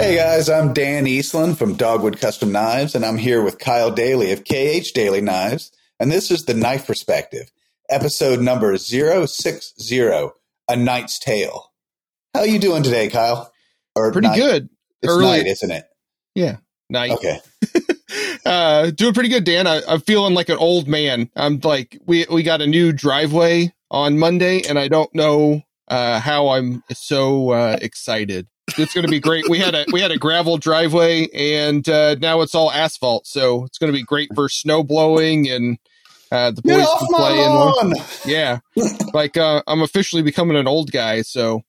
Hey guys, I'm Dan Eastland from Dogwood Custom Knives, and I'm here with Kyle Daly of KH Daly Knives, and this is the Knife Perspective, episode number 060, A Knight's Tale. How you doing today, Kyle? Or Pretty night? good. It's Early- night, isn't it? Yeah. Night. Okay. uh, doing pretty good, Dan. I, I'm feeling like an old man. I'm like, we, we got a new driveway on Monday and I don't know, uh, how I'm so, uh, excited. It's going to be great. We had a, we had a gravel driveway and, uh, now it's all asphalt. So it's going to be great for snow blowing and, uh, the boys can play lawn! and yeah, like, uh, I'm officially becoming an old guy. So,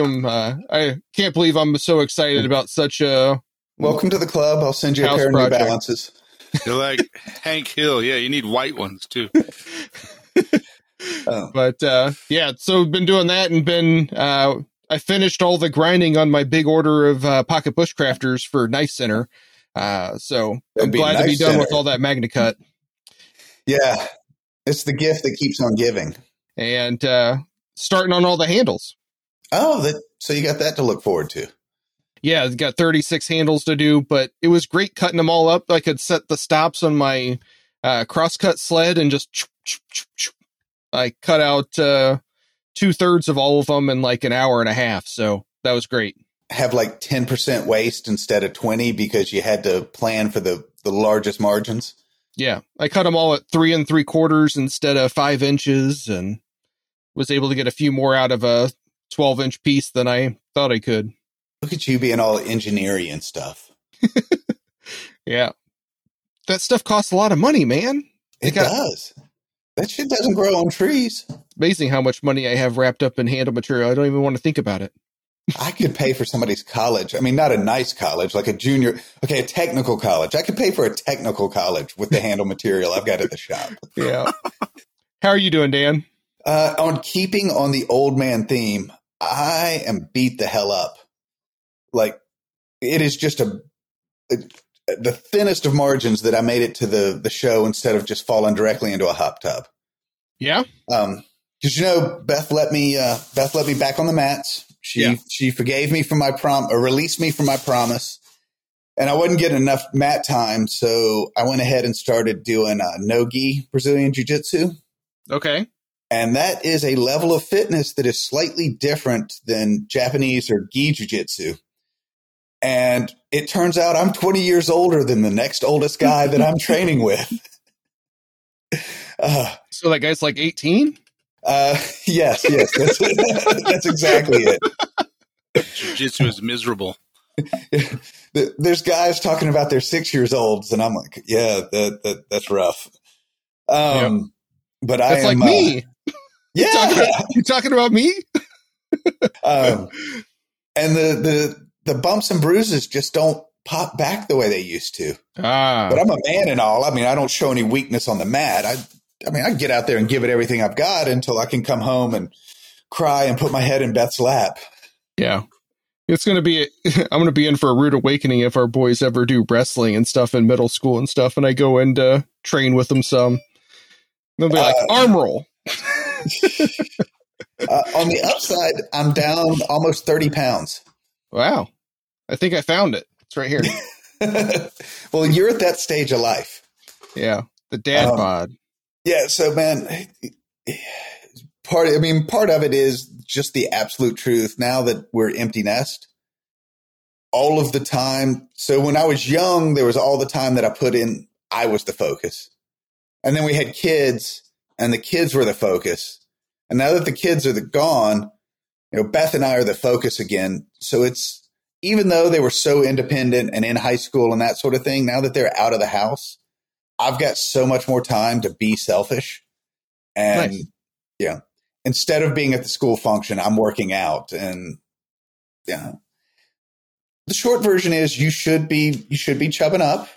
um, uh, I can't believe I'm so excited about such a, Welcome to the club. I'll send you a House pair of New. Balances. You're like Hank Hill. Yeah, you need white ones too. Oh, but uh yeah so been doing that and been uh i finished all the grinding on my big order of uh pocket bushcrafters for knife center uh so That'd i'm glad to be done with all that magna cut yeah. It's the gift that keeps on giving. and uh starting on all the handles Oh, that so you got that to look forward to. yeah i've got 36 handles to do but it was great cutting them all up i could set the stops on my uh crosscut sled and just i cut out uh two-thirds of all of them in like an hour and a half so that was great Have like 10% waste instead of 20 because you had to plan for the, the largest margins. Yeah, I cut them all at three and three quarters instead of five inches, and was able to get a few more out of a twelve inch piece than I thought I could. Look at you being all engineering and stuff. Yeah, that stuff costs a lot of money, man. It got- does. That shit doesn't grow on trees. Amazing how much money I have wrapped up in handle material. I don't even want to think about it. I could pay for somebody's college. I mean, not a nice college, like a junior, okay, a technical college. I could pay for a technical college with the handle material I've got at the shop. Yeah. how are you doing, Dan? Uh, on keeping on the old man theme, I am beat the hell up. Like, it is just a, the thinnest of margins that I made it to the, the show instead of just falling directly into a hot tub. Yeah. Um, cause you know, Beth let me, uh, Beth let me back on the mats. She, Yeah. she forgave me from my prom or released me from my promise. And I wasn't getting enough mat time. So I went ahead and started doing, uh, no-gi Brazilian jiu jitsu. Okay. And that is a level of fitness that is slightly different than Japanese or gi jiu jitsu. And it turns out I'm 20 years older than the next oldest guy that I'm training with. Uh, So that guy's like eighteen. uh, yes, yes, that's, that's exactly it. Jiu-jitsu is miserable. There's guys talking about their six years olds, and I'm like, yeah, that, that that's rough. Um, but I That's am, like uh, me. yeah, talking about, you talking about me? um, and the the the bumps and bruises just don't pop back the way they used to. Ah. But I'm a man and all. I mean, I don't show any weakness on the mat. I I mean, I get out there and give it everything I've got until I can come home and cry and put my head in Beth's lap. Yeah. It's going to be, I'm going to be in for a rude awakening if our boys ever do wrestling and stuff in middle school and stuff. And I go in to train with them some. They'll be like, Uh, arm roll. Uh, on the upside, I'm down almost 30 pounds. Wow. I think I found it. It's right here. well, you're at that stage of life. Yeah. The dad Um, bod. Yeah, so man, part I mean, part of it is just the absolute truth. Now that we're empty nest, all of the time. So when I was young, there was all the time that I put in. I was the focus, and then we had kids, and the kids were the focus. And now that the kids are the gone, you know, Beth and I are the focus again. So it's even though they were so independent and in high school and that sort of thing. Now that they're out of the house, I've got so much more time to be selfish. And Nice. yeah, instead of being at the school function, I'm working out. And yeah, the short version is you should be you should be chubbing up.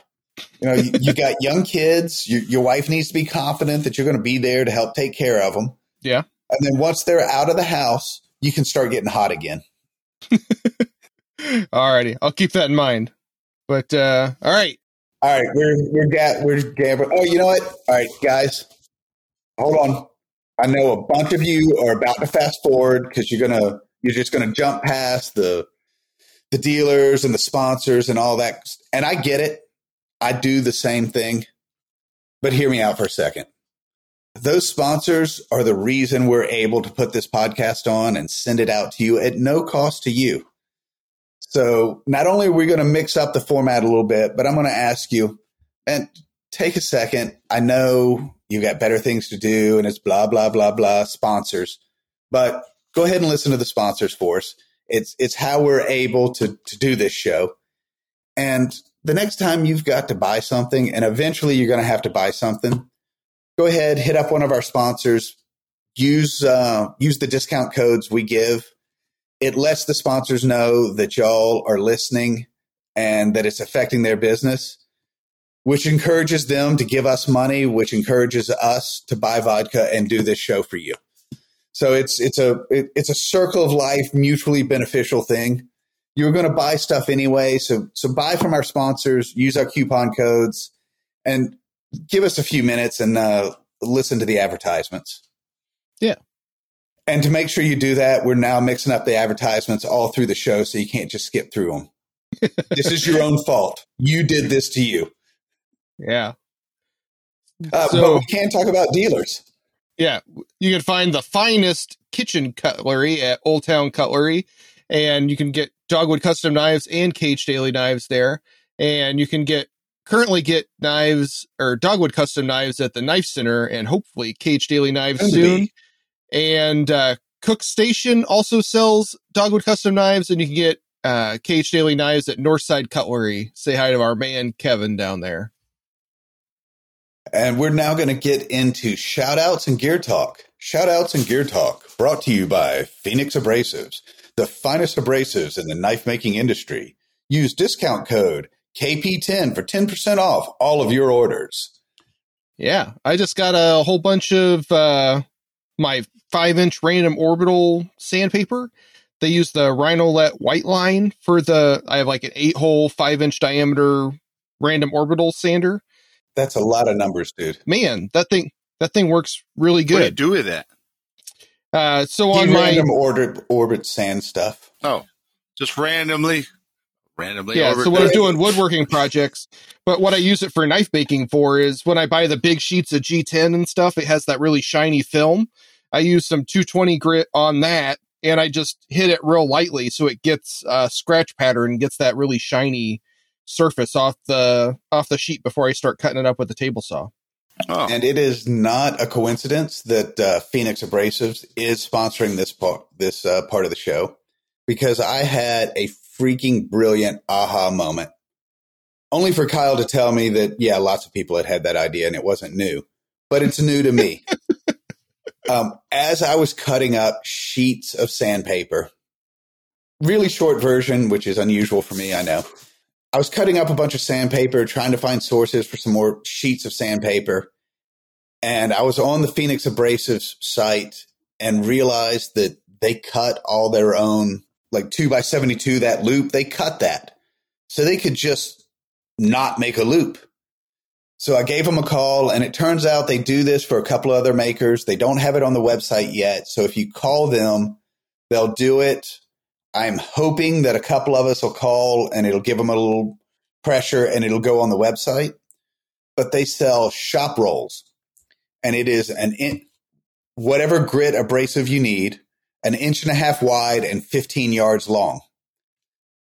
You know, you, you got young kids. Your, your wife needs to be confident that you're going to be there to help take care of them. Yeah. And then once they're out of the house, you can start getting hot again. Alrighty, I'll keep that in mind. But uh all right. All right, we're we're ga- we're gambling. Oh, you know what? All right, guys, hold on. I know a bunch of you are about to fast forward because you're gonna you're just gonna jump past the the dealers and the sponsors and all that. And I get it. I do the same thing. But hear me out for a second. Those sponsors are the reason we're able to put this podcast on and send it out to you at no cost to you. So not only are we going to mix up the format a little bit, but I'm going to ask you and take a second. I know you've got better things to do and it's blah, blah, blah, blah sponsors, but go ahead and listen to the sponsors for us. It's, it's how we're able to, to do this show. And the next time you've got to buy something and eventually you're going to have to buy something, go ahead, hit up one of our sponsors, use, uh, use the discount codes we give it lets the sponsors know that y'all are listening and that it's affecting their business, which encourages them to give us money, which encourages us to buy vodka and do this show for you. So it's it's a it, it's a circle of life, mutually beneficial thing. You're going to buy stuff anyway, so so buy from our sponsors, use our coupon codes, and give us a few minutes and uh, listen to the advertisements. And to make sure you do that, we're now mixing up the advertisements all through the show so you can't just skip through them. this is your own fault. You did this to you. Yeah. Uh, So- but we can talk about dealers. Yeah, you can find the finest kitchen cutlery at Old Town Cutlery, and you can get Dogwood custom knives and KH Daly knives there. And you can get currently get knives or Dogwood custom knives at the Knife Center, and hopefully KH Daly knives soon. be. And uh, Cook Station also sells Dogwood custom knives, and you can get uh, KH Daly knives at Northside Cutlery. Say hi to our man Kevin down there. And we're now going to get into shout outs and gear talk. Shout outs and gear talk brought to you by Phoenix Abrasives, the finest abrasives in the knife making industry. Use discount code KP10 for 10% off all of your orders. Yeah, I just got a whole bunch of uh, my five inch random orbital sandpaper. They use the Rhynowet white line for the. I have like an eight hole, five inch diameter random orbital sander. That's a lot of numbers, dude. Man, that thing that thing works really good. What do you do with that? Uh, so He on my random orbit, orbit sand stuff. Oh, just randomly, randomly. yeah, over so when I'm doing woodworking projects, but what I use it for knife making for is when I buy the big sheets of G10 and stuff, it has that really shiny film. I use some 220 grit on that and I just hit it real lightly so it gets a scratch pattern and gets that really shiny surface off the off the sheet before I start cutting it up with the table saw. Oh, And it is not a coincidence that uh, Phoenix Abrasives is sponsoring this part, this uh, part of the show, because I had a freaking brilliant aha moment. Only for Kyle to tell me that, yeah, lots of people had had that idea and it wasn't new, but it's new to me. um, as I was cutting up sheets of sandpaper, really short version, which is unusual for me, I know. I was cutting up a bunch of sandpaper, trying to find sources for some more sheets of sandpaper. And I was on the Phoenix Abrasives site and realized that they cut all their own, like two by 72, that loop, they cut that. So they could just not make a loop. So I gave them a call and it turns out they do this for a couple of other makers. They don't have it on the website yet. So if you call them, they'll do it. I'm hoping that a couple of us will call and it'll give them a little pressure and it'll go on the website. But they sell shop rolls and it is an in, whatever grit abrasive you need, an inch and a half wide and 15 yards long.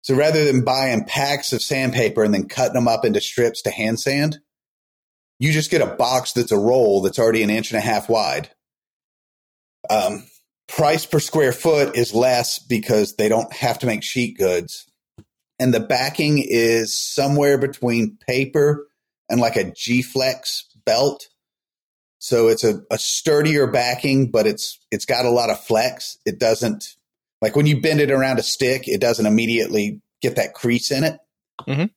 So rather than buying packs of sandpaper and then cutting them up into strips to hand sand, you just get a box that's a roll that's already an inch and a half wide. Um, price per square foot is less because they don't have to make sheet goods. And the backing is somewhere between paper and like a J-flex belt. So it's a, a sturdier backing, but it's it's got a lot of flex. It doesn't like when you bend it around a stick, it doesn't immediately get that crease in it. Mhm.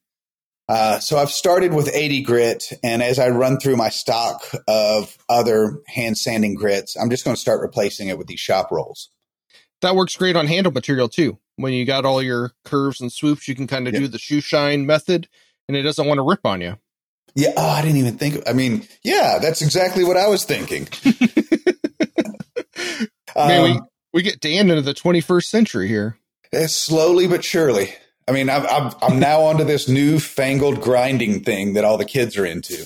Uh, so I've started with 80 grit, and as I run through my stock of other hand sanding grits, I'm just going to start replacing it with these shop rolls. That works great on handle material too. When you got all your curves and swoops, you can kind of Yeah. do the shoe shine method and it doesn't want to rip on you. Yeah, oh, I didn't even think. I mean, yeah, that's exactly what I was thinking. Man, we, Um, we get Dan into the 21st century here. Eh, slowly but surely. I mean, I'm, I'm, I'm now onto this newfangled grinding thing that all the kids are into.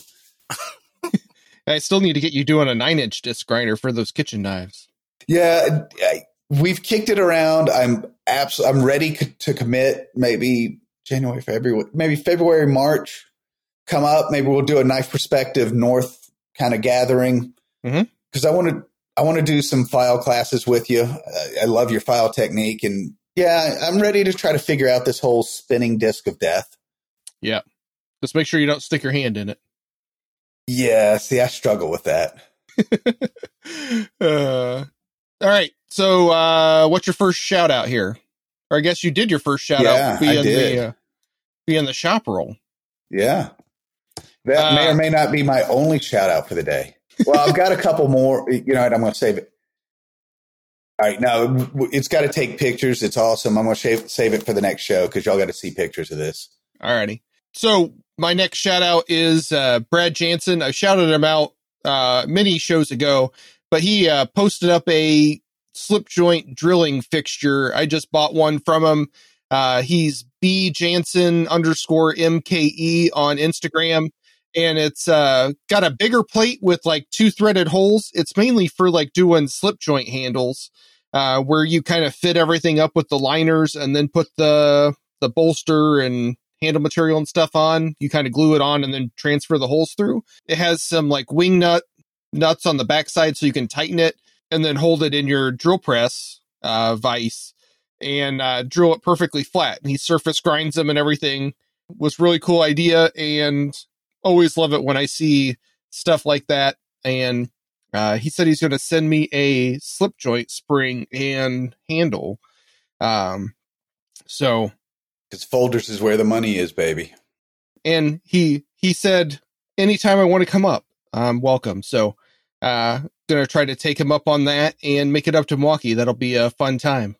I still need to get you doing a nine inch disc grinder for those kitchen knives. Yeah, I, we've kicked it around. I'm abs- I'm ready c- to commit. Maybe January, February, maybe February, March. Come up. Maybe we'll do a knife perspective north kind of gathering because I want to. I want to do some file classes with you. Uh, I love your file technique, and yeah, I'm ready to try to figure out this whole spinning disc of death. Yeah. Just make sure you don't stick your hand in it. Yeah, see, I struggle with that. uh, all right. So, uh, what's your first shout out here? Or I guess you did your first shout Yeah, out did. the uh, being the shop roll. Yeah. That may Uh, or may not be my only shout out for the day. Well, I've got a couple more. You know what? I'm going to save it. All right. Now, it's got to take pictures. It's awesome. I'm going to save, save it for the next show because y'all got to see pictures of this. Alrighty. So my next shout out is uh, Brad Jansen. I shouted him out uh, many shows ago, but he uh, posted up a slip joint drilling fixture. I just bought one from him. Uh, he's B Jansen underscore MKE on Instagram. And it's uh, got a bigger plate with like two threaded holes. It's mainly for like doing slip joint handles, uh, where you kind of fit everything up with the liners and then put the the bolster and handle material and stuff on. You kind of glue it on and then transfer the holes through. It has some like wing nut nuts on the backside so you can tighten it and then hold it in your drill press uh, vise and uh, drill it perfectly flat. And he surface grinds them and everything. Was really cool idea and always love it when I see stuff like that. And uh, he said he's going to send me a slip joint spring and handle. Um, so Because folders is where the money is, baby. and he he said anytime I want to come up, I'm welcome. So uh gonna try to take him up on that and make it up to Milwaukee. That'll be a fun time.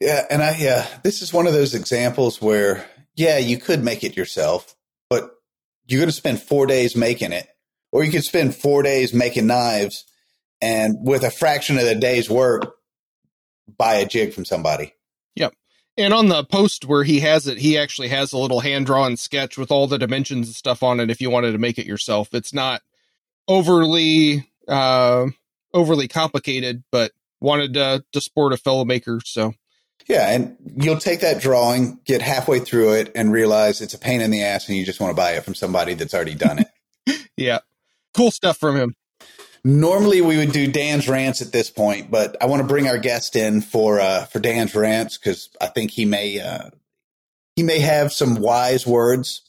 Yeah. And I, yeah, this is one of those examples where, yeah, you could make it yourself, but you're going to spend four days making it, or you could spend four days making knives and with a fraction of the day's work, buy a jig from somebody. Yep. And on the post where he has it, he actually has a little hand drawn sketch with all the dimensions and stuff on it if you wanted to make it yourself. It's not overly uh overly complicated, but wanted to to sport a fellow maker. So Yeah, and you'll take that drawing, get halfway through it, and realize it's a pain in the ass, and you just want to buy it from somebody that's already done it. yeah. Cool stuff from him. Normally, we would do Dan's rants at this point, but I want to bring our guest in for uh, for Dan's rants because I think he may uh, he may have some wise words.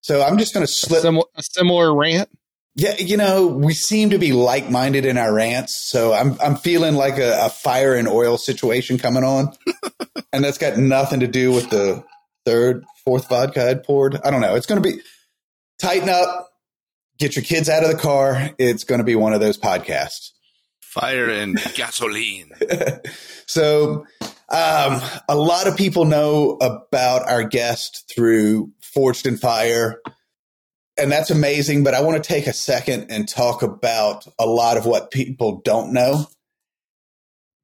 So I'm just going to slip. Sim- a similar rant. Yeah, you know, we seem to be like minded in our rants, so I'm I'm feeling like a, a fire and oil situation coming on, and that's got nothing to do with the third, fourth vodka I'd poured. I don't know. It's going to be tighten up, get your kids out of the car. It's going to be one of those podcasts. Fire and gasoline. so, um, a lot of people know about our guest through Forged in Fire, and that's amazing. But I want to take a second and talk about a lot of what people don't know.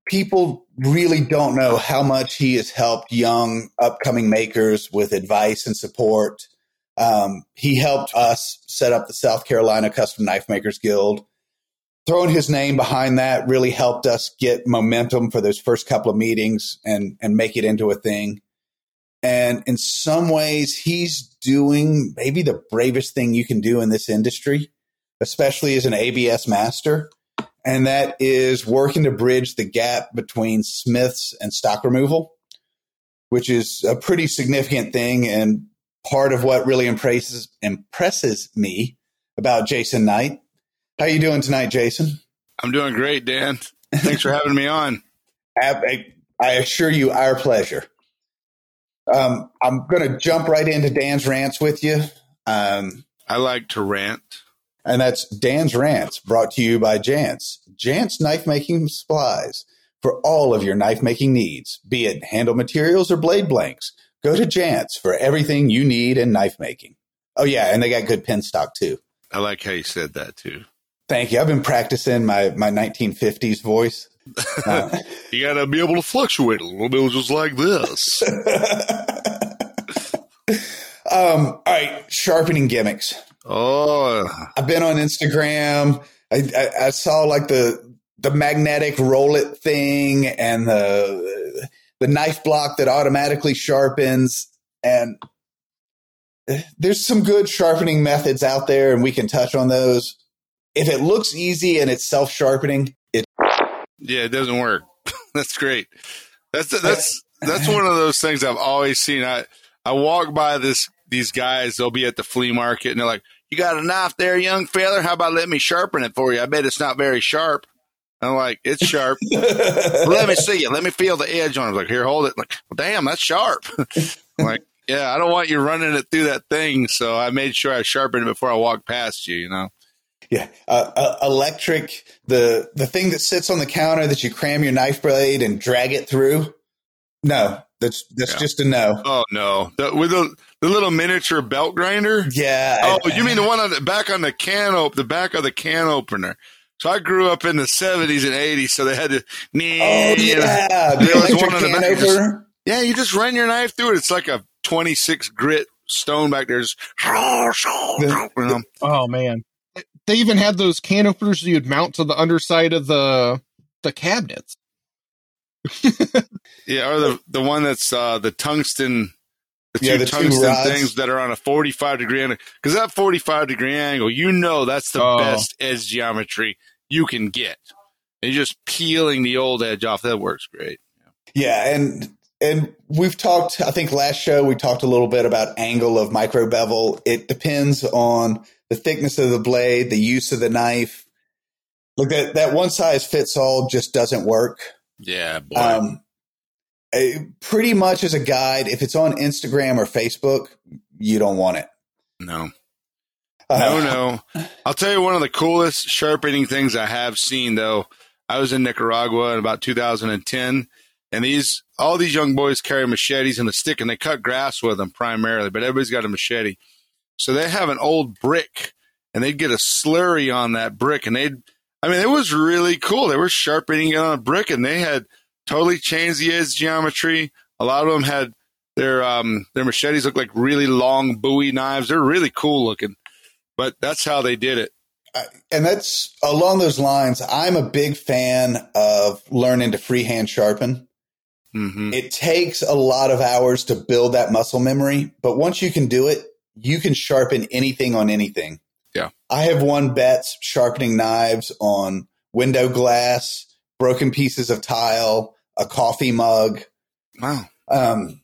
People really don't know how much he has helped young, upcoming makers with advice and support. Um, he helped us set up the South Carolina Custom Knife Makers Guild throwing his name behind that really helped us get momentum for those first couple of meetings and and make it into a thing. And in some ways, he's doing maybe the bravest thing you can do in this industry, especially as an ABS master. And that is working to bridge the gap between Smiths and stock removal, which is a pretty significant thing. And part of what really impresses, impresses me about Jason Knight How you doing tonight, Jason? I'm doing great, Dan. Thanks for having me on. I, I assure you, our pleasure. Um, I'm going to jump right into Dan's rants with you. Um, I like to rant. And that's Dan's Rants, brought to you by Jantz. Jantz knife making supplies for all of your knife making needs, be it handle materials or blade blanks. Go to Jantz for everything you need in knife making. Oh, yeah, and they got good pin stock too. I like how you said that too. Thank you. I've been practicing my, my 1950s voice. Uh, you got to be able to fluctuate a little bit just like this. um, all right, sharpening gimmicks. Oh, I've been on Instagram. I, I, I, saw like the the magnetic roll it thing and the the knife block that automatically sharpens. And eh, there's some good sharpening methods out there, and we can touch on those. If it looks easy and it's self sharpening, it yeah, it doesn't work. that's great. That's that's that's one of those things I've always seen. I I walk by this these guys. They'll be at the flea market and they're like, "You got a knife there, young feather? How about let me sharpen it for you? I bet it's not very sharp." I'm like, "It's sharp." let me see it. Let me feel the edge on it. I'm like, here, hold it. I'm like, well, damn, that's sharp. Like, yeah, I don't want you running it through that thing. So I made sure I sharpened it before I walked past you. You know. Yeah, uh, uh, electric the the thing that sits on the counter that you cram your knife blade and drag it through. No, that's that's yeah. just a no. Oh no, the, with the the little miniature belt grinder. Yeah. Oh, I, you mean the one on the back on the can op the back of the can opener. So I grew up in the seventies and eighties, so they had to. Oh yeah, the there was one on the. Just, yeah, you just run your knife through it. It's like a twenty six grit stone back there. Just, oh man, they even had those can openers you'd mount to the underside of the the cabinets. yeah, or the the one that's uh, the tungsten, the two yeah, the tungsten two things that are on a forty five degree angle. Because that forty five degree angle, you know, that's the oh. best edge geometry you can get. And you're just peeling the old edge off. That works great. Yeah, and and we've talked. I think last show we talked a little bit about angle of micro bevel. It depends on the thickness of the blade, the use of the knife. Look, that, that one size fits all just doesn't work. Yeah. Boy. Um, pretty much as a guide, if it's on Instagram or Facebook, you don't want it. No. Uh, no, no. I'll tell you one of the coolest sharpening things I have seen, though. I was in Nicaragua in about 2010, and these all these young boys carry machetes and a stick, and they cut grass with them primarily, but everybody's got a machete. So they have an old brick and they'd get a slurry on that brick and they'd, I mean, it was really cool. They were sharpening it on a brick and they had totally changed the edge geometry. A lot of them had their, um, their machetes look like really long Bowie knives. They're really cool looking, but that's how they did it. And that's along those lines. I'm a big fan of learning to freehand sharpen. Mm-hmm. It takes a lot of hours to build that muscle memory, but once you can do it, you can sharpen anything on anything. Yeah. I have won bets sharpening knives on window glass, broken pieces of tile, a coffee mug. Wow. Um,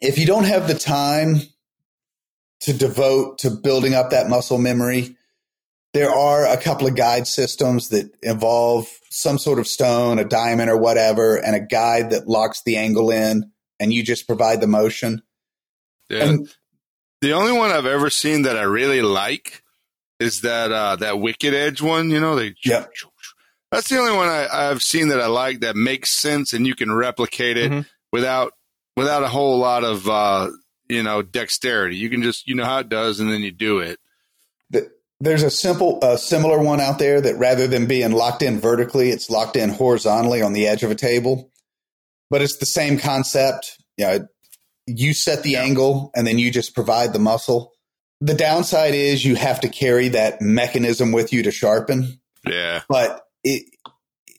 if you don't have the time to devote to building up that muscle memory, there are a couple of guide systems that involve some sort of stone, a diamond, or whatever, and a guide that locks the angle in, and you just provide the motion. Yeah. And the only one I've ever seen that I really like is that uh, that Wicked Edge one. You know, they yeah. That's the only one I, have seen that I like that makes sense and you can replicate it mm-hmm. without without a whole lot of uh, you know dexterity. You can just you know how it does and then you do it. there's a simple, uh, similar one out there that rather than being locked in vertically, it's locked in horizontally on the edge of a table. But it's the same concept. Yeah, you know, you set the yeah. angle and then you just provide the muscle. The downside is you have to carry that mechanism with you to sharpen. Yeah. But it,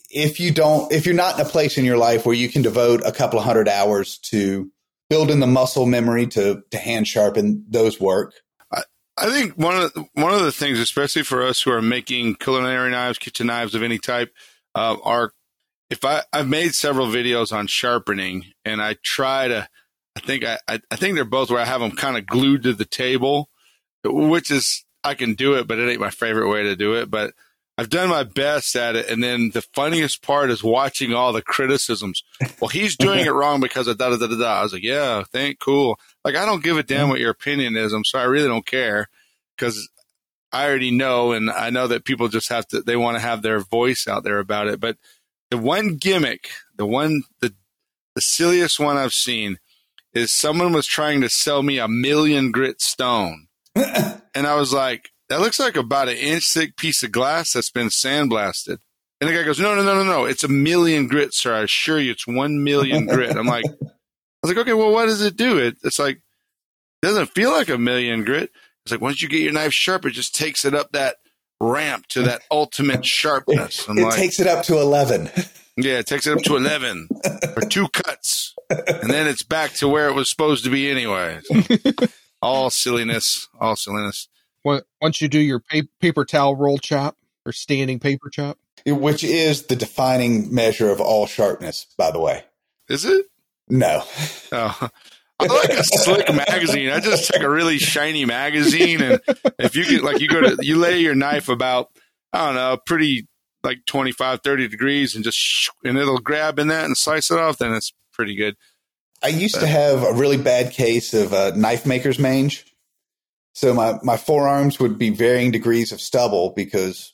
if you don't, if you're not in a place in your life where you can devote a couple of hundred hours to building the muscle memory to, to hand sharpen, those work. I, I think one of the, one of the things, especially for us who are making culinary knives, kitchen knives of any type, uh, are if I I've made several videos on sharpening, and I try to I think I, I think they're both where I have them kind of glued to the table, which is I can do it, but it ain't my favorite way to do it. But I've done my best at it. And then the funniest part is watching all the criticisms. Well, he's doing it wrong because of da da da da da. I was like, yeah, thank, cool. Like, I don't give a damn what your opinion is. I'm sorry. I really don't care because I already know. And I know that people just have to, they want to have their voice out there about it. But the one gimmick, the one, the, the silliest one I've seen is someone was trying to sell me a million grit stone. and I was like, that looks like about an inch thick piece of glass that's been sandblasted. And the guy goes, no, no, no, no, no. It's a million grit, sir. I assure you, it's one million grit. I'm like, I was like, okay, well, what does it do? It, it's like, it doesn't feel like a million grit. It's like once you get your knife sharp, it just takes it up that ramp to that ultimate sharpness. I'm it like, takes it up to 11. Yeah, it takes it up to 11 or two cuts. And then it's back to where it was supposed to be anyway. all silliness, all silliness. Once you do your paper towel roll chop or standing paper chop, which is the defining measure of all sharpness, by the way. Is it? No. Oh. I like a slick magazine. I just take a really shiny magazine, and if you get like you go to you lay your knife about I don't know, pretty like 25, 30 degrees, and just and it'll grab in that and slice it off. Then it's pretty good. I used but, to have a really bad case of uh, knife maker's mange. So my, my forearms would be varying degrees of stubble because,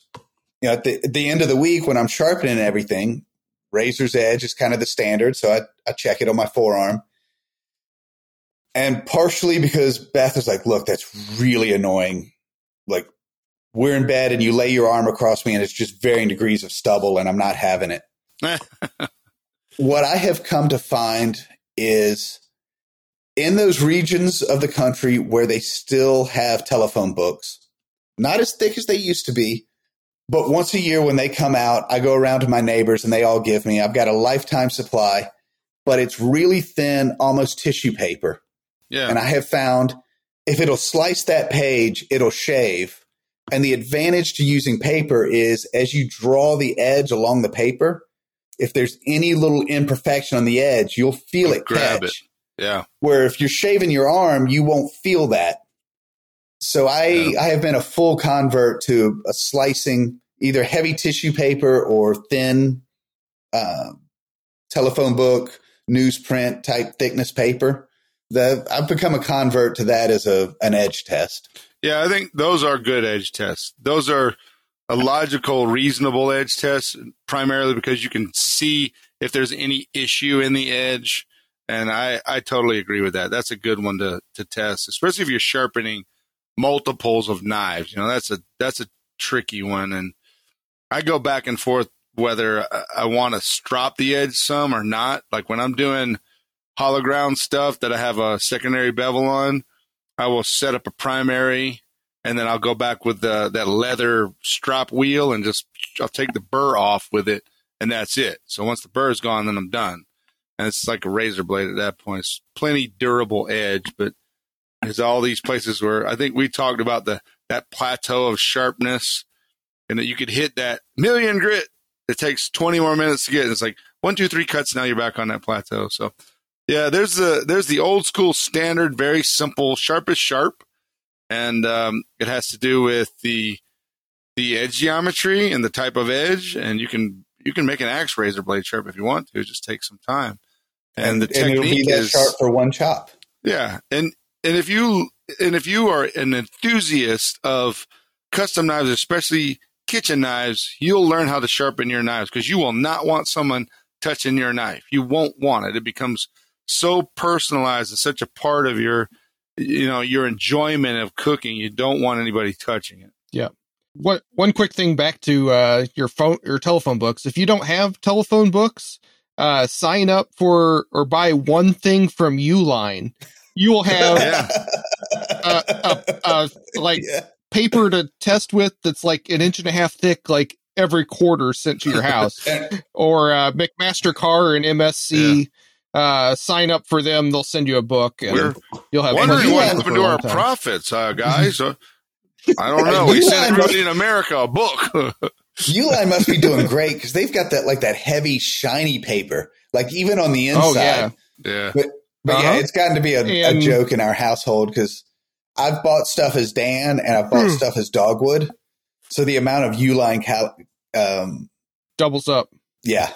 you know, at the, at the end of the week when I'm sharpening everything, razor's edge is kind of the standard. So I, I check it on my forearm. And partially because Beth is like, look, that's really annoying. Like we're in bed and you lay your arm across me and it's just varying degrees of stubble and I'm not having it. what I have come to find is in those regions of the country where they still have telephone books, not as thick as they used to be, but once a year when they come out, I go around to my neighbors and they all give me. I've got a lifetime supply, but it's really thin, almost tissue paper. Yeah. And I have found if it'll slice that page, it'll shave. And the advantage to using paper is as you draw the edge along the paper, if there's any little imperfection on the edge, you'll feel it grab catch. it. Yeah. Where if you're shaving your arm, you won't feel that. So I yeah. I have been a full convert to a slicing either heavy tissue paper or thin uh, telephone book newsprint type thickness paper. The, I've become a convert to that as a an edge test. Yeah, I think those are good edge tests. Those are a logical, reasonable edge test, primarily because you can see if there's any issue in the edge. And I, I totally agree with that. That's a good one to, to test, especially if you're sharpening multiples of knives. You know, that's a that's a tricky one. And I go back and forth whether I, I want to strop the edge some or not. Like when I'm doing hollow ground stuff that I have a secondary bevel on, I will set up a primary and then I'll go back with the, that leather strop wheel and just I'll take the burr off with it, and that's it. So once the burr is gone, then I'm done. And it's like a razor blade at that point. It's plenty durable edge, but there's all these places where I think we talked about the that plateau of sharpness, and that you could hit that million grit. It takes 20 more minutes to get. It's like one, two, three cuts. Now you're back on that plateau. So yeah, there's the there's the old school standard, very simple, sharp is sharp and um, it has to do with the the edge geometry and the type of edge, and you can you can make an axe razor blade sharp if you want to. It just take some time, and, and the and technique is sharp for one chop. Yeah, and and if you and if you are an enthusiast of custom knives, especially kitchen knives, you'll learn how to sharpen your knives because you will not want someone touching your knife. You won't want it. It becomes so personalized and such a part of your you know your enjoyment of cooking. You don't want anybody touching it. Yeah. What one quick thing back to uh, your phone your telephone books. If you don't have telephone books, uh, sign up for or buy one thing from Uline. You will have yeah. a, a, a, like yeah. paper to test with that's like an inch and a half thick, like every quarter sent to your house, or uh, McMaster-Carr and MSC. Yeah uh, sign up for them. They'll send you a book, and We're you'll have wondering what happened to our time. profits, uh, guys. Uh, I don't know. We sent everybody in America a book. Uline must be doing great because they've got that like that heavy shiny paper, like even on the inside. Oh, yeah, yeah. But, but uh-huh. yeah, it's gotten to be a, and, a joke in our household because I've bought stuff as Dan and I've bought hmm. stuff as Dogwood. So the amount of U-line cal- um, Doubles up. yeah,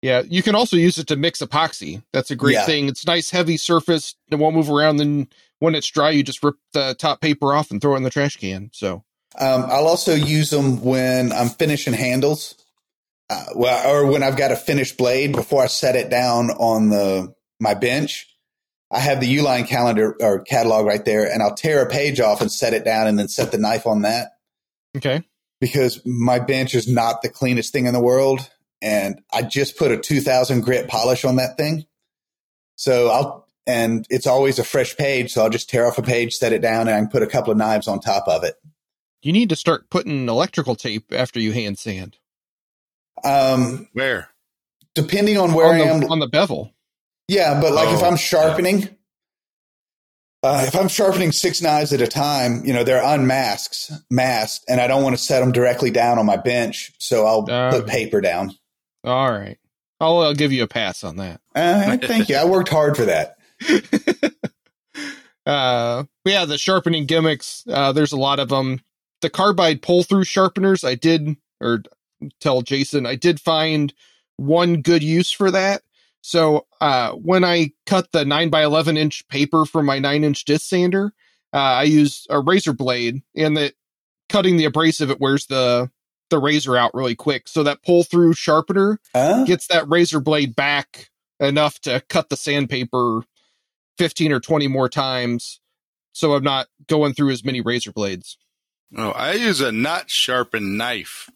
Yeah, you can also use it to mix epoxy. That's a great Yeah. thing. It's nice, heavy surface. It won't move around. Then when it's dry, you just rip the top paper off and throw it in the trash can. So Um, I'll also use them when I'm finishing handles, uh, well, or when I've got a finished blade before I set it down on the my bench. I have the Uline calendar or catalog right there, and I'll tear a page off and set it down, and then set the knife on that okay, because my bench is not the cleanest thing in the world, and I just put a 2000 grit polish on that thing. So I'll and it's always a fresh page, so I'll just tear off a page, set it down, and I can put a couple of knives on top of it. You need to start putting electrical tape after you hand sand Um, Where? depending on where on I am on the bevel. yeah, but like if Oh, I'm sharpening, uh, if I'm sharpening six knives at a time, you know they're unmasked, masked, and I don't want to set them directly down on my bench, so I'll Oh. put paper down. All right, I'll, I'll give you a pass on that. Uh, thank you. I worked hard for that. uh but yeah the sharpening gimmicks uh there's a lot of them the carbide pull through sharpeners i did or tell jason i did find one good use for that. So uh when i cut the 9 by 11 inch paper from my 9 inch disc sander uh, i use a razor blade and that cutting the abrasive it wears the the razor out really quick. So that pull through sharpener gets that razor blade back enough to cut the sandpaper 15 or 20 more times so I'm not going through as many razor blades. Oh, I use a not sharpened knife,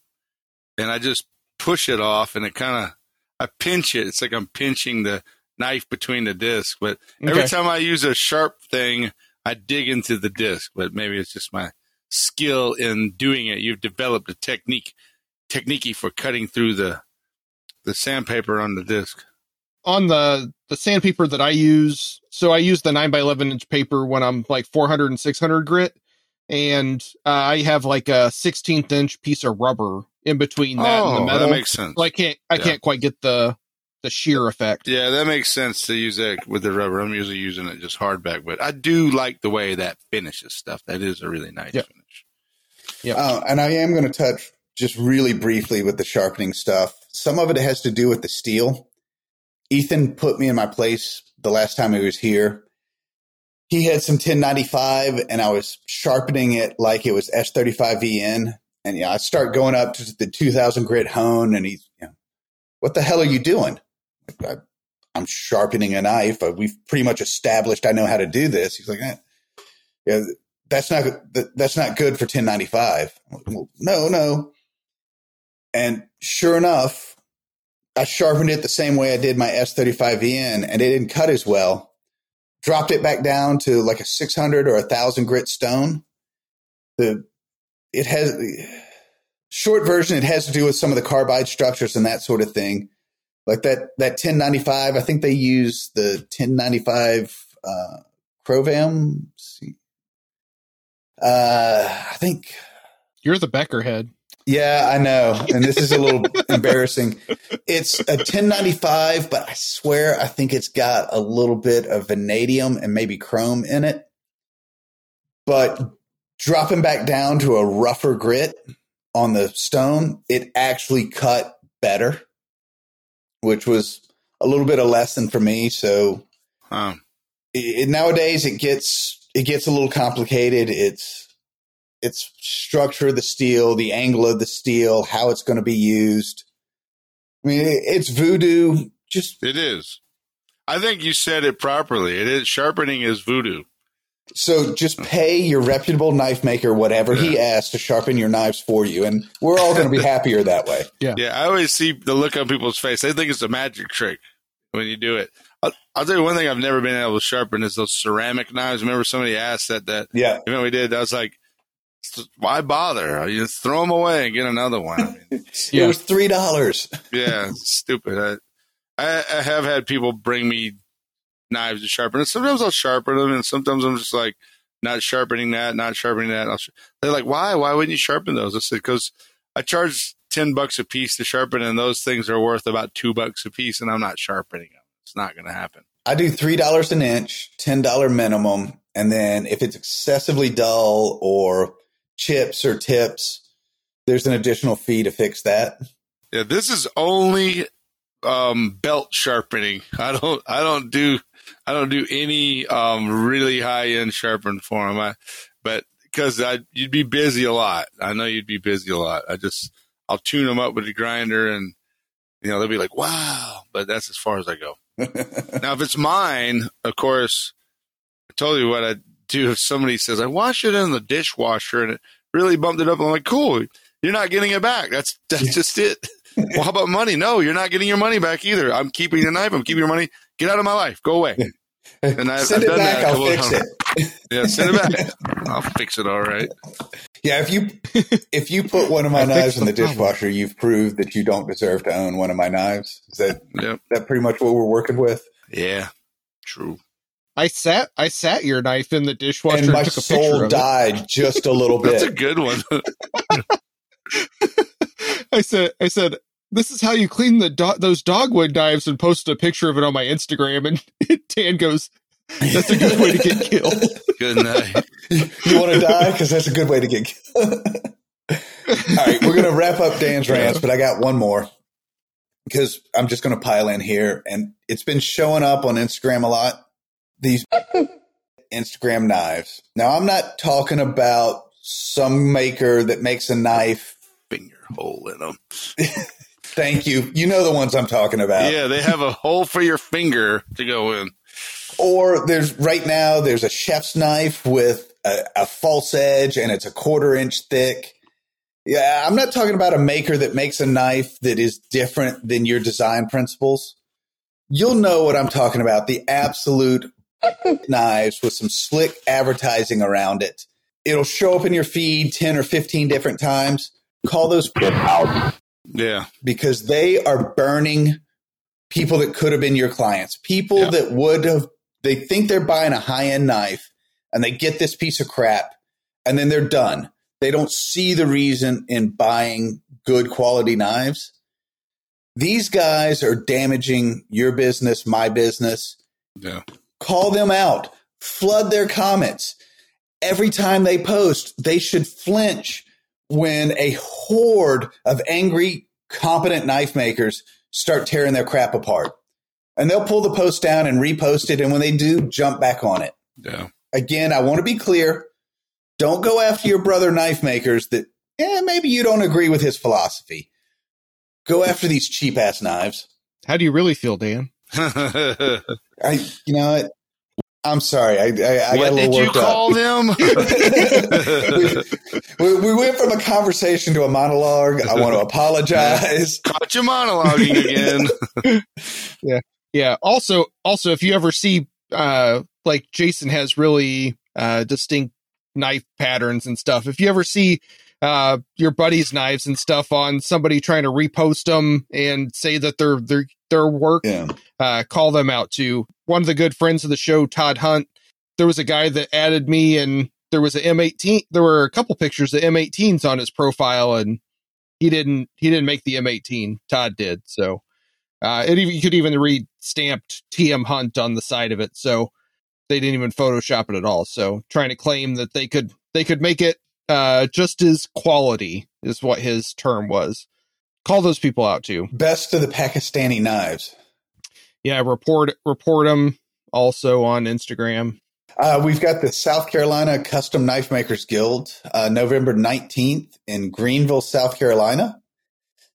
and I just push it off, and it kind of I pinch it. It's like I'm pinching the knife between the disc. But every time I use a sharp thing, I dig into the disc. But maybe it's just my skill in doing it. You've developed a technique, technique for cutting through the the sandpaper on the disc. On the the sandpaper that I use, so I use the 9 by 11 inch paper when I'm like 400 and 600 grit and uh, I have like a 16th inch piece of rubber in between that and the oh, metal. that makes sense. so I can't I Yeah. can't quite get the the shear effect. Yeah, that makes sense to use that with the rubber. I'm usually using it just hardback, but I do like the way that finishes stuff. That is a really nice Yeah. finish. Yeah, uh, and I am going to touch just really briefly with the sharpening stuff. Some of it has to do with the steel. Ethan put me in my place the last time he was here. He had some 1095 and I was sharpening it like it was S35VN. And yeah, I start going up to the 2000 grit hone and he's, you know, what the hell are you doing? I, I'm sharpening a knife. Uh, We've pretty much established I know how to do this. He's like, eh. yeah, that's not that's not good for 1095. Well, no, no. And sure enough, I sharpened it the same way I did my S35VN, and it didn't cut as well. Dropped it back down to like a 600 or a thousand grit stone. The it has short version. It has to do with some of the carbide structures and that sort of thing. Like that that 1095. I think they use the 1095 uh, CroVan. Uh, I think You're the Becker head. Yeah, I know. And this is a little embarrassing. It's a 1095, but I swear I think it's got a little bit of vanadium and maybe chrome in it. But dropping back down to a rougher grit on the stone, it actually cut better, which was a little bit of lesson for me. So Um, it, nowadays it gets it gets a little complicated. It's it's structure of the steel, the angle of the steel, how it's going to be used. I mean, it's voodoo. Just it is. I think you said it properly. It is sharpening is voodoo. so, just pay your reputable knife maker whatever he asks to sharpen your knives for you, and we're all going to be happier that way. Yeah, yeah. I always see the look on people's face. They think it's a magic trick when you do it. I'll, I'll tell you one thing I've never been able to sharpen is those ceramic knives. Remember somebody asked that that Yeah, event we did. I was like, why bother? You just throw them away and get another one. I mean, Yeah. it was three dollars. yeah, stupid. I, I, I have had people bring me knives to sharpen, and sometimes I'll sharpen them, and sometimes I'm just like not sharpening that, not sharpening that. I'll sh- They're like, why? Why wouldn't you sharpen those? I said, because I charge ten bucks a piece to sharpen, and those things are worth about two bucks a piece, and I'm not sharpening them. It's not going to happen. I do three dollars an inch, ten dollar minimum, and then if it's excessively dull or chips or tips, there's an additional fee to fix that. Yeah, this is only um, belt sharpening. I don't I don't do I don't do any um, really high end sharpening for them. I, but because I you'd be busy a lot. I know you'd be busy a lot. I just I'll tune them up with the grinder and you know they'll be like wow, but that's as far as I go. now if it's mine, of course, I told you what I do. If somebody says I wash it in the dishwasher and it really bumped it up, I'm like cool. You're not getting it back. That's that's just it. well, how about money? No, you're not getting your money back either. I'm keeping the knife. I'm keeping your money. Get out of my life. Go away. And I, send I've it back. I'll fix it. yeah, send it back. I'll fix it. All right. Yeah, if you if you put one of my knives in the, the dishwasher, you've proved that you don't deserve to own one of my knives. Is that yep. that pretty much what we're working with? Yeah, true. I sat I sat your knife in the dishwasher and my and soul died it. just a little bit. That's a good one. I said I said this is how you clean the do- those dogwood knives and post a picture of it on my Instagram. And Dan goes, "That's a good way to get killed." good night. you want to die because that's a good way to get killed. All right, we're gonna wrap up Dan's rants, but I got one more because I'm just gonna pile in here, and it's been showing up on Instagram a lot. These Instagram knives. Now, I'm not talking about some maker that makes a knife finger hole in them. Thank you. You know the ones I'm talking about. Yeah, they have a hole for your finger to go in. Or there's right now there's a chef's knife with a, a false edge and it's a quarter inch thick. Yeah, I'm not talking about a maker that makes a knife that is different than your design principles. You'll know what I'm talking about. The absolute knives with some slick advertising around it. It'll show up in your feed 10 or 15 different times. Call those people out. Yeah. Because they are burning people that could have been your clients, people yeah. that would have, they think they're buying a high end knife and they get this piece of crap and then they're done. They don't see the reason in buying good quality knives. These guys are damaging your business, my business. Yeah. Call them out, flood their comments. Every time they post, they should flinch when a horde of angry, competent knife makers start tearing their crap apart. And they'll pull the post down and repost it. And when they do, jump back on it. Yeah. Again, I want to be clear. Don't go after your brother knife makers that, yeah, maybe you don't agree with his philosophy. Go after these cheap ass knives. How do you really feel, Dan? I, you know, I'm sorry. I, I, I what got a little did you call them? we, we, went from a conversation to a monologue. I want to apologize. Caught you monologuing again. yeah, yeah. Also, also, if you ever see, uh, like Jason has really uh, distinct knife patterns and stuff. If you ever see uh, your buddy's knives and stuff on somebody trying to repost them and say that they're they're their work, yeah. uh, call them out to One of the good friends of the show, Todd Hunt, there was a guy that added me and there was an M18. There were a couple pictures of M18s on his profile and he didn't, he didn't make the M18. Todd did. So, uh, it even, you could even read stamped TM Hunt on the side of it. So they didn't even Photoshop it at all. So trying to claim that they could, they could make it, uh, just as quality is what his term was call those people out too. Best of the Pakistani knives. Yeah, report report them also on Instagram. Uh, we've got the South Carolina Custom Knife Makers Guild, uh, November 19th in Greenville, South Carolina.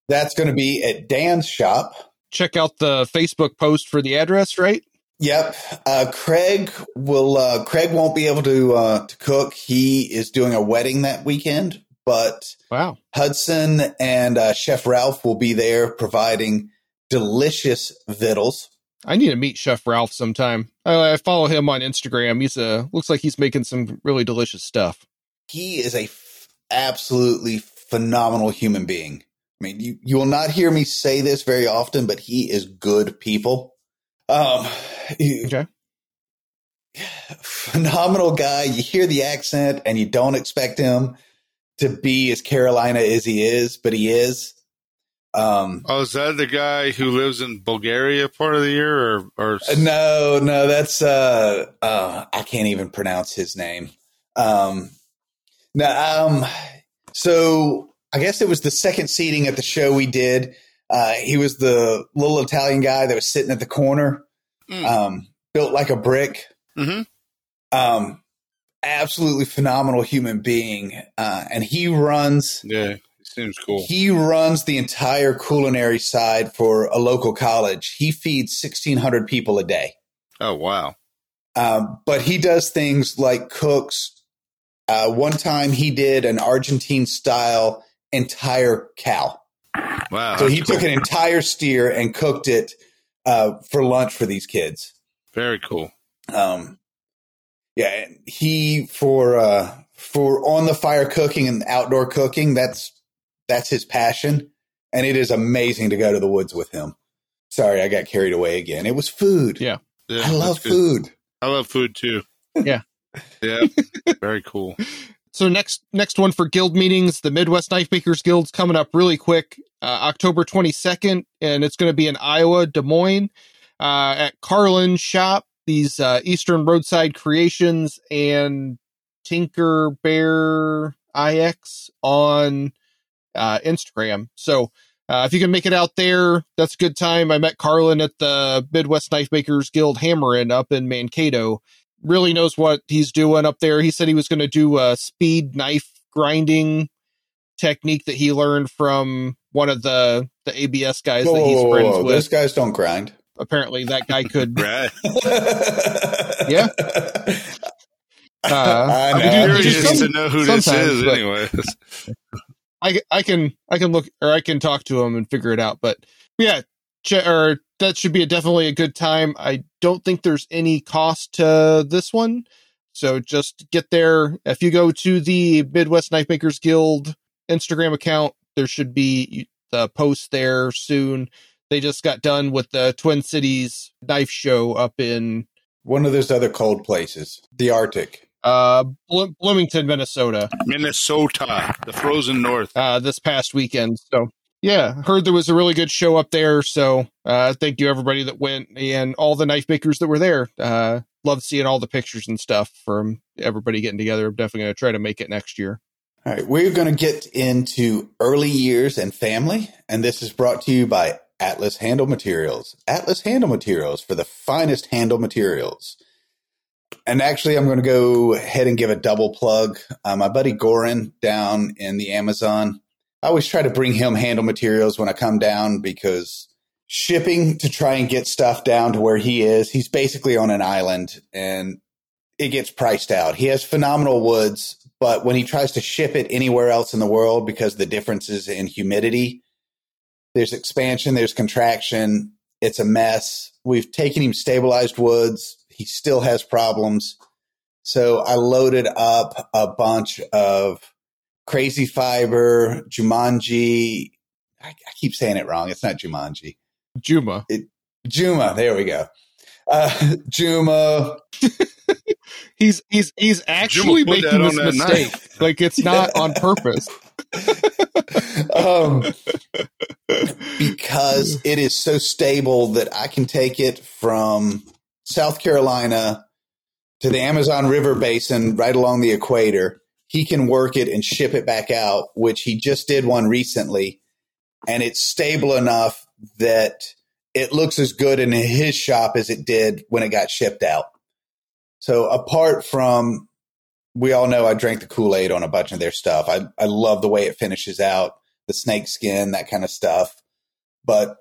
That's going to be at Dan's shop. Check out the Facebook post for the address, right? Yep. Uh, Craig will. Uh, Craig won't be able to uh, to cook. He is doing a wedding that weekend, but wow, Hudson and uh, Chef Ralph will be there providing delicious vittles. I need to meet Chef Ralph sometime. I, I follow him on Instagram. He's a looks like he's making some really delicious stuff. He is a f- absolutely phenomenal human being. I mean, you, you will not hear me say this very often, but he is good people. Um, okay. Phenomenal guy. You hear the accent and you don't expect him to be as Carolina as he is, but he is. Um, oh, is that the guy who lives in Bulgaria part of the year, or, or? No, no, that's uh, uh, I can't even pronounce his name. Um, no, um, so I guess it was the second seating at the show we did. Uh, he was the little Italian guy that was sitting at the corner, Mm. um, built like a brick. hmm Um, absolutely phenomenal human being, uh, and he runs Yeah, seems cool. he runs the entire culinary side for a local college. He feeds sixteen hundred people a day. Oh wow. Um, but he does things like cooks. Uh, one time he did an Argentine style entire cow. Wow. So that's he took an entire steer and cooked it uh, for lunch for these kids. Very cool. Um, yeah, he for uh, for on the fire cooking and outdoor cooking. That's that's his passion, and it is amazing to go to the woods with him. Sorry, I got carried away again. It was food. Yeah. Yeah, I love food. I love food too. Yeah. Yeah. Very cool. So next next one for guild meetings, the Midwest Knife Makers Guild's coming up really quick, uh, October 22nd, and it's going to be in Iowa, Des Moines, uh, at Carlin Shop. These uh, Eastern Roadside Creations and Tinker Bear IX on uh, Instagram. So uh, if you can make it out there, that's a good time. I met Carlin at the Midwest Knife Makers Guild Hammering up in Mankato really knows what he's doing up there. He said he was going to do a speed knife grinding technique that he learned from one of the the ABS guys Whoa, that he's whoa, whoa, friends whoa. with. Those guys don't grind. Apparently, that guy could. Yeah. Uh, I I mean, dude, Curious just to know who this is, but- anyway. I I can I can look or I can talk to him and figure it out. But yeah, ch- or that should be a, definitely a good time. I don't think there's any cost to this one, so just get there. If you go to the Midwest Knife Makers Guild Instagram account, there should be the post there soon. They just got done with the Twin Cities knife show up in One of those other cold places, the Arctic. uh Blo- Bloomington, Minnesota. Minnesota, the frozen north. uh, this past weekend. So yeah, heard there was a really good show up there. So uh, thank you everybody that went and all the knife makers that were there. Uh, love seeing all the pictures and stuff from everybody getting together. I'm definitely going to try to make it next year. All right, we're going to get into early years and family, and this is brought to you by Atlas Handle Materials. Atlas Handle Materials for the finest handle materials. And actually, I'm going to go ahead and give a double plug. Uh, my buddy Goran down in the Amazon, I always try to bring him handle materials when I come down because shipping to try and get stuff down to where he is, he's basically on an island and it gets priced out. He has phenomenal woods, but when he tries to ship it anywhere else in the world because the differences in humidity, there's expansion, there's contraction, it's a mess. We've taken him stabilized woods. He still has problems. So I loaded up a bunch of crazy fiber, Jumanji. I, I keep saying it wrong. It's not Jumanji. Juma. Juma. There we go. Uh, Juma, He's he's he's actually put making this mistake. knife. Like it's not on purpose. um, because it is so stable that I can take it from South Carolina to the Amazon River Basin right along the equator. He can work it and ship it back out, which he just did one recently. And it's stable enough that it looks as good in his shop as it did when it got shipped out. So apart from we all know I drank the Kool Aid on a bunch of their stuff. I, I love the way it finishes out, the snake skin, that kind of stuff. But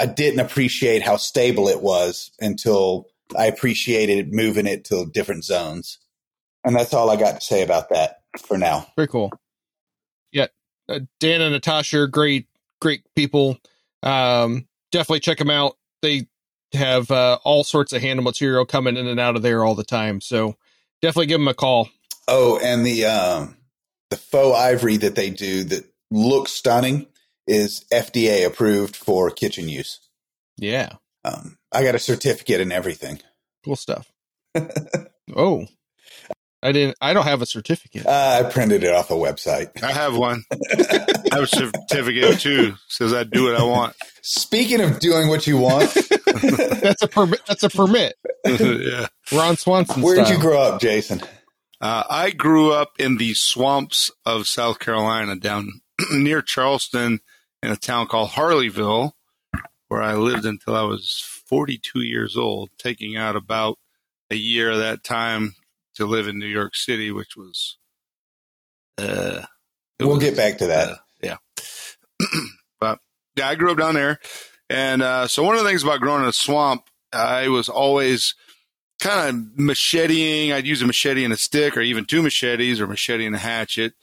I didn't appreciate how stable it was until I appreciated moving it to different zones. And that's all I got to say about that for now. Very cool. Yeah, uh, Dan and Natasha are great, great people. Um, definitely check them out. They have uh, all sorts of handle material coming in and out of there all the time. So definitely give them a call. Oh, and the um, the faux ivory that they do that looks stunning is FDA approved for kitchen use. Yeah, Um, I got a certificate and everything. cool stuff. oh, I didn't. I don't have a certificate. Uh, I printed it off a website. I have one. I have a certificate too. Says I do what I want. Speaking of doing what you want, That's a permit. That's a permit. yeah. Ron Swanson. where did you grow up, Jason? Uh, I grew up in the swamps of South Carolina, down near Charleston in a town called Harleyville, where I lived until I was 42 years old, taking out about a year of that time to live in New York City, which was. Uh, we'll was, get back to that. uh, yeah. but yeah, I grew up down there. And uh, so one of the things about growing in a swamp, I was always kind of macheting. I'd use a machete and a stick, or even two machetes, or machete and a hatchet.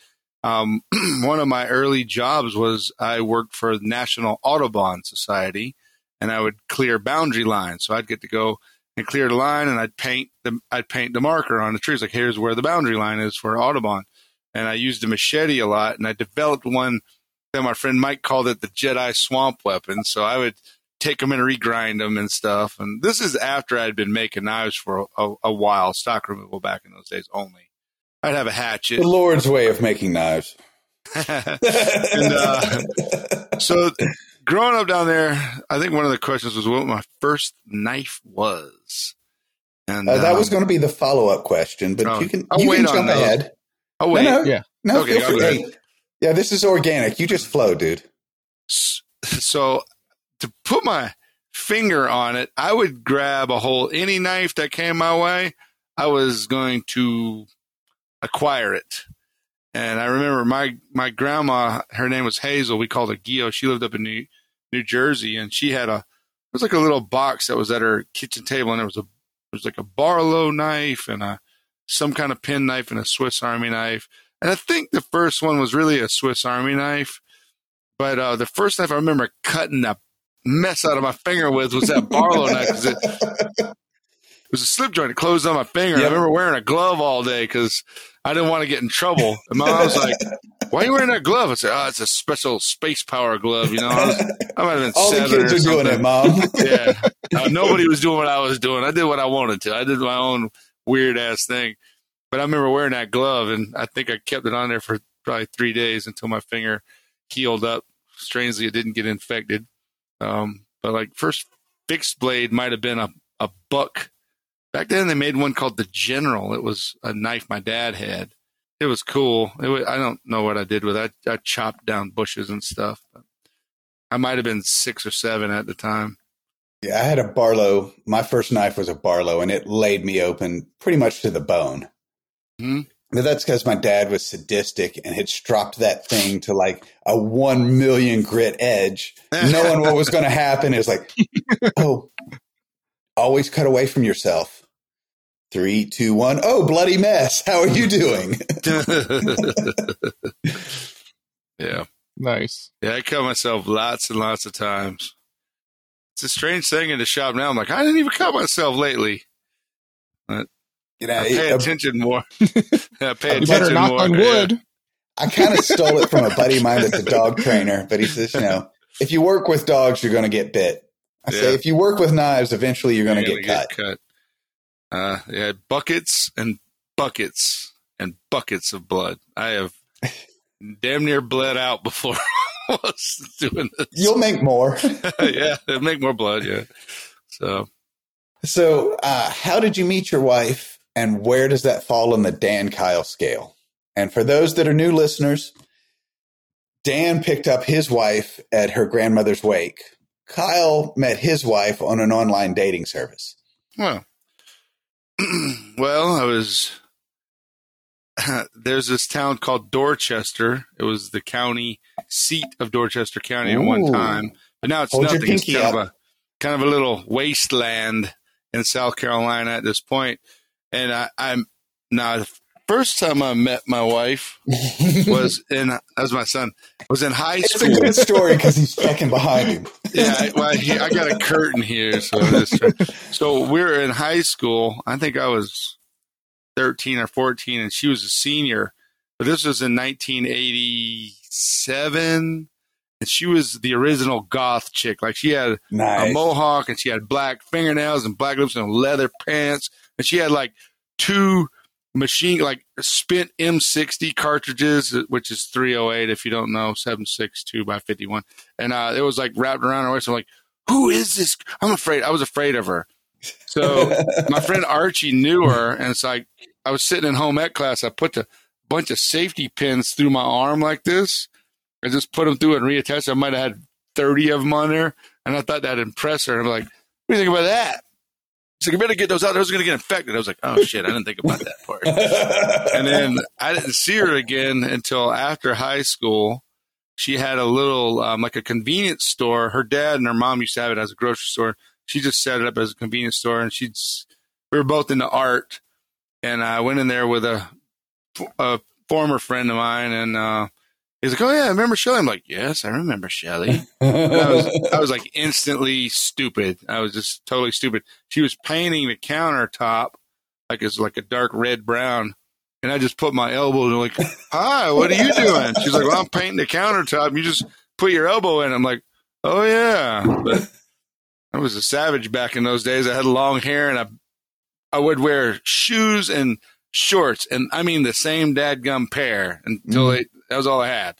Um, one of my early jobs was I worked for the National Audubon Society, and I would clear boundary lines. So I'd get to go and clear the line, and I'd paint the I'd paint the marker on the trees. Like here's where the boundary line is for Audubon. And I used a machete a lot, and I developed one that my friend Mike called it the Jedi swamp weapon. So I would take them and regrind them and stuff. And this is after I'd been making knives for a, a while, stock removal back in those days only. I'd have a hatchet. The Lord's way of making knives. and uh, so growing up down there, I think one of the questions was what my first knife was. And Uh, that um, was going to be the follow up question, but Oh, you can I'll you wait can jump those. ahead. Oh wait, no, no, Yeah. no, Okay, feel free. yeah, this is organic. You just flow, dude. So to put my finger on it, I would grab a whole any knife that came my way. I was going to acquire it. And I remember my my grandma, her name was Hazel. We called her Gio. She lived up in New New Jersey, and she had a it was like a little box that was at her kitchen table, and there was a there was like a Barlow knife and a some kind of pen knife and a Swiss Army knife. And I think the first one was really a Swiss Army knife. But uh, the first knife I remember cutting the mess out of my finger with was that Barlow knife. It, it was a slip joint. It closed on my finger. I remember wearing a glove all day because I didn't want to get in trouble. And my mom was like, "Why are you wearing that glove?" I said, "Oh, it's a special space power glove." You know, I, was, I might have been All the kids are doing it, mom. yeah, Uh, nobody was doing what I was doing. I did what I wanted to. I did my own weird ass thing. But I remember wearing that glove, and I think I kept it on there for probably three days until my finger healed up. Strangely, it didn't get infected. Um, but like first fixed blade might have been a, a buck. Back then, they made one called the General. It was a knife my dad had. It was cool. It was, I don't know what I did with it. I, I chopped down bushes and stuff. But I might have been six or seven at the time. Yeah, I had a Barlow. My first knife was a Barlow, and it laid me open pretty much to the bone. Mhm. But that's because my dad was sadistic and had stropped that thing to like a one million grit edge, knowing what was going to happen. It was like, oh, always cut away from yourself. Three, two, one. Oh, bloody mess. How are you doing? yeah. Nice. Yeah, I cut myself lots and lots of times. It's a strange thing in the shop now. I'm like, I didn't even cut myself lately. You know, I pay it- attention more. I pay You attention better knock more. on Yeah. wood. I kind of stole it from a buddy of mine that's a dog trainer, but he says, you know, if you work with dogs, you're going to get bit. I say, if you work with knives, eventually you're going to You're get cut. cut. Uh, yeah, buckets and buckets and buckets of blood. I have damn near bled out before I was doing this. You'll make more. yeah, make more blood. Yeah. So so, uh, how did you meet your wife, and where does that fall on the Dan Kyle scale? And for those that are new listeners, Dan picked up his wife at her grandmother's wake. Kyle met his wife on an online dating service. Well, well, I was. There's this town called Dorchester. It was the county seat of Dorchester County at one time, but now it's Hold nothing. It's kind of a kind of a little wasteland in South Carolina at this point. And I, I'm now first time I met my wife was in that was my son was in high school. It's a good story because he's checking behind him. yeah, I, well, he, I got a curtain here, so this, so we were in high school. I think I was thirteen or fourteen, and she was a senior. But this was in 1987, and she was the original goth chick. Like she had a mohawk, and she had black fingernails and black lips and leather pants, and she had like two machine like spent M60 cartridges, which is 308 if you don't know, 762 by 51, and uh, it was like wrapped around her waist. I'm like, who is this? I'm afraid. I was afraid of her. So my friend Archie knew her, and it's like I was sitting in home ec class. I put a bunch of safety pins through my arm like this, I just put them through and reattached. I might have had 30 of them on there. And I thought that'd impress her. And I'm like, what do you think about that? She's like, you better get those out. Those are going to get infected. I was like, oh shit, I didn't think about that part. and then I didn't see her again until after high school. She had a little, um, like a convenience store. Her dad and her mom used to have it as a grocery store. She just set it up as a convenience store, and she's. We were both into art, and I went in there with a, a former friend of mine, and uh, he's like, "Oh yeah, I remember Shelly." I'm like, "Yes, I remember Shelly." I was, I was like instantly stupid. I was just totally stupid. She was painting the countertop like it's like a dark red brown. And I just put my elbow and like, hi, what are you doing? She's like, well, I'm painting the countertop. You just put your elbow in. I'm like, oh yeah. But I was a savage back in those days. I had long hair and I, I would wear shoes and shorts. And I mean the same dadgum pair until mm-hmm. it, that was all I had.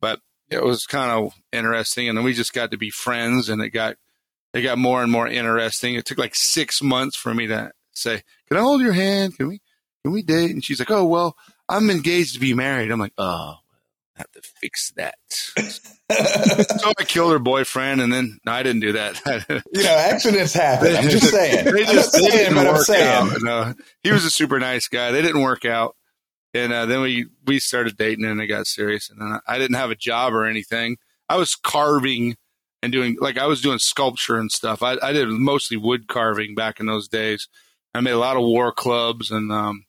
But it was kind of interesting. And then we just got to be friends and it got, it got more and more interesting. It took like six months for me to say, can I hold your hand? Can we, can we date? And she's like, oh, well, I'm engaged to be married. I'm like, oh, I have to fix that. so I killed her boyfriend and then, no, I didn't do that. you know, accidents happen. I'm just saying. They I'm just they saying, didn't but I'm saying. out. No, he was a super nice guy. They didn't work out. And uh, then we, we started dating and it got serious. And then I, didn't have a job or anything. I was carving and doing, like, I was doing sculpture and stuff. I, I did mostly wood carving back in those days. I made a lot of war clubs and um,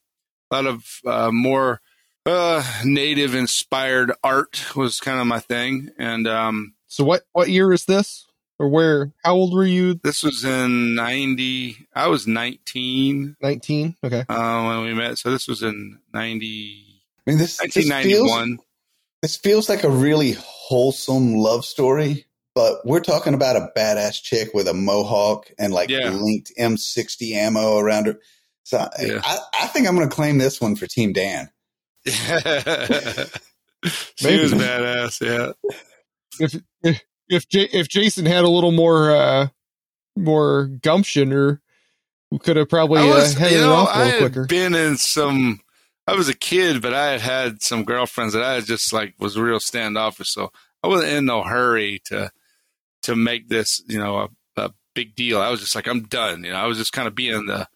a lot of uh, more uh, native inspired art was kind of my thing. And um, So what what year is this? Or where? How old were you? this was in 90, I was 19 Nineteen. Okay. uh, when we met. So this was in 90, I mean, this, this feels 1991. this feels like a really wholesome love story, but we're talking about a badass chick with a mohawk and like Yeah. linked M60 ammo around her. So I- Yeah. I, I think I'm going to claim this one for Team Dan. she Maybe. was badass. Yeah. If if if, J- if Jason had a little more uh more gumption, or we could have probably I was, uh, headed you know, off a I little had quicker. been in some. I was a kid, but I had had some girlfriends that I just like was real standoffish. So I wasn't in no hurry to to make this, you know, a, a big deal. I was just like, I'm done. You know, I was just kind of being the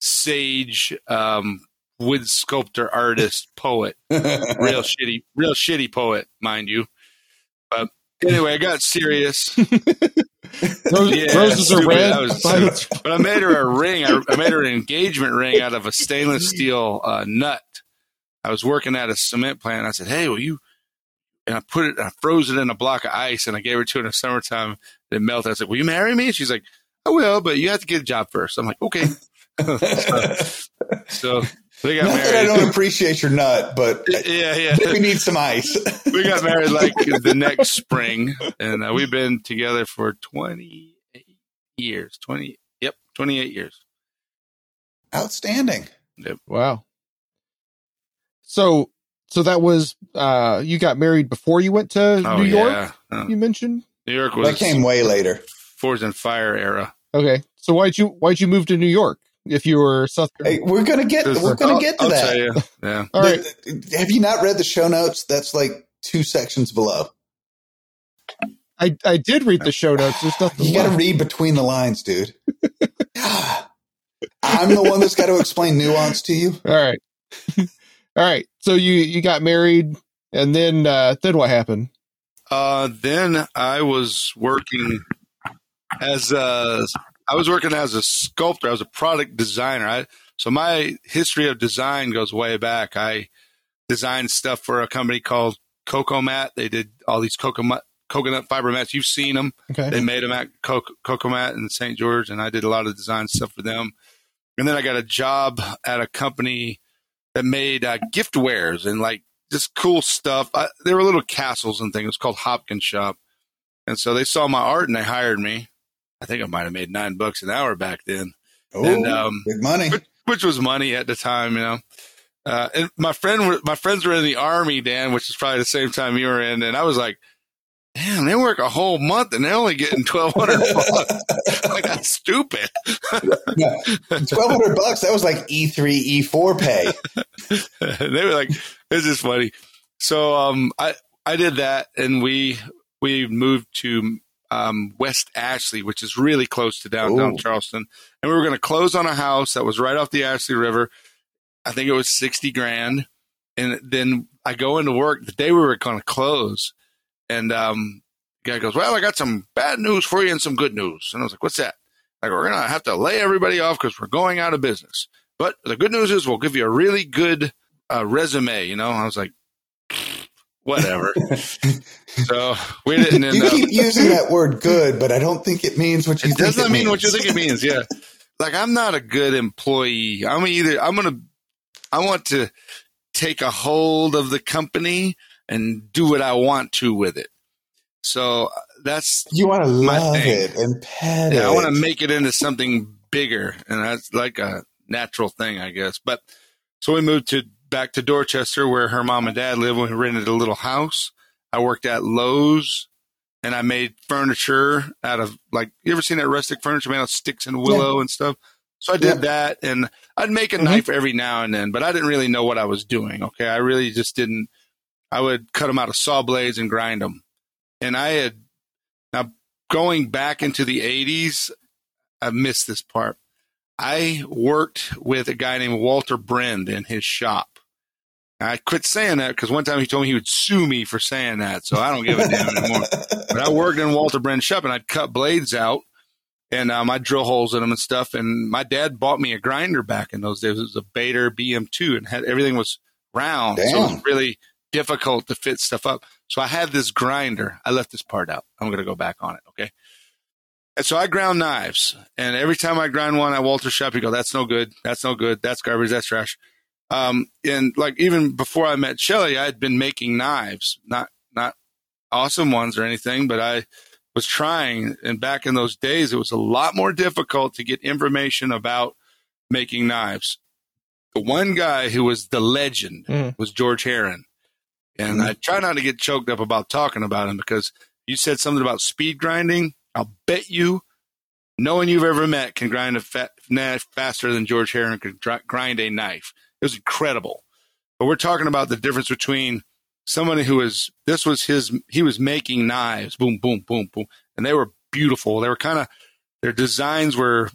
sage um, wood sculptor, artist, poet, real shitty, real shitty poet, mind you. But anyway, I got serious. Rose, Yeah, roses are red. Was but I made her a ring. I, I made her an engagement ring out of a stainless steel uh, nut. I was working at a cement plant. I said, "Hey, will you?" And I put it, I froze it in a block of ice, and I gave her to her in the summertime. It melted. I like, "Will you marry me?" She's like, "I will, but you have to get a job first. I'm like, "Okay." so we got Not that I don't appreciate your nut, but yeah, yeah. we need some ice. We got married like the next spring, and uh, we've been together for 28 years. 20, yep, 28 years. Outstanding. Yep. wow. So so that was uh you got married before you went to Oh, New York. yeah. Uh, You mentioned. New York was That came way later. Forged in Fire era. Okay. So why'd you why'd you move to New York if you were South Carolina? Hey, we're gonna get we're gonna I'll- get to I'll that. tell you. Yeah. All right. The- have you not read the show notes? That's like two sections below. I, I did read the show notes. There's nothing. You got to left. read between the lines, dude. I'm the one that's got to explain nuance to you. All right. All right. So you you got married and then uh then what happened? Uh, then I was working as a, I was working as a sculptor. I was a product designer. I, so my history of design goes way back. I designed stuff for a company called Coco Mat. They did all these coconut coconut fiber mats. You've seen them. Okay. They made them at Coco, Coco Mat in St. George, and I did a lot of design stuff for them. And then I got a job at a company that made uh, gift wares and like just cool stuff. I, they were little castles and things. It was called Hopkins Shop. And so they saw my art and they hired me. I think I might have made nine bucks an hour back then, Oh, And, um, big money. which, which was money at the time, you know. Uh, and my friend, were, my friends were in the army, Dan, which is probably the same time you were in. And I was like, damn, they work a whole month and they're only getting twelve hundred bucks. like that's stupid. Twelve hundred bucks. That was like E three, E four pay. they were like, "This is funny." So, um, I I did that, and we we moved to um, West Ashley, which is really close to downtown Ooh. Charleston, and we were going to close on a house that was right off the Ashley River. I think it was sixty grand, and then I go into work the day we were going to close, and um, the guy goes, "Well, I got some bad news for you and some good news," and I was like, "What's that?" Like, we're going to have to lay everybody off because we're going out of business. But the good news is we'll give you a really good uh, resume. You know, I was like, whatever. so we didn't end you up. keep using that word good, but I don't think it means what you It think does not it mean what you means. think it means. Yeah, like I'm not a good employee. I'm either I'm gonna I want to take a hold of the company and do what I want to with it. So that's You want to love thing. it and pet yeah. it. I want to make it into something bigger, and that's like a natural thing, I guess. But so we moved to back to Dorchester, where her mom and dad live. We rented a little house. I worked at Lowe's, and I made furniture out of like you ever seen that rustic furniture made out of sticks and willow and stuff. So I did Yeah. that, and I'd make a Mhm. knife every now and then, but I didn't really know what I was doing. Okay, I really just didn't. I would cut them out of saw blades and grind them, and I had now going back into the '80s. I missed this part. I worked with a guy named Walter Brend in his shop. I quit saying that because one time he told me he would sue me for saying that, so I don't give a damn anymore. But I worked in Walter Brend's shop and I'd cut blades out and um, I'd drill holes in them and stuff. And my dad bought me a grinder back in those days. It was a Bader BM2 and had everything was round, so it was really difficult to fit stuff up. So I had this grinder. I left this part out. I'm going to go back on it. Okay. And so I ground knives, and every time I grind one at Walter's shop, he go, "That's no good. That's no good. That's garbage. That's trash." Um, and like even before I met Shelly, I had been making knives, not not awesome ones or anything, but I was trying. And back in those days, it was a lot more difficult to get information about making knives. The one guy who was the legend Mm. was George Herron, and Mhm. I try not to get choked up about talking about him because you said something about speed grinding. I'll bet you no one you've ever met can grind a fa- knife faster than George Herron could dri- grind a knife. It was incredible. But we're talking about the difference between somebody who was this was his he was making knives, boom, boom, boom, boom, and they were beautiful. They were kind of their designs were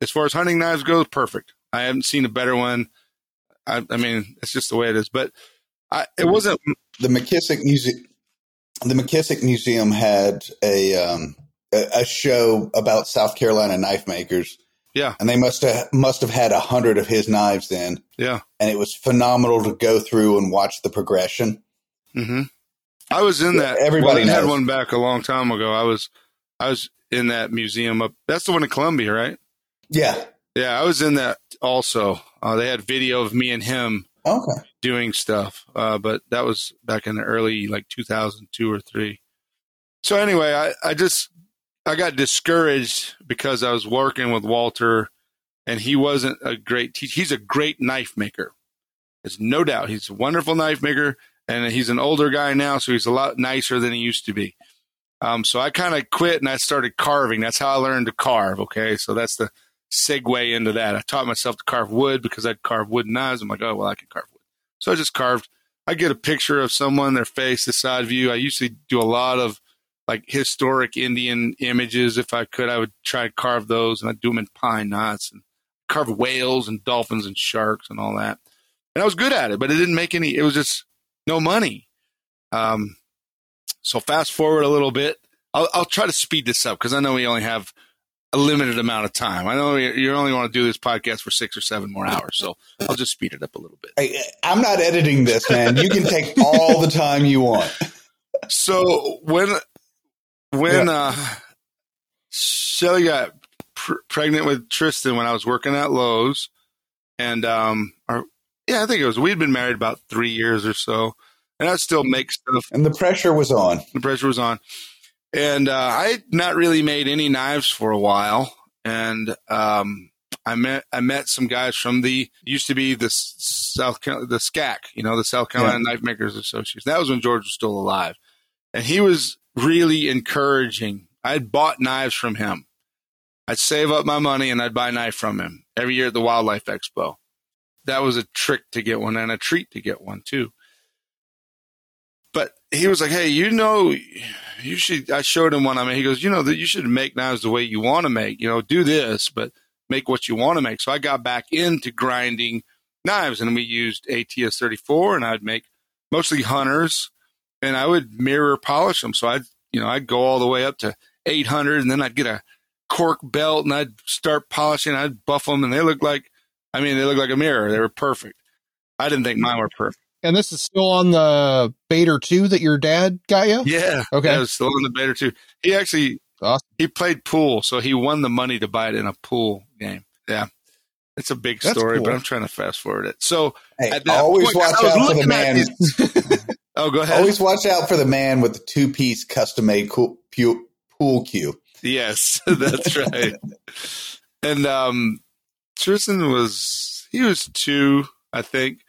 as far as hunting knives goes, perfect. I haven't seen a better one. I, I mean, it's just the way it is. But I, it wasn't. the McKissick Museum. The McKissick Museum had a um, a show about South Carolina knife makers. Yeah. and they must have must have had a hundred of his knives then, Yeah. and it was phenomenal to go through and watch the progression. hmm I was in that. Everybody had one back a long time ago. I was, I was in that museum up. That's the one in Columbia, right? Yeah. Yeah, I was in that also. Uh, they had video of me and him Okay. doing stuff, uh, but that was back in the early like 2002 or three. So anyway, I, I just I got discouraged because I was working with Walter, and he wasn't a great teacher. He's a great knife maker. There's no doubt. He's a wonderful knife maker, and he's an older guy now, so he's a lot nicer than he used to be. Um, so I kind of quit and I started carving. That's how I learned to carve. Okay, so that's the segue into that. I taught myself to carve wood because I'd carve wooden knives. I'm like, oh well, I can carve wood. So I just carved. I get a picture of someone, their face, the side view. I usually do a lot of like historic Indian images. If I could, I would try to carve those, and I'd do them in pine knots and carve whales and dolphins and sharks and all that. And I was good at it, but it didn't make any. It was just no money. Um, so fast forward a little bit. I'll, I'll try to speed this up because I know we only have a limited amount of time. I know you only want to do this podcast for six or seven more hours, so I'll just speed it up a little bit. Hey, I'm not editing this, man. You can take all the time you want. So when when uh Shelly got pr- pregnant with Tristan when I was working at Lowe's, and um, or yeah, I think it was we'd been married about three years or so, and I still make stuff. And the pressure was on. The pressure was on, and uh, I had not really made any knives for a while, and um, I met I met some guys from the used to be the South Carolina, the SCAC, you know, the South Carolina Knife Makers Association. That was when George was still alive, and he was really encouraging. I'd bought knives from him. I'd save up my money and I'd buy a knife from him every year at the Wildlife Expo. That was a trick to get one and a treat to get one too. But he was like, "Hey, you know, you should." I showed him one. I mean, he goes, "You know, that you should make knives the way you want to make. You know, do this, but make what you want to make." So I got back into grinding knives, and we used ATS thirty four, and I'd make mostly hunters, and I would mirror polish them. So I'd, you know, I'd go all the way up to eight hundred, and then I'd get a cork belt, and I'd start polishing. I'd buff them, and they look like, I mean, they look like a mirror. They were perfect. I didn't think mine were perfect. And this is still on the Bader 2 that your dad got you? Yeah. Okay. Yeah, it was still on the Bader too. He actually Awesome. he played pool, so he won the money to buy it in a pool game. Yeah. It's a big That's story, cool. but I'm trying to fast forward it. So Hey, at that always point, watch I was out for the looking at man. oh, go ahead. Always watch out for the man with the two piece custom made cool, pu- pool cue. Yes, that's right. and um Tristan was he was two, I think.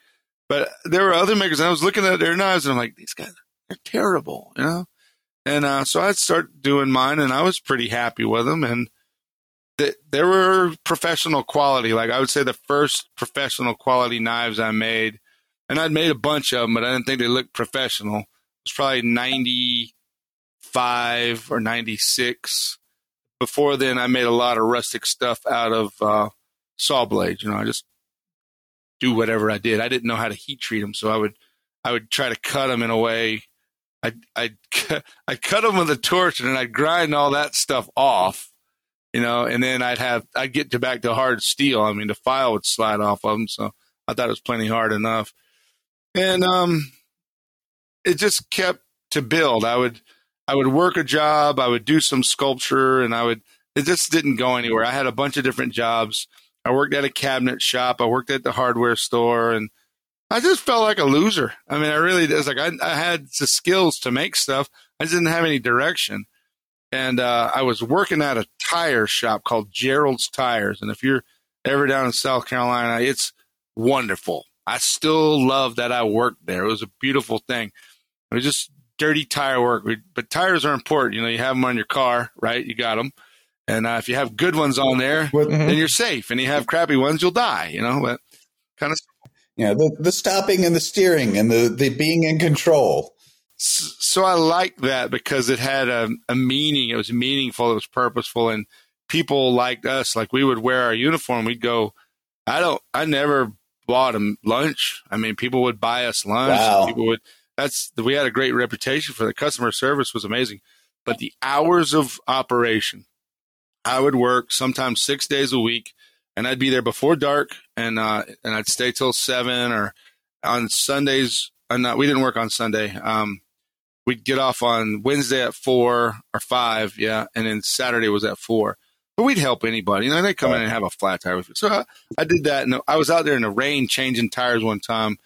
But there were other makers. I was looking at their knives and I'm like, these guys they're terrible, you know? And uh, so I'd start doing mine and I was pretty happy with them and th- there were professional quality. Like I would say the first professional quality knives I made, and I'd made a bunch of them, but I didn't think they looked professional. It was probably 95 or 96 before then I made a lot of rustic stuff out of uh, saw blades. You know, I just do whatever I did. I didn't know how to heat treat them, so I would I would try to cut them in a way. I I I cut them with a torch and then I'd grind all that stuff off, you know, and then I'd have I'd get to back to hard steel. I mean, the file would slide off of them, so I thought it was plenty hard enough. And um, it just kept to build. I would I would work a job, I would do some sculpture, and I would. It just didn't go anywhere. I had a bunch of different jobs. I worked at a cabinet shop. I worked at the hardware store, and I just felt like a loser. I mean, I really was like I, I had the skills to make stuff. I just didn't have any direction, and uh, I was working at a tire shop called Gerald's Tires. And if you're ever down in South Carolina, it's wonderful. I still love that I worked there. It was a beautiful thing. It was just dirty tire work, but tires are important. You know, you have them on your car, right? You got them, and uh, if you have good ones on there, Mhm. then you're safe. And you have crappy ones, you'll die. You know, but kind of. know, the, the stopping and the steering and the, the being in control. So I like that because it had a, a meaning. It was meaningful. It was purposeful, and people liked us. Like we would wear our uniform. We'd go. I don't. I never bought them lunch. I mean, people would buy us lunch. Wow. People would. That's we had a great reputation for the customer service was amazing, but the hours of operation, I would work sometimes six days a week, and I'd be there before dark, and uh, and I'd stay till seven or on Sundays. Uh, not we didn't work on Sunday. Um, we'd get off on Wednesday at four or five, yeah, and then Saturday was at four. But we'd help anybody. You know, they'd come in and have a flat tire with you. So I, I did that, and I was out there in the rain changing tires one time,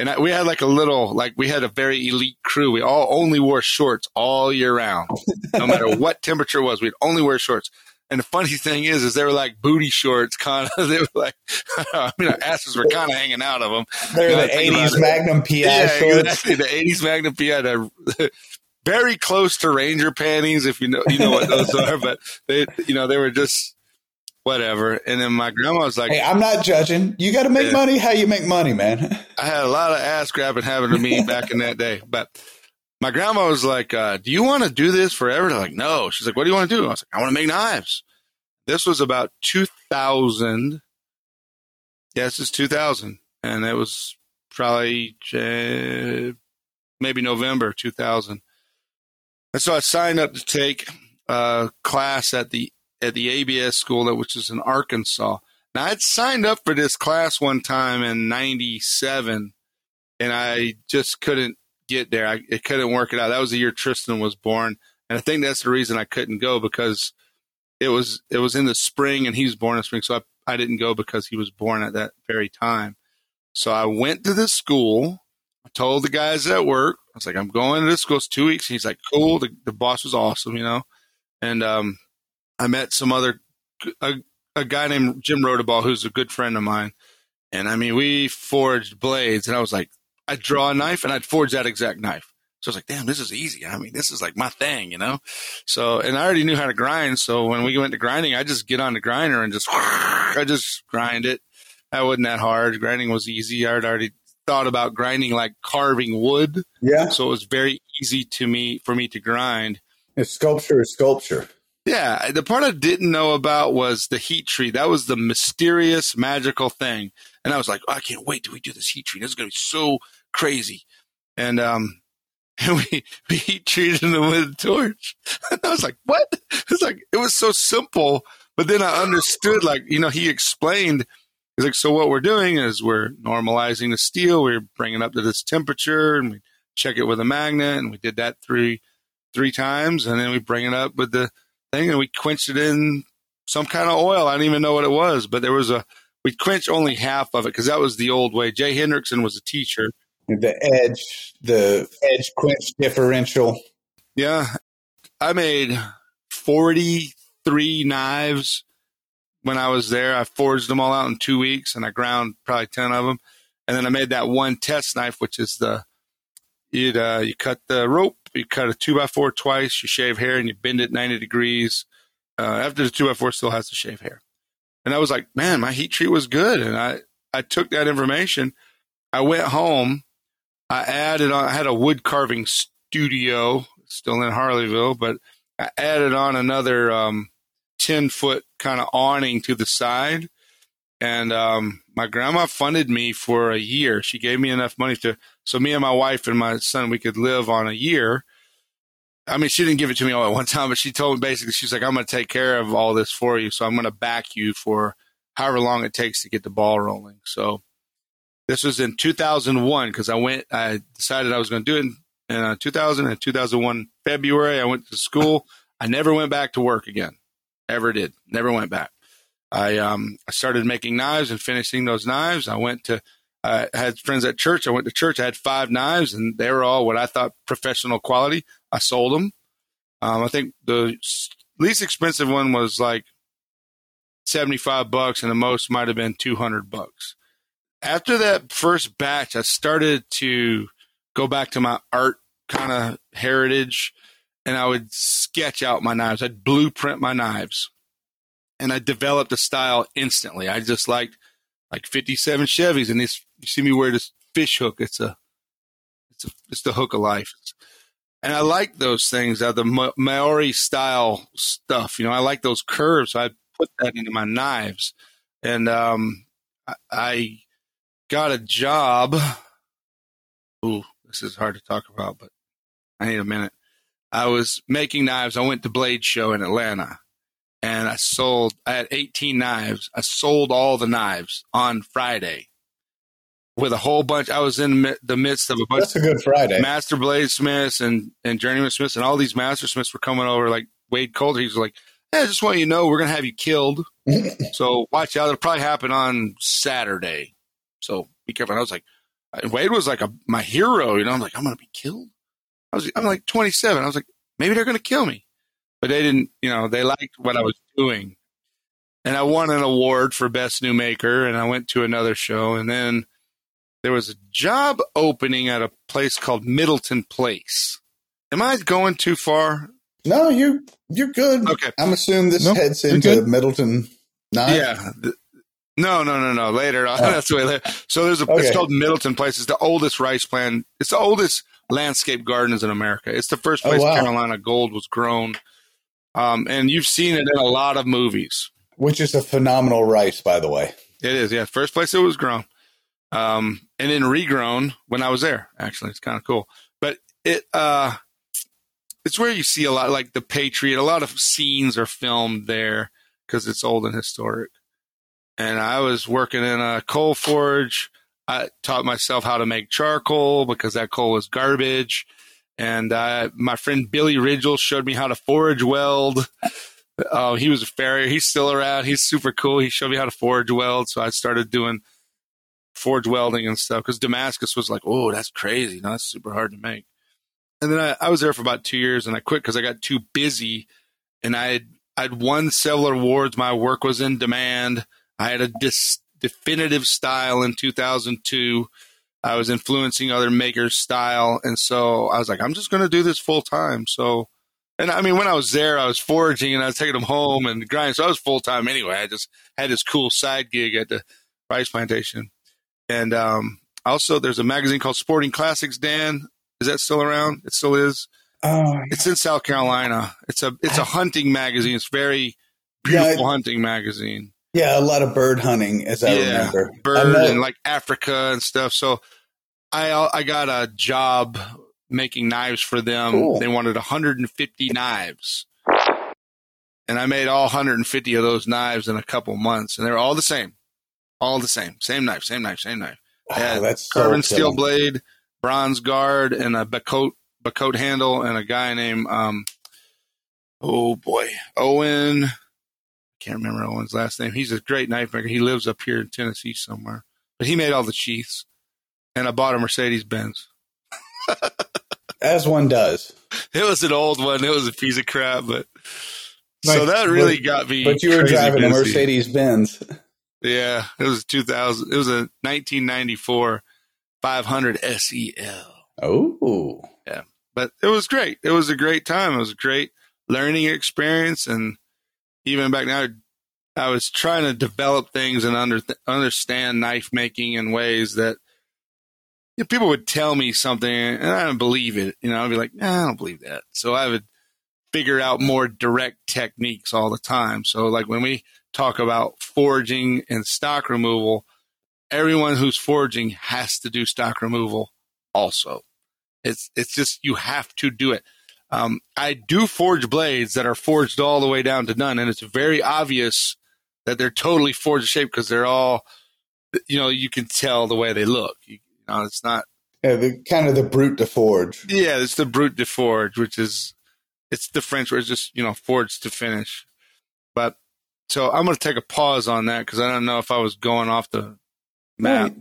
and I, we had like a little, like we had a very elite crew. We all only wore shorts all year round, no matter what temperature was. We'd only wear shorts. And the funny thing is, is they were like booty shorts, kind of. They were like, I mean, our asses were kind of hanging out of them. They're the I think about 80s. Magnum PI Yeah, shorts. exactly. The '80s Magnum PI, the, very close to Ranger panties, if you know, you know what those are. But they, you know, they were just whatever. And then my grandma was like, Hey, I'm not judging. You got to make Yeah. money how you make money, man. I had a lot of ass grabbing happened to me back in that day. But my grandma was like, uh, "Do you want to do this forever?" They're like, "No." She's like, "What do you want to do?" I was like, "I want to make knives." This was about 2000. Yeah, this is 2000, and it was probably uh, maybe November 2000. And so I signed up to take a class at the at the ABS school, that which is in Arkansas. Now I'd signed up for this class one time in '97, and I just couldn't get there. I it couldn't work it out. That was the year Tristan was born, and I think that's the reason I couldn't go because it was it was in the spring, and he was born in spring, so I I didn't go because he was born at that very time. So I went to the school. I told the guys at work, I was like, I'm going to this. It's two weeks. He's like, cool. The, the boss was awesome, you know. And um, I met some other a, a guy named Jim Rodebaugh, who's a good friend of mine. And I mean, we forged blades, and I was like, I'd draw a knife and I'd forge that exact knife. So I was like, damn, this is easy. I mean, this is like my thing, you know? So, and I already knew how to grind. So when we went to grinding, I just get on the grinder and just, I just grind it. That wasn't that hard. Grinding was easy. I'd already thought about grinding like carving wood. Yeah. So it was very easy to me for me to grind. If sculpture is sculpture. Yeah, the part I didn't know about was the heat treat. That was the mysterious, magical thing. And I was like, oh, I can't wait till we do this heat treat. is going to be so crazy. And, um, and we, we heat treated them with a torch. And I was like, what? It's like, it was so simple. But then I understood, like, you know, he explained, he's like, so what we're doing is we're normalizing the steel. We're bringing up to this temperature and we check it with a magnet. And we did that three, three times. And then we bring it up with the, thing and we quenched it in some kind of oil. I don't even know what it was, but there was a, we quenched only half of it because that was the old way. Jay Hendrickson was a teacher. The edge, the edge quench differential. Yeah. I made 43 knives when I was there. I forged them all out in two weeks and I ground probably 10 of them. And then I made that one test knife, which is the, you'd, uh, you cut the rope you cut a two by four twice, you shave hair and you bend it 90 degrees. Uh, after the two by four still has to shave hair. And I was like, man, my heat treat was good. And I, I took that information. I went home. I added on, I had a wood carving studio still in Harleyville, but I added on another, um, 10 foot kind of awning to the side. And, um, my grandma funded me for a year. She gave me enough money to, so me and my wife and my son, we could live on a year. I mean, she didn't give it to me all at one time, but she told me basically, she's like, I'm going to take care of all this for you. So I'm going to back you for however long it takes to get the ball rolling. So this was in 2001 because I went, I decided I was going to do it in, in uh, 2000 and 2001 February. I went to school. I never went back to work again. Ever did. Never went back. I um I started making knives and finishing those knives. I went to I had friends at church. I went to church. I had five knives, and they were all what I thought professional quality. I sold them. Um, I think the least expensive one was like seventy five bucks, and the most might have been two hundred bucks. After that first batch, I started to go back to my art kind of heritage, and I would sketch out my knives. I'd blueprint my knives and I developed a style instantly. I just liked like 57 Chevys and this, you see me wear this fish hook. It's a, it's a, it's the hook of life. And I like those things, uh, the Maori style stuff. You know, I like those curves. I put that into my knives and, um, I, I got a job. Ooh, this is hard to talk about, but I need a minute. I was making knives. I went to Blade Show in Atlanta and I sold. I had 18 knives. I sold all the knives on Friday with a whole bunch. I was in the midst of a bunch. That's a good Friday. Master bladesmiths and and journeyman smiths and all these master smiths were coming over. Like Wade Colter, he's like, "Hey, I just want you to know we're gonna have you killed. so watch out. It'll probably happen on Saturday. So be careful." And I was like, Wade was like a my hero. You know, I'm like, I'm gonna be killed. I was I'm like 27. I was like, maybe they're gonna kill me but they didn't, you know, they liked what I was doing. And I won an award for best new maker and I went to another show and then there was a job opening at a place called Middleton Place. Am I going too far? No, you you're good. Okay. I'm assuming this nope, heads into Middleton Made. Yeah. No, no, no, no. Later. Oh. That's the way later. So there's a okay. it's called Middleton Place. It's the oldest rice plant. It's the oldest landscape gardens in America. It's the first oh, place oh, wow. Carolina gold was grown. Um, and you've seen it in a lot of movies. Which is a phenomenal rice, by the way. It is, yeah. First place it was grown. Um, and then regrown when I was there, actually. It's kind of cool. But it uh it's where you see a lot like the Patriot, a lot of scenes are filmed there because it's old and historic. And I was working in a coal forge. I taught myself how to make charcoal because that coal was garbage. And uh, my friend Billy Ridgel showed me how to forge weld. Uh, he was a farrier. He's still around. He's super cool. He showed me how to forge weld. So I started doing forge welding and stuff because Damascus was like, oh, that's crazy. No, that's super hard to make. And then I, I was there for about two years and I quit because I got too busy and I had, I'd won several awards. My work was in demand. I had a dis- definitive style in 2002 I was influencing other makers' style, and so I was like, I'm just going to do this full time. So, and I mean, when I was there, I was foraging and I was taking them home and grinding. So I was full time anyway. I just had this cool side gig at the rice plantation, and um, Also, there's a magazine called Sporting Classics. Dan, is that still around? It still is. Oh, It's in South Carolina. It's a it's a hunting magazine. It's very beautiful Yeah, hunting magazine. Yeah, a lot of bird hunting, as I yeah, remember. Bird know- and like Africa and stuff. So I I got a job making knives for them. Cool. They wanted 150 knives, and I made all 150 of those knives in a couple months, and they're all the same, all the same, same knife, same knife, same knife. Oh, that's so Carbon steel blade, bronze guard, and a Bocote Bocote handle, and a guy named um, oh boy, Owen. Can't remember Owen's last name. He's a great knife maker. He lives up here in Tennessee somewhere, but he made all the sheaths. And I bought a Mercedes Benz. As one does. It was an old one. It was a piece of crap, but Nice. so that really But- got me. But you were driving a. Mercedes Benz. Yeah, it was 2000. It was a 1994 500 SEL. Oh. Yeah, but it was great. It was a great time. It was a great learning experience, and even back now, I was trying to develop things and under, understand knife making in ways that people would tell me something and I don't believe it. You know, I'd be like, nah, I don't believe that. So I would figure out more direct techniques all the time. So like when we talk about forging and stock removal, everyone who's forging has to do stock removal also. It's it's just you have to do it. Um, I do forge blades that are forged all the way down to none, and it's very obvious that they're totally forged shape because they're all, you know, you can tell the way they look. You, you know, it's not. Yeah, the kind of the brute to forge. Yeah, it's the brut de forge, which is it's the French where it's just you know forged to finish. But so I'm going to take a pause on that because I don't know if I was going off the map.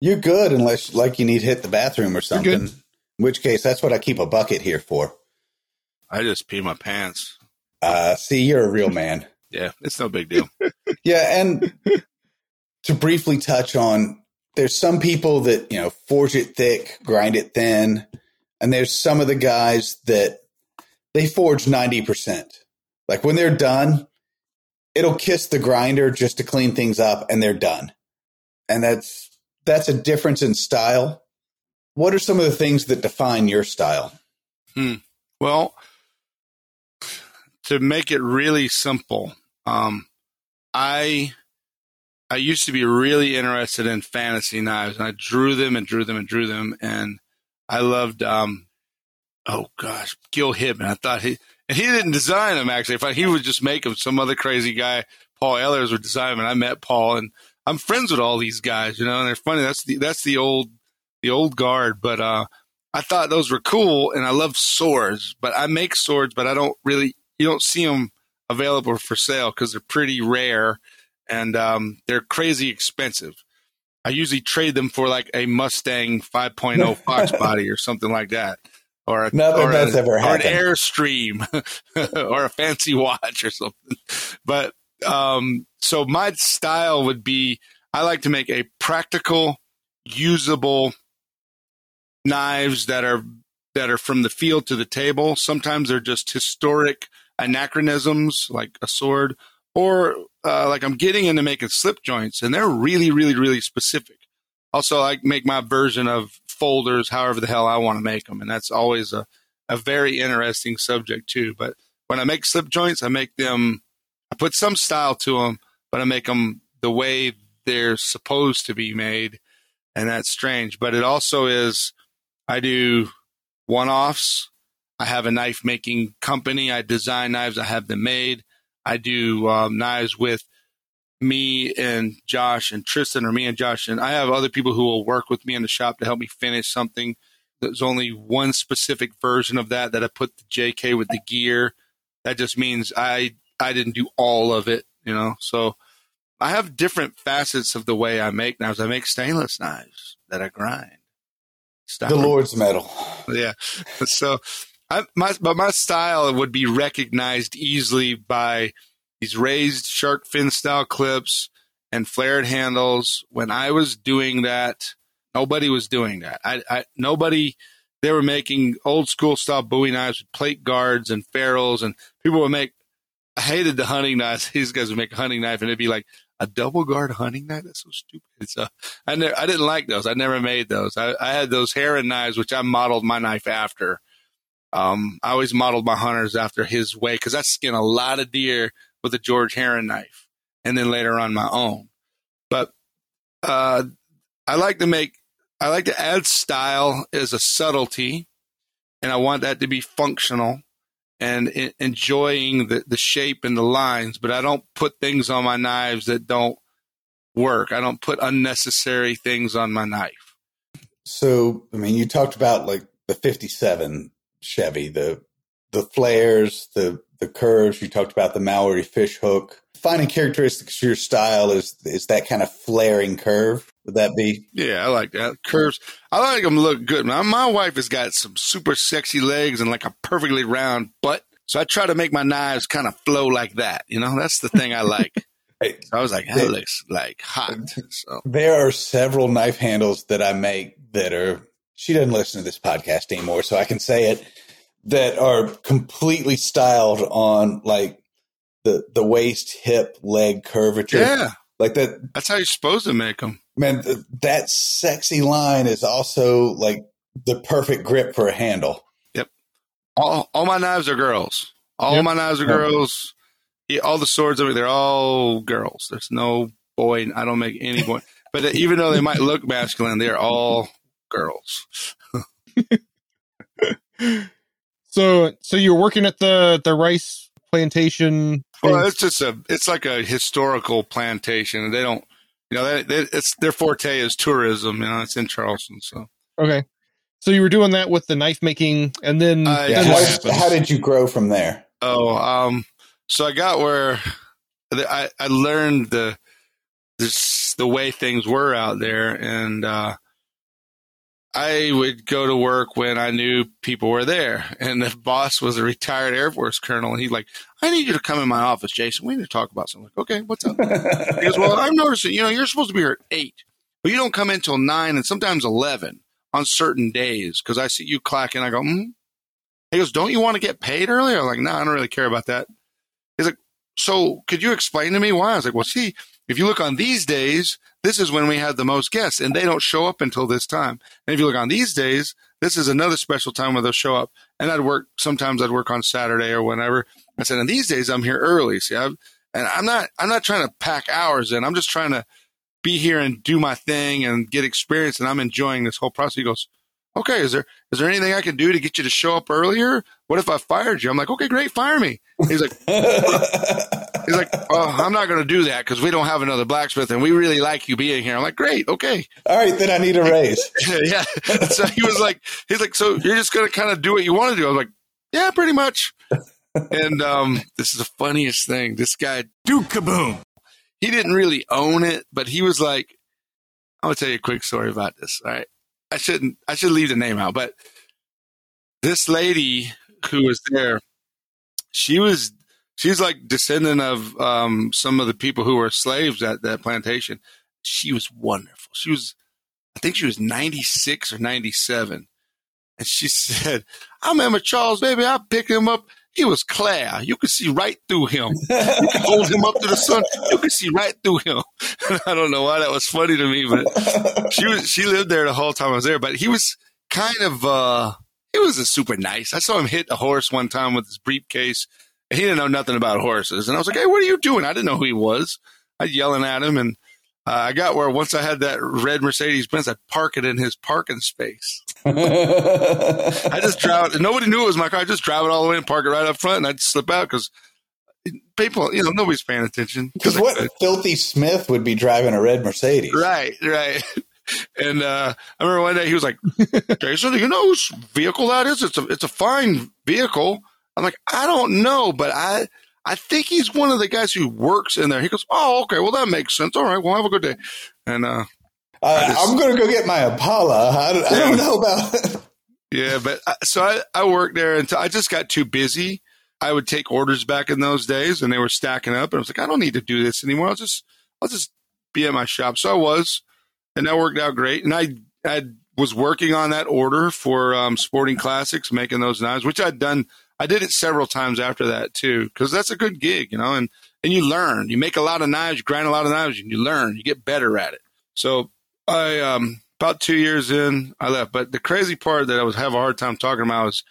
You're good unless like you need to hit the bathroom or something. In which case, that's what I keep a bucket here for. I just pee my pants. Uh, see, you're a real man. Yeah, it's no big deal. Yeah, and to briefly touch on, there's some people that you know forge it thick, grind it thin, and there's some of the guys that they forge ninety percent. Like when they're done, it'll kiss the grinder just to clean things up, and they're done. And that's that's a difference in style. What are some of the things that define your style? Well, to make it really simple, um, I I used to be really interested in fantasy knives, and I drew them and drew them and drew them, and I loved. Um, oh gosh, Gil Hibben. I thought he and he didn't design them actually. He would just make them, some other crazy guy, Paul Ehlers, would design them. And I met Paul, and I'm friends with all these guys, you know, and they're funny. That's the that's the old the old guard, but uh, I thought those were cool, and I love swords. But I make swords, but I don't really you don't see them available for sale because they're pretty rare and um, they're crazy expensive. I usually trade them for like a Mustang 5.0 Fox body or something like that, or a, Not that or, that's a- ever or an. Airstream or a fancy watch or something. But um, so my style would be I like to make a practical, usable knives that are that are from the field to the table. Sometimes they're just historic anachronisms, like a sword, or uh, like I'm getting into making slip joints, and they're really, really, really specific. Also, I make my version of folders, however the hell I want to make them, and that's always a a very interesting subject too. But when I make slip joints, I make them. I put some style to them, but I make them the way they're supposed to be made, and that's strange. But it also is. I do one offs. I have a knife making company. I design knives. I have them made. I do um, knives with me and Josh and Tristan, or me and Josh, and I have other people who will work with me in the shop to help me finish something. There's only one specific version of that that I put the JK with the gear. That just means I I didn't do all of it, you know. So I have different facets of the way I make knives. I make stainless knives that I grind. Stop. The Lord's metal. Yeah. So I, my but my style would be recognized easily by these raised shark fin style clips and flared handles. When I was doing that, nobody was doing that. I, I nobody they were making old school style Bowie knives with plate guards and ferrules and people would make I hated the hunting knives. These guys would make a hunting knife and it'd be like a double guard hunting knife. That's so stupid. So I ne- I didn't like those. I never made those. I, I had those Herron knives, which I modeled my knife after. Um, I always modeled my hunters after his way because I skin a lot of deer with a George Herron knife, and then later on my own. But uh, I like to make. I like to add style as a subtlety, and I want that to be functional and enjoying the, the shape and the lines, but I don't put things on my knives that don't work. I don't put unnecessary things on my knife. So, I mean, you talked about like the 57 Chevy, the the flares, the the curves. You talked about the Maori fish hook. Finding characteristics of your style is is that kind of flaring curve. Would that be? Yeah, I like that. Curves. I like them look good. My, my wife has got some super sexy legs and like a perfectly round butt. So I try to make my knives kind of flow like that. You know, that's the thing I like. Hey, So I was like, that looks like hot. So There are several knife handles that I make that are. She doesn't listen to this podcast anymore, so I can say it. That are completely styled on like the the waist, hip, leg curvature. yeah, Like that, that's how you're supposed to make them. man. Th- that sexy line is also like the perfect grip for a handle. Yep. All, all my knives are girls. All Yep. my knives are girls. Yeah, all the swords, I mean, they're all girls. There's no boy. I don't make any boy. But uh, even though they might look masculine, they're all girls. So, so you're working at the the rice plantation. Well, it's just a, it's like a historical plantation. and They don't, you know, they, they, it's their forte is tourism. You know, it's in Charleston. So okay. So you were doing that with the knife making, and then, Uh, Yeah. then How, how did you grow from there? Oh, um, so I got where the- I, I learned the this, the way things were out there, and uh, I would go to work when I knew people were there. And the boss was a retired Air Force colonel, and he's like, "I need you to come in my office, Jason. We need to talk about something." Like, okay, what's up? He goes, "Well, I'm noticing, you know, you're supposed to be here at eight, but you don't come in till nine, and sometimes eleven on certain days because I see you clacking. I go, mm. He goes, "Don't you want to get paid earlier?" I'm like, "No, I don't really care about that." He's like, "So could you explain to me why?" I was like, "Well, see, if you look on these days, this is when we have the most guests, and they don't show up until this time. And if you look on these days, this is another special time where they'll show up. And I'd work sometimes. I'd work on Saturday or whenever. I said, and these days I'm here early. See, I've, and I'm not. I'm not trying to pack hours in. I'm just trying to be here and do my thing and get experience. And I'm enjoying this whole process. He goes, okay, is there is there anything I can do to get you to show up earlier? What if I fired you? I'm like, okay, great, fire me. He's like, he's like, oh, I'm not going to do that because we don't have another blacksmith and we really like you being here. I'm like, great, okay, All right, then I need a raise. yeah. So he was like, he's like, so you're just going to kind of do what you want to do. I was like, yeah, pretty much. And um, this is the funniest thing. This guy, Duke Kaboom, he didn't really own it, but he was like, I'm gonna tell you a quick story about this. All right, I shouldn't, I should leave the name out, but this lady who was there, she was, she's like descendant of um, some of the people who were slaves at that plantation. She was wonderful. She was, I think she was 96 or 97. And she said, I remember Charles, baby, I picked him up. He was clear. You could see right through him. You could hold him up to the sun. You could see right through him. I don't know why that was funny to me, but she was, she lived there the whole time I was there, but he was kind of, uh, he was a super nice. I saw him hit a horse one time with his briefcase. He didn't know nothing about horses. And I was like, Hey, what are you doing? I didn't know who he was. I was yelling at him and uh, I got where once I had that red Mercedes Benz, I'd park it in his parking space. I just drive it. Nobody knew it was my car. I just drive it all the way and park it right up front, and I'd slip out because people, you know, nobody's paying attention. Because what filthy Smith would be driving a red Mercedes? Right, right. And uh, I remember one day he was like, "Jason, do you know whose vehicle that is? It's a it's a fine vehicle." I'm like, "I don't know, but I I think he's one of the guys who works in there." He goes, "Oh, okay, well that makes sense. All right, well have a good day." And uh, Uh, just- I'm going to go get my Impala. I, don't- I don't know about. Yeah, but I, so I, I worked there until I just got too busy. I would take orders back in those days, and they were stacking up. And I was like, I don't need to do this anymore. I'll just I'll just be at my shop. So I was, and that worked out great. And I I was working on that order for um, Sporting Classics, making those knives, which I'd done. I did it several times after that too, because that's a good gig, you know. And and you learn. You make a lot of knives, you grind a lot of knives, and you learn. You get better at it. So I um about two years in, I left. But the crazy part that I was have a hard time talking about was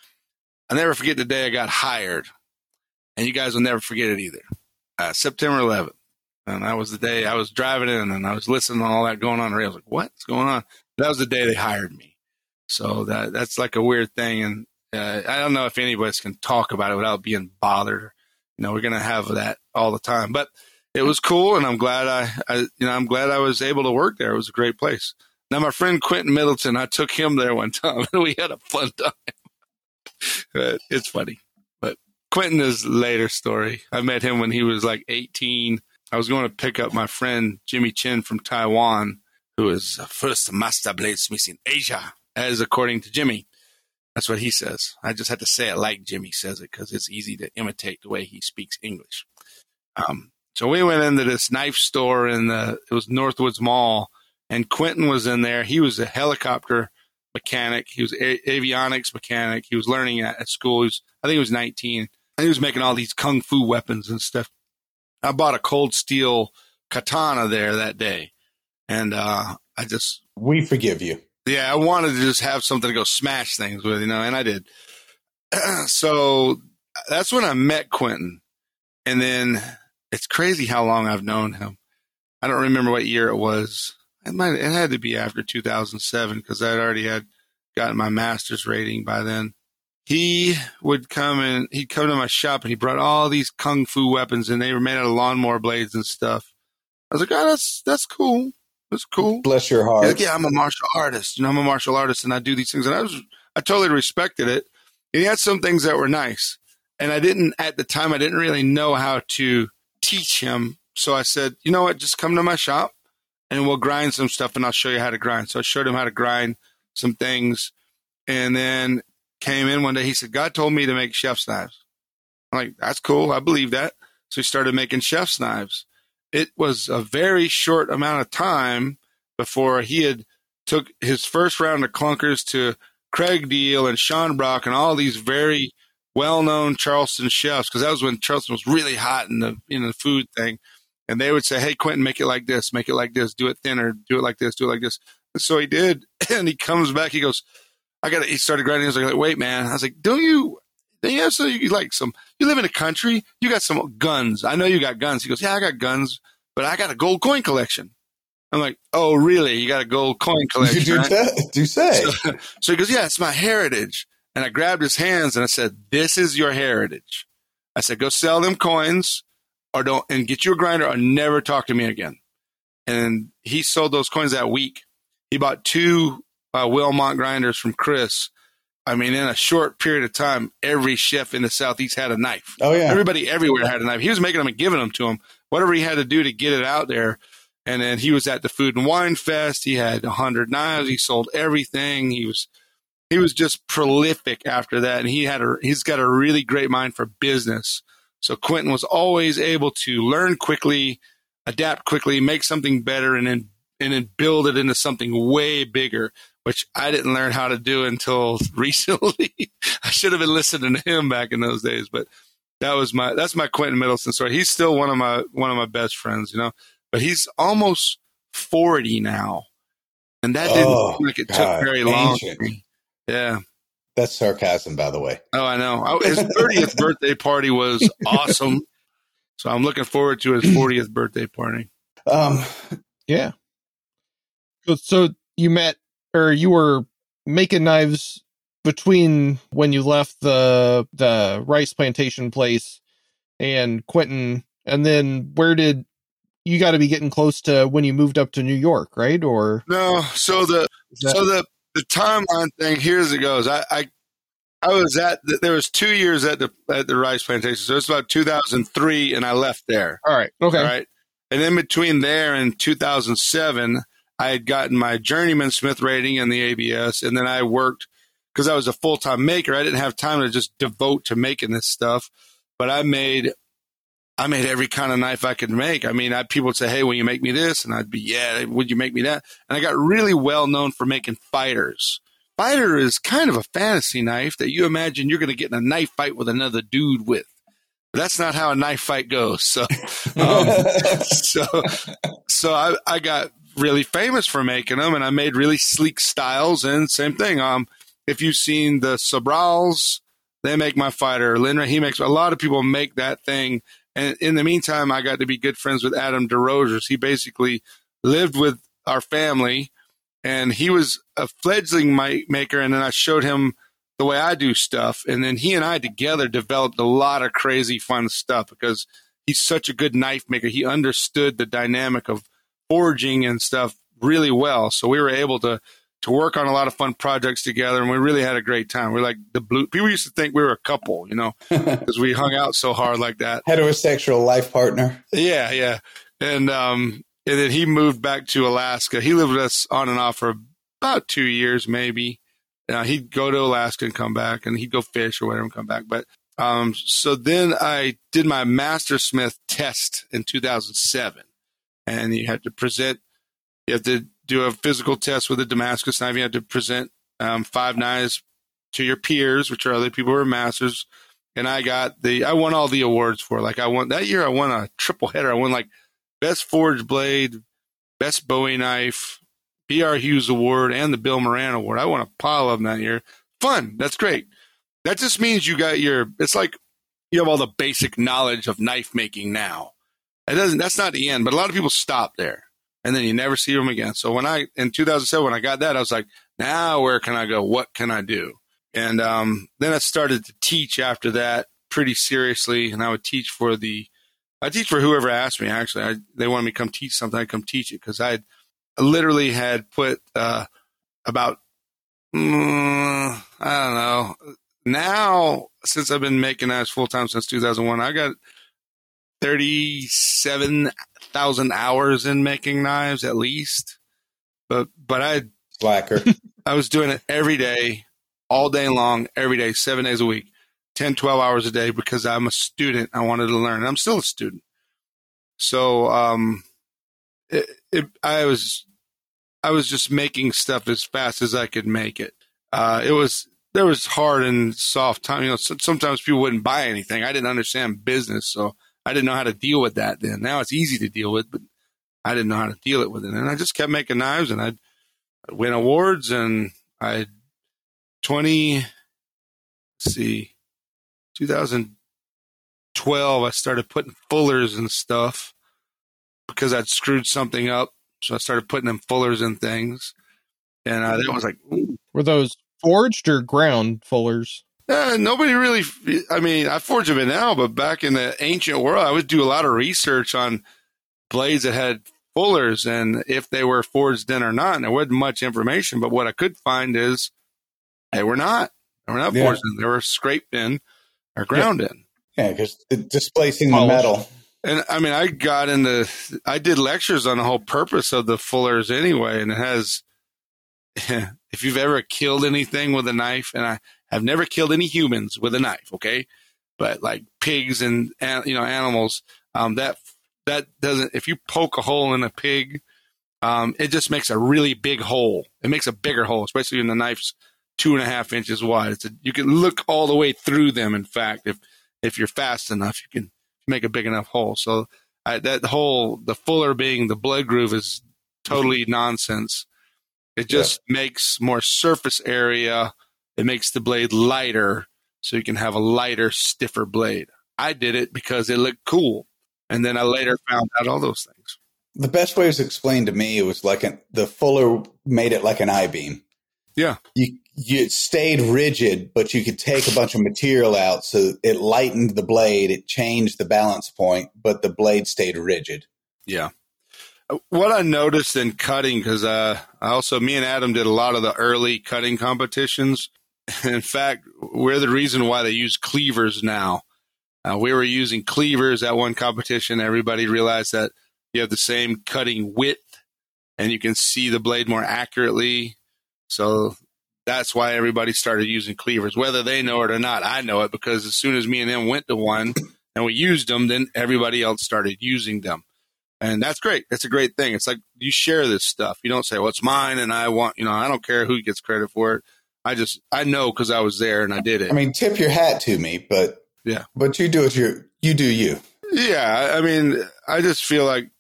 I never forget the day I got hired, and you guys will never forget it either. Uh, September 11th, and that was the day I was driving in, and I was listening to all that going on. I was like, "What's going on?" That was the day they hired me. So that that's like a weird thing, and uh, I don't know if anybody can talk about it without being bothered. You know, we're gonna have that all the time, but it was cool, and I'm glad I, I, you know, I'm glad I was able to work there. It was a great place. Now, my friend Quentin Middleton, I took him there one time, and we had a fun time. it's funny, but Quentin is later story. I met him when he was like 18. I was going to pick up my friend Jimmy Chin from Taiwan, who is the first master bladesmith in Asia, as according to Jimmy. That's what he says. I just had to say it like Jimmy says it because it's easy to imitate the way he speaks English. Um, so we went into this knife store in the it was Northwoods Mall, and Quentin was in there. He was a helicopter mechanic. He was a- avionics mechanic. He was learning at, at school. Was, I think he was 19. And he was making all these kung fu weapons and stuff. I bought a cold steel katana there that day, and uh, I just We forgive you. Yeah, I wanted to just have something to go smash things with, you know, and I did. so that's when I met Quentin. And then it's crazy how long I've known him. I don't remember what year it was. It might it had to be after 2007 because I'd already had gotten my master's rating by then. He would come and he'd come to my shop and he brought all these kung fu weapons and they were made out of lawnmower blades and stuff. I was like, oh, that's that's cool. That's cool. Bless your heart. like, yeah, I'm a martial artist. You know, I'm a martial artist and I do these things. And I was, I totally respected it. And he had some things that were nice. And I didn't, at the time, I didn't really know how to teach him. So I said, you know what, just come to my shop and we'll grind some stuff and I'll show you how to grind. So I showed him how to grind some things. And then came in one day. He said, God told me to make chef's knives. I'm like, that's cool. I believe that. So he started making chef's knives. It was a very short amount of time before he had took his first round of clunkers to Craig Deihl and Sean Brock and all these very well-known Charleston chefs because that was when Charleston was really hot in the in the food thing, and they would say, "Hey, Quentin, make it like this, make it like this, do it thinner, do it like this, do it like this." And so he did, and he comes back, he goes, "I got." He started grinding. I was like, "Wait, man!" I was like, "Don't you?" Don't you have some, you like some, you live in a country, you got some guns. I know you got guns. He goes, yeah, I got guns, but I got a gold coin collection. I'm like, oh, really? You got a gold coin collection? You do, right? do say. So, so he goes, yeah, it's my heritage. And I grabbed his hands and I said, this is your heritage. I said, go sell them coins or don't, and get you a grinder or never talk to me again. And he sold those coins that week. He bought two uh, Wilmont grinders from Chris. I mean, in a short period of time, every chef in the Southeast had a knife. Oh, yeah. Everybody everywhere had a knife. He was making them and giving them to them, whatever he had to do to get it out there. And then he was at the Food and Wine Fest. He had a hundred knives. He sold everything. He was he was just prolific after that, and he had a he's got a really great mind for business. So Quentin was always able to learn quickly, adapt quickly, make something better, and then and then build it into something way bigger. Which I didn't learn how to do until recently. I should have been listening to him back in those days, but that was my that's my Quentin Middleton story. He's still one of my one of my best friends, you know, but he's almost forty now, and that didn't Oh, seem like it God, took very long. Yeah. That's sarcasm, by the way. Oh, I know. His 30th birthday party was awesome. So I'm looking forward to his 40th birthday party. Um, Yeah. So, so you met or you were making knives between when you left the the rice plantation place and Quentin, and then where did you got to be getting close to when you moved up to New York, right? Or No, so the that- so the the timeline thing here's it goes. I, I I was at the, there was two years at the at the rice plantation. So it's about 2003, and I left there. all right, okay, All right. And in between there and 2007, I had gotten my journeyman Smith rating in the ABS. And then I worked because I was a full time maker. I didn't have time to just devote to making this stuff. But I made, I made every kind of knife I could make. I mean, I, people would say, Hey, will you make me this? And I'd be, yeah, would you make me that? And I got really well known for making fighters. Fighter is kind of a fantasy knife that you imagine you're going to get in a knife fight with another dude with. But that's not how a knife fight goes. So, um, so, so I, I got really famous for making them and I made really sleek styles and same thing. Um, if you've seen the Sobrals, they make my fighter. Linra, he makes a lot of people make that thing. And in the meantime, I got to be good friends with Adam DesRosiers. He basically lived with our family and he was a fledgling maker. And then I showed him the way I do stuff. And then he and I together developed a lot of crazy fun stuff because he's such a good knife maker. He understood the dynamic of forging and stuff really well. So we were able to to work on a lot of fun projects together, and we really had a great time. We're like the blue people used to think we were a couple, you know, because we hung out so hard like that. Heterosexual life partner. Yeah, yeah, and um, and then he moved back to Alaska. He lived with us on and off for about two years, maybe. Uh, he'd go to Alaska and come back, and he'd go fish or whatever and come back. But um, so then I did my master smith test in 2007, and you had to present. You had to do a physical test with a Damascus knife. You had to present um, five knives to your peers, which are other people who are masters. And I got the, I won all the awards for. Like I won that year, I won a triple header. I won like best forged blade, best Bowie knife, B.R. Hughes Award, and the Bill Moran Award. I won a pile of them that year. Fun. That's great. That just means you got your. It's like you have all the basic knowledge of knife making now. It doesn't. That's not the end, but a lot of people stop there and then you never see them again. So when I in 2007 when I got that, I was like, now where can I go? What can I do? And um, then I started to teach after that pretty seriously, and I would teach for the I teach for whoever asked me. Actually, I, they wanted me to come teach something. I come teach it because I literally had put uh, about mm, I don't know. Now, since I've been making knives full time since 2001, I got 37,000 hours in making knives at least. But, but I, slacker, I was doing it every day, all day long, every day, seven days a week, 10, 12 hours a day because I'm a student. I wanted to learn. I'm still a student. So, um, it, it, I was, I was just making stuff as fast as I could make it. Uh, it was, there was hard and soft time. You know, sometimes people wouldn't buy anything. I didn't understand business. So I didn't know how to deal with that then. Now it's easy to deal with, but I didn't know how to deal it with it. And I just kept making knives and I'd, I'd win awards and I 20, let's see, 2012, I started putting fullers and stuff because I'd screwed something up. So I started putting them fullers and things. And uh, that was like, Ooh. were those forged or ground fullers? Uh, nobody really. I mean, I forge them now, but back in the ancient world, I would do a lot of research on blades that had fullers and if they were forged in or not. And there wasn't much information, but what I could find is they were not. They were not yeah. forged in. They were scraped in or ground yeah. in. Yeah, because displacing the metal. And I mean, I got into, I did lectures on the whole purpose of the fullers anyway, and it has, if you've ever killed anything with a knife, and I, I've never killed any humans with a knife, okay? But like pigs and you know animals, um, that that doesn't. If you poke a hole in a pig, um, it just makes a really big hole. It makes a bigger hole, especially when the knife's two and a half inches wide. It's a, you can look all the way through them. In fact, if if you're fast enough, you can make a big enough hole. So I, that whole the fuller being the blood groove is totally nonsense. It just yeah. makes more surface area it makes the blade lighter so you can have a lighter, stiffer blade. I did it because it looked cool. And then I later found out all those things. The best way it was explained to me, it was like an, the fuller made it like an I beam. Yeah. You, you stayed rigid, but you could take a bunch of material out. So it lightened the blade. It changed the balance point, but the blade stayed rigid. Yeah. What I noticed in cutting, because uh, I also me and Adam did a lot of the early cutting competitions. In fact, we're the reason why they use cleavers now. Uh, we were using cleavers at one competition. Everybody realized that you have the same cutting width and you can see the blade more accurately. So that's why everybody started using cleavers, whether they know it or not. I know it because as soon as me and them went to one and we used them, then everybody else started using them. And that's great. That's a great thing. It's like you share this stuff. You don't say, well, it's mine and I want, you know, I don't care who gets credit for it. I just I know because I was there and I did it. I mean, tip your hat to me, but yeah, but you do it your you do you. Yeah, I mean, I just feel like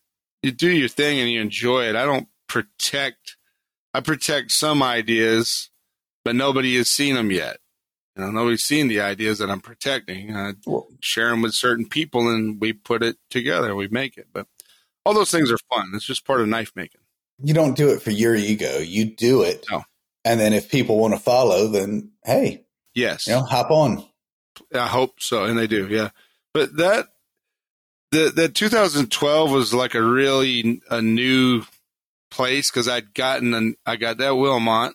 you do your thing and you enjoy it. I don't protect. I protect some ideas, but nobody has seen them yet. You know, nobody's seen the ideas that I'm protecting. I share them with certain people, and we put it together. We make it, but all those things are fun. It's just part of knife making. You don't do it for your ego. You do it. No. And then if people want to follow, then hey, Yes, you know, hop on. I hope so, and they do. Yeah, but that the that 2012 was like a really a new place because I'd gotten an, I got that Wilmont,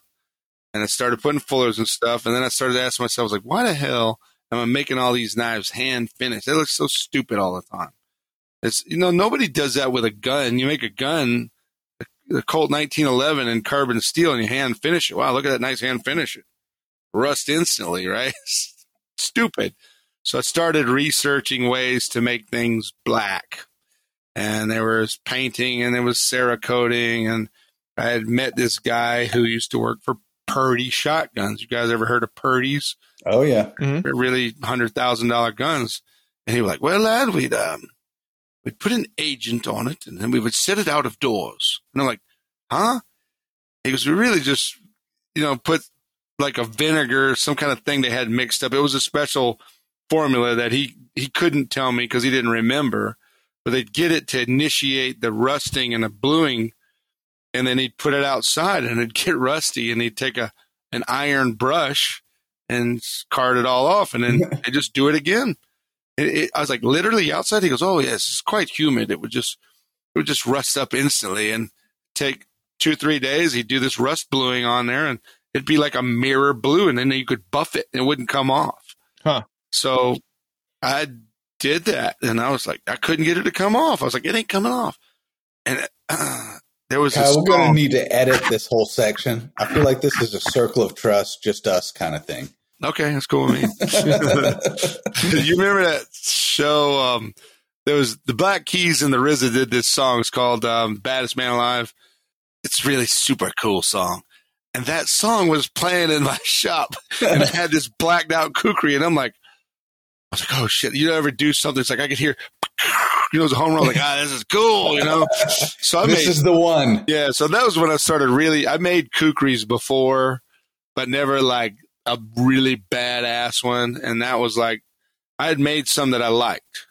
and I started putting fullers and stuff, and then I started asking myself, I was like, why the hell am I making all these knives hand finished? They look so stupid all the time. It's you know nobody does that with a gun. You make a gun, the Colt 1911 in carbon steel, and you hand finish it. Wow, look at that nice hand finish it. Rust instantly, right? Stupid. So I started researching ways to make things black. And there was painting and there was Cerakoting. And I had met this guy who used to work for Purdey shotguns. You guys ever heard of Purdey's? Oh yeah. They're really hundred thousand dollar guns. And he was like, "Well, lad, we'd um, we'd put an agent on it, and then we would set it out of doors." And I'm like, "Huh?" He goes, "We really just, you know, put like a vinegar, some kind of thing they had mixed up. It was a special formula that he he couldn't tell me because he didn't remember. But they'd get it to initiate the rusting and the bluing, and then he'd put it outside, and it'd get rusty, and he'd take a an iron brush." and card it all off, and then they just do it again. It, it, I was like, literally outside. He goes, "Oh yes, it's quite humid. It would just it would just rust up instantly, and take two three days. He'd do this rust bluing on there, and it'd be like a mirror blue, and then you could buff it, and it wouldn't come off. Huh. So I did that, and I was like, I couldn't get it to come off. I was like, it ain't coming off, and uh, there was Kyle, we're going to need to edit this whole section. I feel like this is a circle of trust, just us kind of thing. Okay, that's cool with me. you remember that show? Um, there was the Black Keys and the RZA did this song. It's called um, "Baddest Man Alive." It's really super cool song, and that song was playing in my shop, and it had this blacked out kukri, and I'm like, I was like, oh shit! You ever do something? It's like I could hear, you know, it's a home run. Like, ah, this is cool, you know. So I this made is the one. yeah, so that was when I started really. I made kukris before, but never like a really badass one. And that was like I had made some that I liked,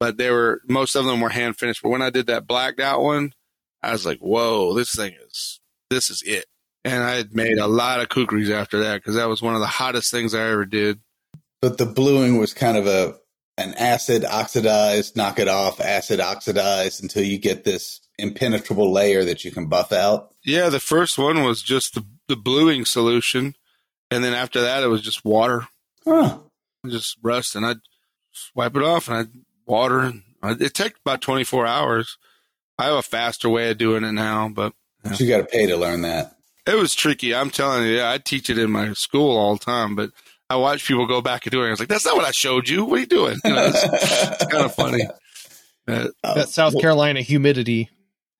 but they were most of them were hand finished. But when I did that blacked out one, I was like, "Whoa, this thing is this is it." And I had made a lot of kukris after that because that was one of the hottest things I ever did. But the bluing was kind of a an acid oxidized, knock it off, acid oxidized until you get this impenetrable layer that you can buff out. Yeah, the first one was just the the bluing solution, and then after that it was just water. Huh. Just rust and I'd wipe it off and I'd water it takes about 24 hours. I have a faster way of doing it now, but But you got to pay to learn that. it was tricky. I'm telling you, I teach it in my school all the time, but I watch people go back and do it. I was like, that's not what I showed you. What are you doing? You know, it's, it's kind of funny. Uh, That South well, Carolina humidity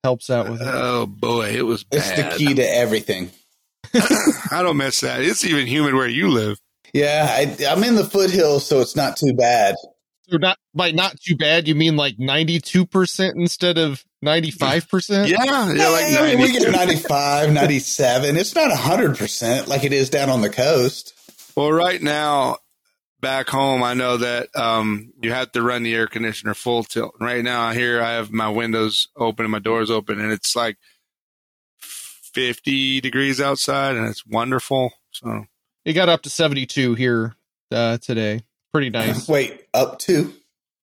helps out with it. oh boy, it was It's the key to everything. I don't miss that. It's even humid where you live. Yeah, I, I'm in the foothills, so it's not too bad. So not by not too bad, you mean like ninety two percent instead of ninety five percent? Yeah, yeah, like I mean, we get 92. 95, 97. It's not 100% like it is down on the coast. Well, right now, back home, I know that um, you have to run the air conditioner full tilt. Right now, here I have my windows open and my doors open, and it's like 50 degrees outside, and it's wonderful. So, It got up to seventy two here uh, today. Pretty nice. Wait, up to?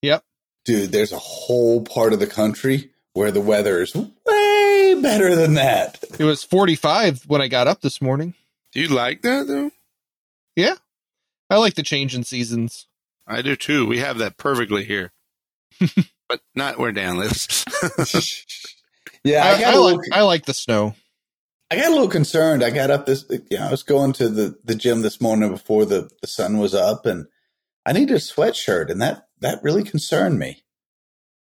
Yep. Dude, there's a whole part of the country where the weather is way better than that. It was forty five when I got up this morning. do you like that though? Yeah. I like the change in seasons. I do too. We have that perfectly here, but not where Dan lives. yeah, I, I, got I a like I like the snow. I got a little concerned. I got up this, you know, I was going to the, the gym this morning before the, the sun was up and I needed a sweatshirt and that, that really concerned me.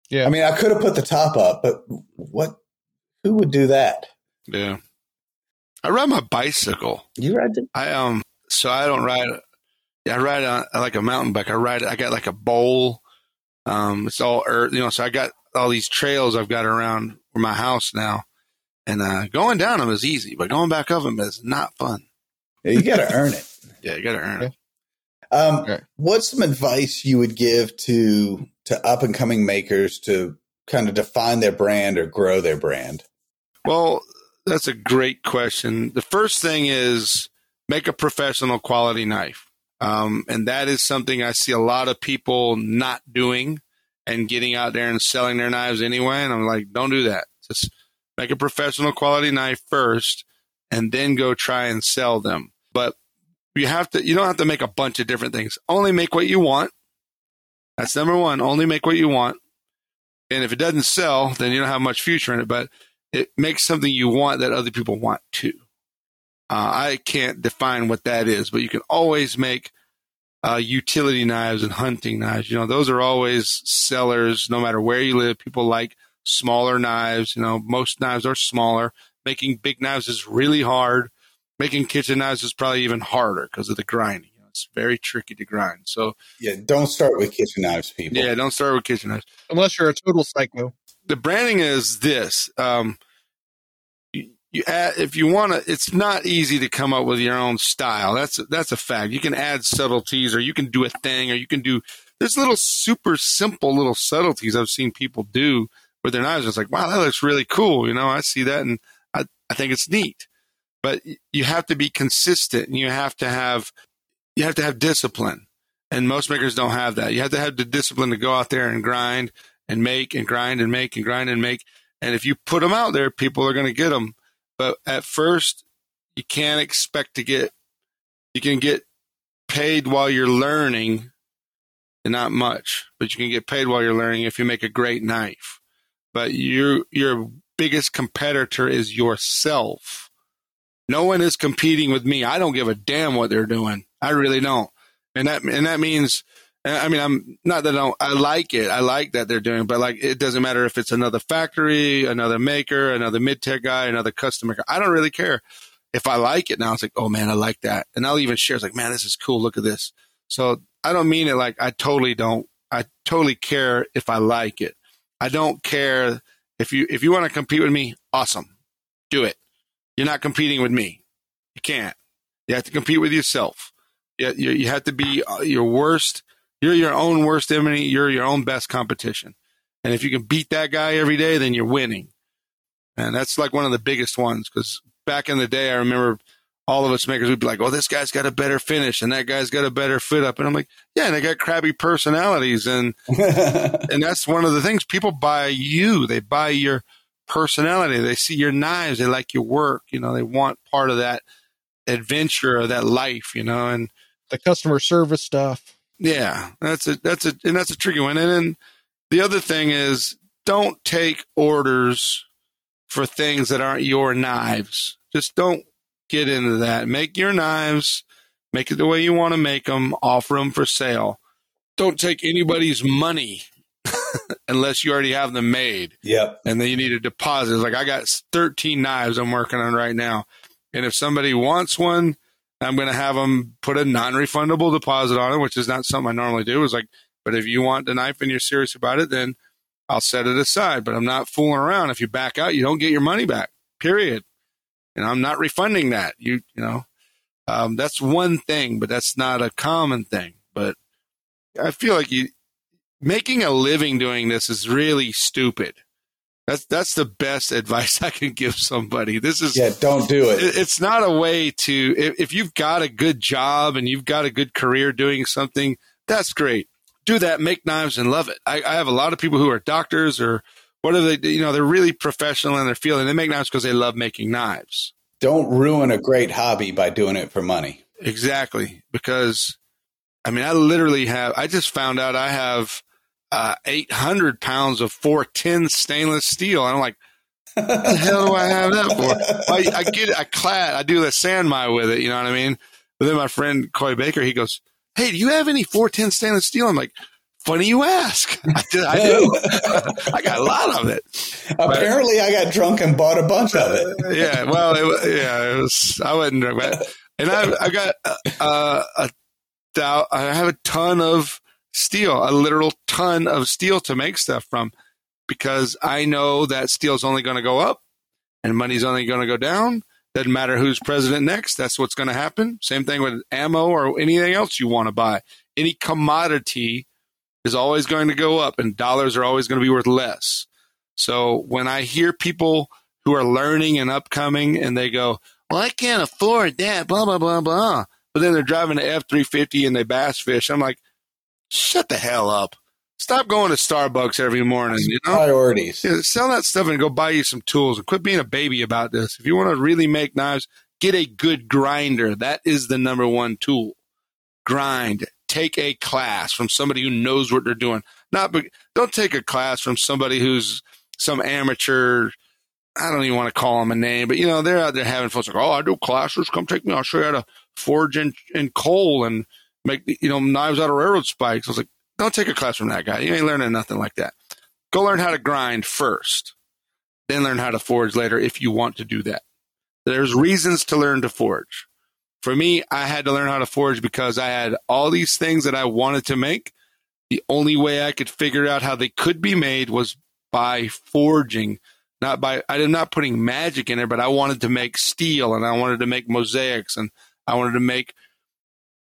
Yeah. I mean, I could have put the top up, but what, who would do that? yeah, I ride my bicycle. You ride the, I um so I don't ride I ride on like a mountain bike. I ride I got like a bowl Um, it's all earth, you know. So I got all these trails I've got around my house now, and uh, going down them is easy, but going back up them is not fun. Yeah, you got to earn it. Yeah, you got to earn it. Um, Okay. What's some advice you would give to to up and coming makers to kind of define their brand or grow their brand? Well, that's a great question. The first thing is make a professional quality knife. Um, and that is something I see a lot of people not doing and getting out there and selling their knives anyway. And I'm like, don't do that. Just make a professional quality knife first and then go try and sell them. But you have to, you don't have to make a bunch of different things. Only make what you want. That's number one. Only make what you want. And if it doesn't sell, then you don't have much future in it. But it makes something you want that other people want too. Uh, I can't define what that is, but you can always make uh, utility knives and hunting knives. You know, those are always sellers, no matter where you live. People like smaller knives. You know, most knives are smaller. Making big knives is really hard. Making kitchen knives is probably even harder because of the grinding. You know, it's very tricky to grind. So, Yeah, don't start with kitchen knives, people. yeah, don't start with kitchen knives Unless you're a total psycho. the branding is this. Um, you, you add, if you want to, it's not easy to come up with your own style. That's that's a fact. You can add subtleties, or you can do a thing, or you can do. There's little super simple little subtleties I've seen people do with their knives. It's like, wow, that looks really cool. You know, I see that, and I I think it's neat. But you have to be consistent, and you have to have you have to have discipline. And most makers don't have that. You have to have the discipline to go out there and grind and make and grind and make and grind and make. And if you put them out there, people are going to get them. But at first, you can't expect to get, you can get paid while you're learning and not much, but you can get paid while you're learning if you make a great knife. But your, your biggest competitor is yourself. No one is competing with me. I don't give a damn what they're doing. I really don't. And that, and that means, I mean, I'm not that I don't, I like it. I like that they're doing, but like, it doesn't matter if it's another factory, another maker, another mid-tech guy, another custom maker. I don't really care. If I like it now, it's like, oh man, I like that. And I'll even share, it's like, man, this is cool. Look at this. So I don't mean it like I totally don't. I totally care if I like it. I don't care if you, if you want to compete with me, awesome. Do it. You're not competing with me. You can't. You have to compete with yourself. You, you, you have to be uh, your worst. You're your own worst enemy. You're your own best competition. And if you can beat that guy every day, then you're winning. And that's like one of the biggest ones because back in the day, I remember all of us makers would be like, "Oh, this guy's got a better finish, and that guy's got a better fit up," and I'm like, "Yeah, and they got crabby personalities, and and that's one of the things people buy you. They buy your personality. They see your knives. They like your work. You know, they want part of that adventure or that life. You know, and The customer service stuff. yeah, that's a that's a and that's a tricky one. And then the other thing is don't take orders for things that aren't your knives. Just don't get into that. Make your knives, make it the way you want to make them, offer them for sale. Don't take anybody's money unless you already have them made yep. and then you need a deposit. It's like I got 13 knives I'm working on right now. And if somebody wants one, I'm going to have them put a non-refundable deposit on it, which is not something I normally do. It's like, but if you want the knife and you're serious about it, then I'll set it aside. But I'm not fooling around. If you back out, you don't get your money back. Period. And I'm not refunding that. You, you know, um, that's one thing, but that's not a common thing. But I feel like you making a living doing this is really stupid. That's that's the best advice I can give somebody. This is Yeah, don't do it. it- it's not a way to if, if you've got a good job and you've got a good career doing something that's great do that make knives and love it i, I have a lot of people who are doctors or what are they you know they're really professional in their field and they make knives because they love making knives Don't ruin a great hobby by doing it for money. exactly because i mean i literally have i just found out i have uh, 800 pounds of 410 stainless steel and i'm like what the hell do I have that for? I, I get it. I clad. I do the san mai with it. You know what I mean? But then my friend Coy Baker, he goes, "Hey, do you have any 410 stainless steel?" I'm like, "Funny you ask. I do. I, do. I got a lot of it. Apparently, I got drunk and bought a bunch of it. Yeah. Well, it, yeah. It was. I wasn't. But, and I, I got uh, a. thou- I have a ton of steel, a literal ton of steel to make stuff from because I know that steel is only going to go up and money's only going to go down. Doesn't matter who's president next. That's what's going to happen. Same thing with ammo or anything else you want to buy. Any commodity is always going to go up and dollars are always going to be worth less. So when I hear people who are learning and upcoming and they go, well, I can't afford that, blah, blah, blah, blah. But then they're driving an F 350 and they bass fish. I'm like, shut the hell up. Stop going to Starbucks every morning. You know? Priorities. Yeah, sell that stuff and go buy you some tools and quit being a baby about this. If you want to really make knives, get a good grinder. That is the number one tool. Grind. Take a class from somebody who knows what they're doing. Not, don't take a class from somebody who's some amateur. I don't even want to call them a name, but you know they're out there having fun. Like, oh, I do classes. Come take me. I'll show you how to forge in, in coal and make you know knives out of railroad spikes. I was like, don't take a class from that guy. You ain't learning nothing like that. Go learn how to grind first, then learn how to forge later if you want to do that. There's reasons to learn to forge. For me, I had to learn how to forge because I had all these things that I wanted to make. The only way I could figure out how they could be made was by forging, not by, I'm not putting magic in there, but I wanted to make steel and I wanted to make mosaics and I wanted to make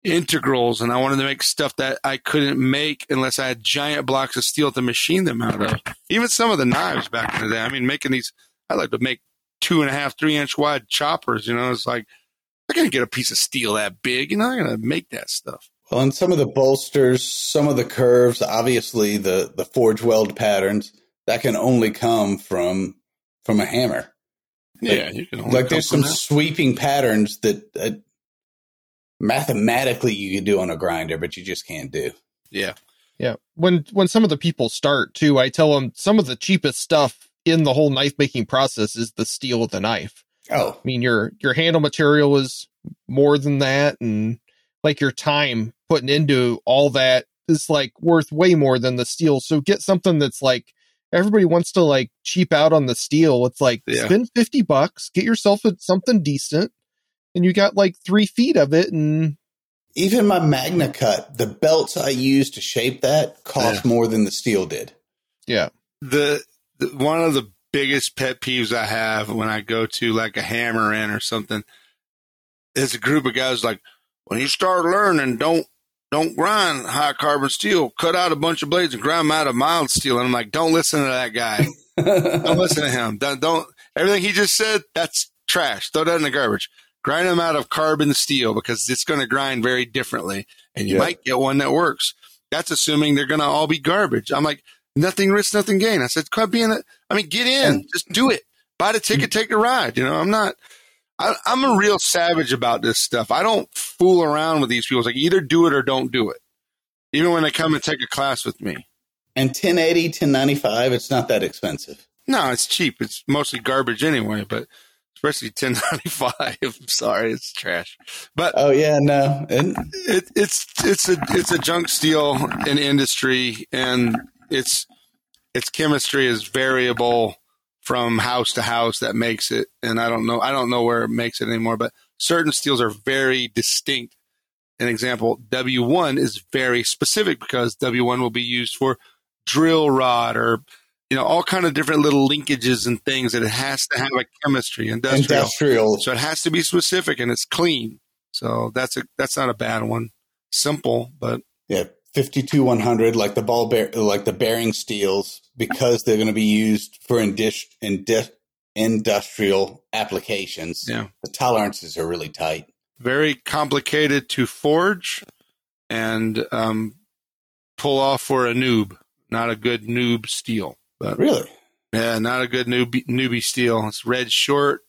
integrals and I wanted to make stuff that I couldn't make unless I had giant blocks of steel to machine them out of. Even some of the knives back in the day. I mean, making these, I like to make two and a half, three inch wide choppers. You know, it's like, I can't get a piece of steel that big. You know, I'm going to make that stuff. Well, and some of the bolsters, some of the curves, obviously the, the forge weld patterns, that can only come from from a hammer. Yeah, like, you can like there's some that. sweeping patterns that uh, mathematically you could do on a grinder, but you just can't do. Yeah. Yeah. When when some of the people start too, I tell them some of the cheapest stuff in the whole knife making process is the steel of the knife. Oh. I mean your your handle material is more than that and like your time putting into all that is like worth way more than the steel. So get something that's like everybody wants to like cheap out on the steel. It's like yeah. spend 50 bucks, get yourself something decent and you got like three feet of it and even my magna cut the belts i used to shape that cost yeah. more than the steel did yeah the, the, one of the biggest pet peeves i have when i go to like a hammer in or something is a group of guys like when you start learning don't don't grind high carbon steel cut out a bunch of blades and grind them out of mild steel and i'm like don't listen to that guy don't listen to him don't, don't everything he just said that's trash throw that in the garbage grind them out of carbon steel because it's going to grind very differently and you yeah. might get one that works. That's assuming they're going to all be garbage. I'm like, nothing risk, nothing gain. I said, quit being, a, I mean, get in, just do it. Buy the ticket, mm. take the ride. You know, I'm not, I, am a real savage about this stuff. I don't fool around with these people. It's like either do it or don't do it. Even when they come and take a class with me. And 1080, 1095, it's not that expensive. No, it's cheap. It's mostly garbage anyway, but especially 1095. sorry, it's trash. But oh yeah, no, and it, it's it's a it's a junk steel in industry, and its its chemistry is variable from house to house. That makes it, and I don't know I don't know where it makes it anymore. But certain steels are very distinct. An example, W1 is very specific because W1 will be used for drill rod or you know, all kind of different little linkages and things that it has to have a chemistry industrial. Industrial. So it has to be specific and it's clean. So that's a that's not a bad one. Simple, but yeah, fifty two one hundred like the ball bear like the bearing steels because they're going to be used for indis- indi- industrial applications. Yeah, the tolerances are really tight. Very complicated to forge and um, pull off for a noob. Not a good noob steel. But really, yeah, not a good newbie, newbie steel. It's red short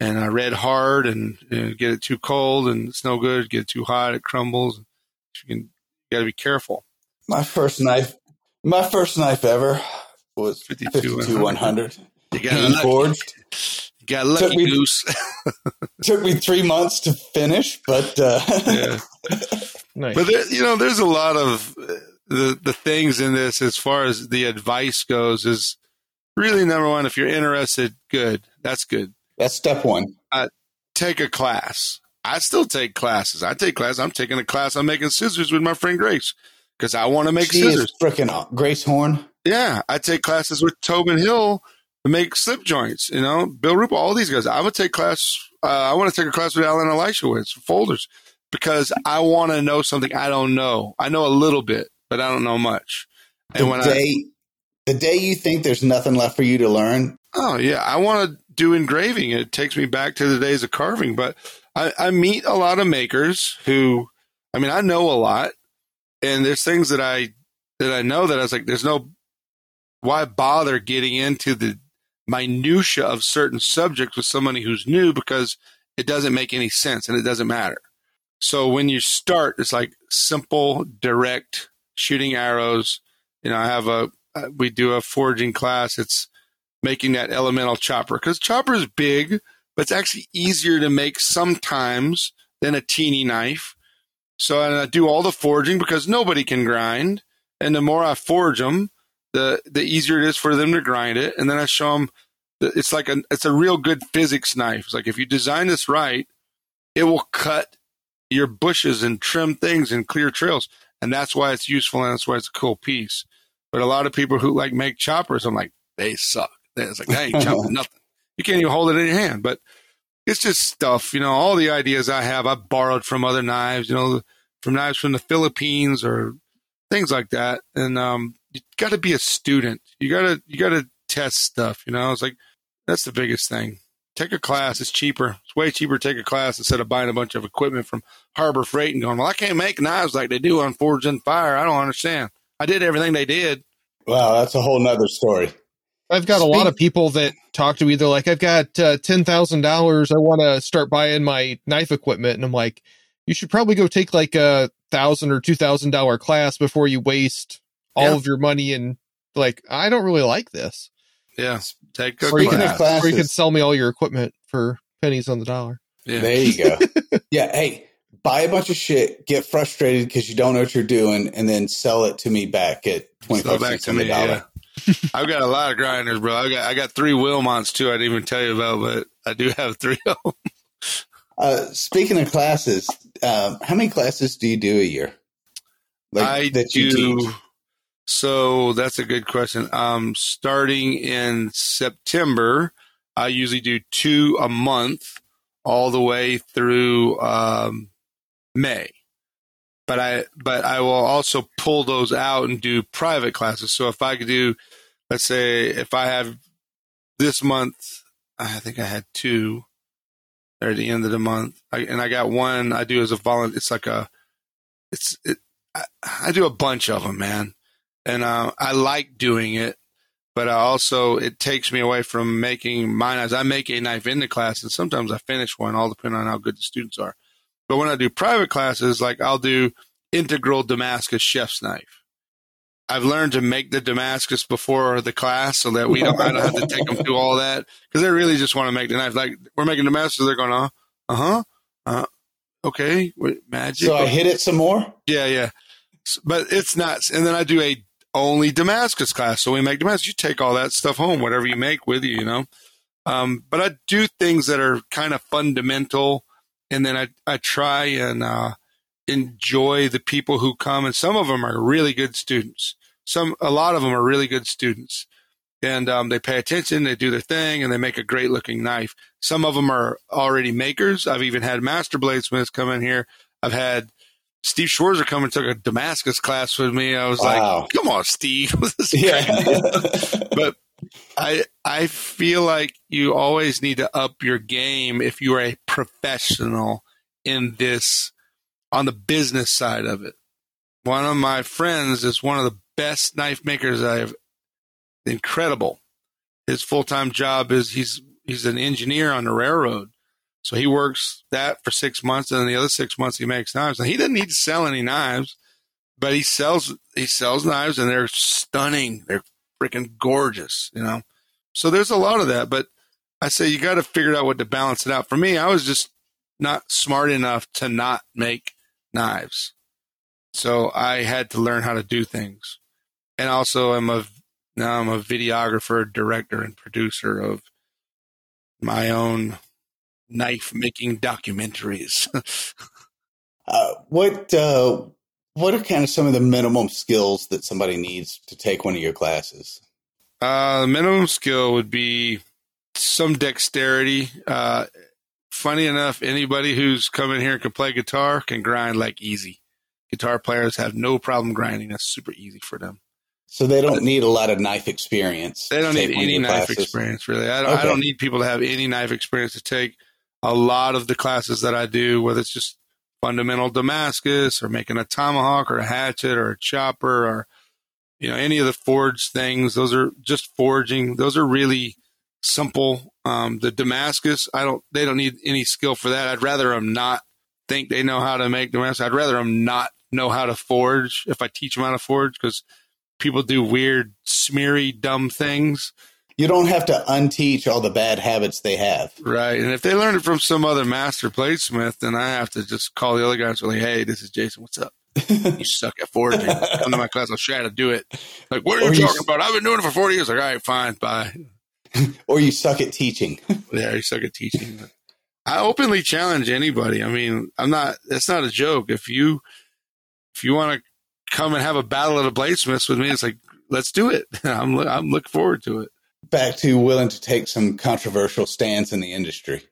and uh, red hard, and you know, get it too cold and it's no good. Get it too hot, it crumbles. You can got to be careful. My first knife, my first knife ever was 52 100. You got hand forged. You got lucky took me, goose. took me three months to finish, but uh, yeah. nice. But there, you know, there's a lot of the the things in this as far as the advice goes is really number one if you're interested good that's good that's step one uh, take a class i still take classes i take classes i'm taking a class on making scissors with my friend grace because I want to make she scissors. is freaking Grace Horne. Yeah, I take classes with Tobin Hill to make slip joints. You know, Bill Ruple, all these guys. I would take class. Uh, I want to take a class with Allen Elisha Elishewitz folders because I want to know something I don't know. I know a little bit, but I don't know much. The And when I, day, the day you think there's nothing left for you to learn, oh yeah, I want to do engraving. It takes me back to the days of carving. But I, I meet a lot of makers who, I mean, I know a lot, and there's things that I that I know that I was like, there's no why bother getting into the minutia of certain subjects with somebody who's new because it doesn't make any sense and it doesn't matter. So when you start, it's like simple, direct shooting arrows. You know, I have a uh, we do a forging class. It's making that elemental chopper because chopper is big, but it's actually easier to make sometimes than a teeny knife. So I do all the forging because nobody can grind, and the more I forge them, the the easier it is for them to grind it. And then I show them that it's like a it's a real good physics knife. It's like if you design this right, it will cut your bushes and trim things and clear trails, and that's why it's useful and that's why it's a cool piece. But a lot of people who like make choppers, I'm like, they suck. It's like, they ain't chopping nothing. You can't even hold it in your hand. But it's just stuff, you know, all the ideas I have, I borrowed from other knives, you know, from knives from the Philippines or things like that. And um, you got to be a student. You got to, you got to test stuff, you know, it's like, that's the biggest thing. Take a class. It's cheaper. It's way cheaper to take a class instead of buying a bunch of equipment from Harbor Freight and going, well, I can't make knives like they do on Forged in Fire. I don't understand. I did everything they did. wow, that's a whole nother story. I've got a lot of people that talk to me. They're like, I've got uh, ten thousand dollars. I want to start buying my knife equipment, and I'm like, you should probably go take like a thousand or two thousand dollar class before you waste all Yeah. of your money. And like, I don't really like this. Yeah. Take a Or you, can, of class. or you can sell me all your equipment for pennies on the dollar. Yeah. there you go. yeah, hey, buy a bunch of shit, get frustrated because you don't know what you're doing, and then sell it to me back at twenty Sell cents on the dollar. yeah. I've got a lot of grinders, bro. I got I got three Wilmonts too. I didn't even tell you about, but I do have three of them. Uh, speaking of classes, um, how many classes do you do a year? I that you do. teach? So that's a good question. Um, starting in September, I usually do two a month, all the way through um, May. But I but I will also pull those out and do private classes. So if I could do, let's say, if I have this month, I think I had two. There at the end of the month, I, and I got one I do as a volunteer. It's like a, it's it, I, I do a bunch of them, man, and uh, I like doing it. But I also it takes me away from making knives. I make a knife in the class, and sometimes I finish one, all depending on how good the students are. But when I do private classes, like I'll do integral Damascus chef's knife. I've learned to make the Damascus before the class so that we don't, I don't have to take them through all that because they really just want to make the knife. Like we're making Damascus, they're going, uh, uh huh, uh, okay, wait, magic. So I hit it some more. Yeah, yeah. But it's not. And then I do a only Damascus class. So we make Damascus. You take all that stuff home, whatever you make with you, you know. Um, but I do things that are kind of fundamental, and then I I try and uh, enjoy the people who come. And some of them are really good students. Some a lot of them are really good students, and um, they pay attention. They do their thing, and they make a great looking knife. Some of them are already makers. I've even had master bladesmiths come in here. I've had Steve Schwarzer come and took a Damascus class with me. I was Wow. like, "Come on, Steve." Yeah. but I I feel like you always need to up your game if you are a professional in this on the business side of it. One of my friends is one of the best knife makers I've incredible. His full time job is he's he's an engineer on the railroad. So he works that for six months, and then the other six months he makes knives. And he doesn't need to sell any knives, but he sells he sells knives, and they're stunning. They're freaking gorgeous, you know. So there's a lot of that, but I say you got to figure out what to balance it out. For me, I was just not smart enough to not make knives, so I had to learn how to do things. And also, I'm a now I'm a videographer, director, and producer of my own knife making documentaries. Uh, what uh, what are kind of some of the minimum skills that somebody needs to take one of your classes? Uh, the minimum skill would be some dexterity. Uh, funny enough, anybody who's come in here and can play guitar can grind like easy. Guitar players have no problem grinding. That's super easy for them. So they don't need a lot of knife experience. They don't need take one of any knife classes? experience, really. I don't, I don't need people to have any knife experience to take a lot of the classes that I do, whether it's just fundamental Damascus or making a tomahawk or a hatchet or a chopper or, you know, any of the forged things. Those are just forging. Those are really simple. Um, the Damascus, I don't, they don't need any skill for that. I'd rather them not think they know how to make Damascus. I'd rather them not know how to forge if I teach them how to forge because people do weird, smeary, dumb things. You don't have to unteach all the bad habits they have. Right. And if they learn it from some other master bladesmith, then I have to just call the other guys and say, hey, this is Jason. What's up? You suck at forging. Come to my class. I'll show you how to do it. Like, what are you you talking s- about? I've been doing it for 40 years. Like, all right, fine. Bye. or you suck at teaching. Yeah, you suck at teaching. I openly challenge anybody. I mean, I'm not, that's not a joke. If you, if you want to come and have a battle of the bladesmiths with me, it's like, let's do it. I'm, I'm looking forward to it. Back to willing to take some controversial stands in the industry.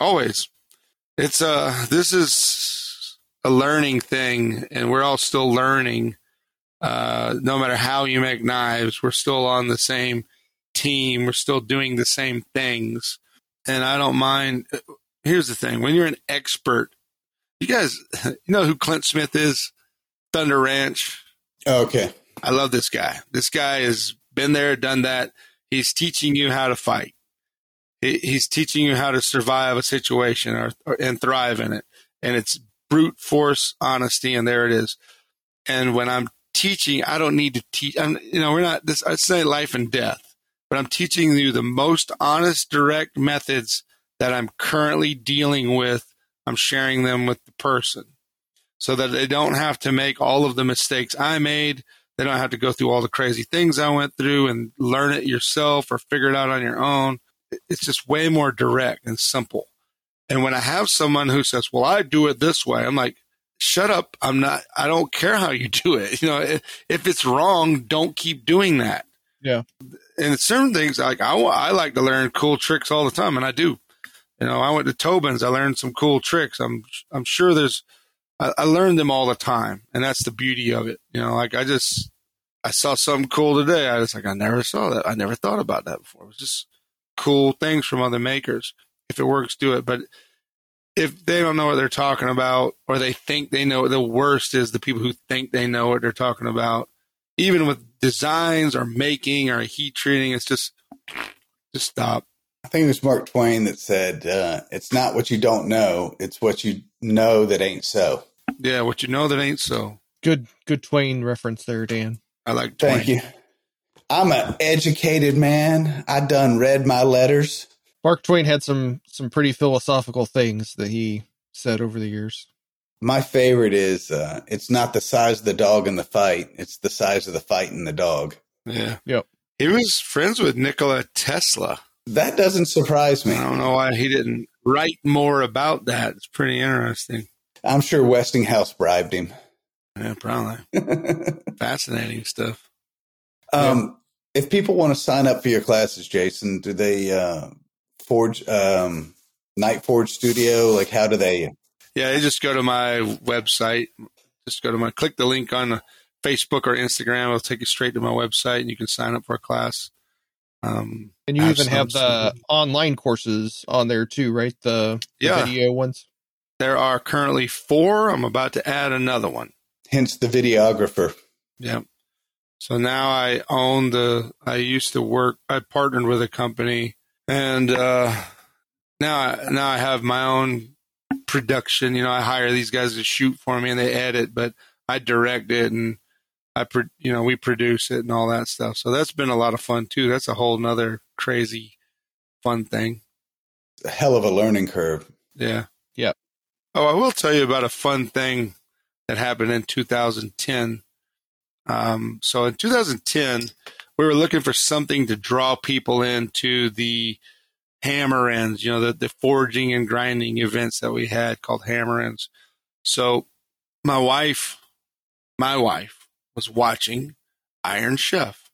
always it's uh this is a learning thing and we're all still learning uh no matter how you make knives we're still on the same team we're still doing the same things and i don't mind here's the thing when you're an expert you guys you know who clint smith is thunder ranch Okay. I love this guy. This guy has been there, done that. He's teaching you how to fight. He, he's teaching you how to survive a situation or, or and thrive in it. And it's brute force honesty, and there it is. And when I'm teaching, I don't need to teach. I'm, you know, we're not this. I say life and death, but I'm teaching you the most honest, direct methods that I'm currently dealing with. I'm sharing them with the person so that they don't have to make all of the mistakes I made. They don't have to go through all the crazy things I went through and learn it yourself or figure it out on your own. It's just way more direct and simple. And when I have someone who says, "Well, I do it this way," I'm like, "Shut up! I'm not. I don't care how you do it. You know, if, if it's wrong, don't keep doing that." Yeah. And certain things, like I, I like to learn cool tricks all the time, and I do. You know, I went to Tobin's. I learned some cool tricks. I'm I'm sure there's I, I learn them all the time, and that's the beauty of it. You know, like I just I saw something cool today. I was like, I never saw that. I never thought about that before. It was just cool things from other makers. If it works, do it. But if they don't know what they're talking about, or they think they know, the worst is the people who think they know what they're talking about. Even with designs or making or heat treating, it's just just stop. I think it was Mark Twain that said, uh, "It's not what you don't know; it's what you know that ain't so." Yeah, what you know that ain't so. Good, good Twain reference there, Dan. I like Twain. Thank Twain. you. I'm an educated man. I done read my letters. Mark Twain had some some pretty philosophical things that he said over the years. My favorite is, uh, "It's not the size of the dog in the fight; it's the size of the fight in the dog." Yeah. Yep. He was friends with Nikola Tesla. That doesn't surprise me. I don't know why he didn't write more about that. It's pretty interesting. I'm sure Westinghouse bribed him. Yeah, probably fascinating stuff. Um, if people want to sign up for your classes, Jason, do they uh, forge um, Knight Forge Studio? Like, how do they? Yeah, they just go to my website. Just go to my click the link on Facebook or Instagram. It'll take you straight to my website, and you can sign up for a class. Um, And you even have the Absolutely. online courses on there too, right? The, the Yeah. video ones. there are currently four. I'm about to add another one. Hence the videographer. Yep. So now I own the. I used to work. I partnered with a company, and uh, now I, now I have my own production. You know, I hire these guys to shoot for me, and they edit, but I direct it, and I, pro- you know, we produce it and all that stuff. So that's been a lot of fun too. That's a whole nother crazy, fun thing. A hell of a learning curve. Yeah. Yep. Oh, I will tell you about a fun thing that happened in 2010. Um, so in 2010, we were looking for something to draw people into the hammer ins, you know, the, the forging and grinding events that we had called hammer ins. So my wife my wife was watching Iron Chef.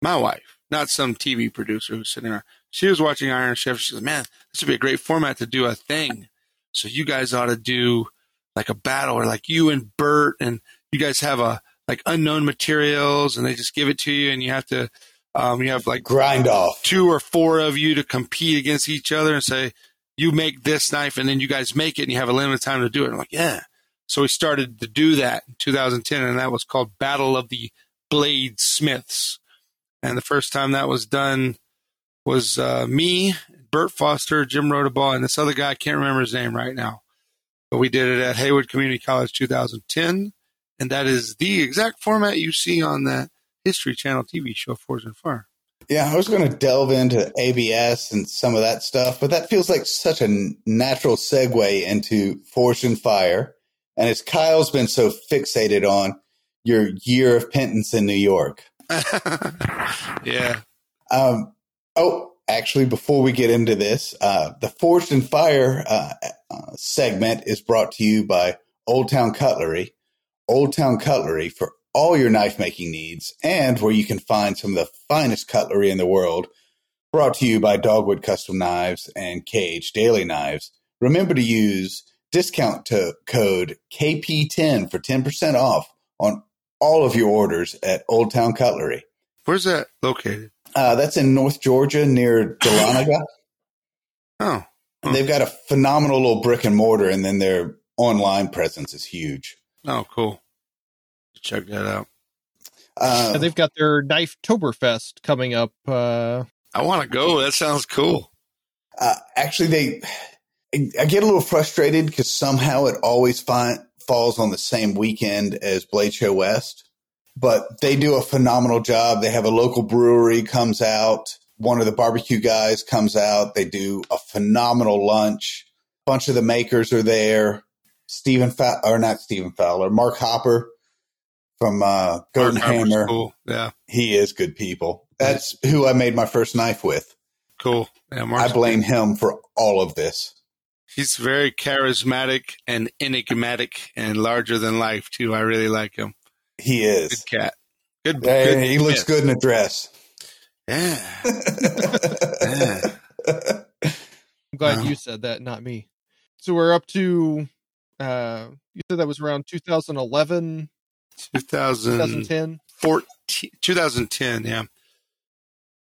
My wife, not some TV producer who's sitting around. She was watching Iron Chef. She said, "Man, this would be a great format to do a thing. So you guys ought to do like a battle, or like you and Burt, and you guys have a like unknown materials, and they just give it to you, and you have to, um, you have like Grind off. two or four of you to compete against each other and say, you make this knife and then you guys make it and you have a limited time to do it. I'm like, yeah. So we started to do that in 2010 and that was called Battle of the Blade Smiths. And the first time that was done was uh, me, Burt Foster, Jim Rodebaugh, and this other guy. I can't remember his name right now. But we did it at Haywood Community College 2010. And that is the exact format you see on that History Channel TV show, Forged in Fire. Yeah, I was going to delve into ABS and some of that stuff, but that feels like such a natural segue into Forged in Fire. And as Kyle's been so fixated on your year of penance in New York. yeah. Um, oh, actually, before we get into this, uh, the Forged in Fire uh, uh, segment is brought to you by Old Town Cutlery. Old Town Cutlery for all your knife making needs and where you can find some of the finest cutlery in the world. Brought to you by Dogwood Custom Knives and KH Daly Knives. Remember to use discount to code KP10 for 10% off on all of your orders at Old Town Cutlery. Where's that located? Uh, that's in North Georgia near Dahlonega. Oh, And they've got a phenomenal little brick and mortar, and then their online presence is huge. oh, cool. Check that out. Uh, And they've got their Knife Toberfest coming up. Uh, I want to go. That sounds cool. uh, actually, they I get a little frustrated because somehow it always find, falls on the same weekend as Blade Show West, but they do a phenomenal job. They have a local brewery comes out. One of the barbecue guys comes out. They do a phenomenal lunch. A bunch of the makers are there. Stephen Fa- or not Stephen Fowler, Mark Hopper from uh, Golden Hammer. Cool. Yeah, He is good people. That's who I made my first knife with. cool. Yeah, I blame him for all of this. He's very charismatic and enigmatic and larger than life too. I really like him. He is Good cat. Good. Hey, good he looks Smith. good in a dress. Yeah. yeah. I'm glad Wow. you said that, not me. So we're up to. Uh, you said that was around 2011, 2000, 2010. 14, 2010, yeah.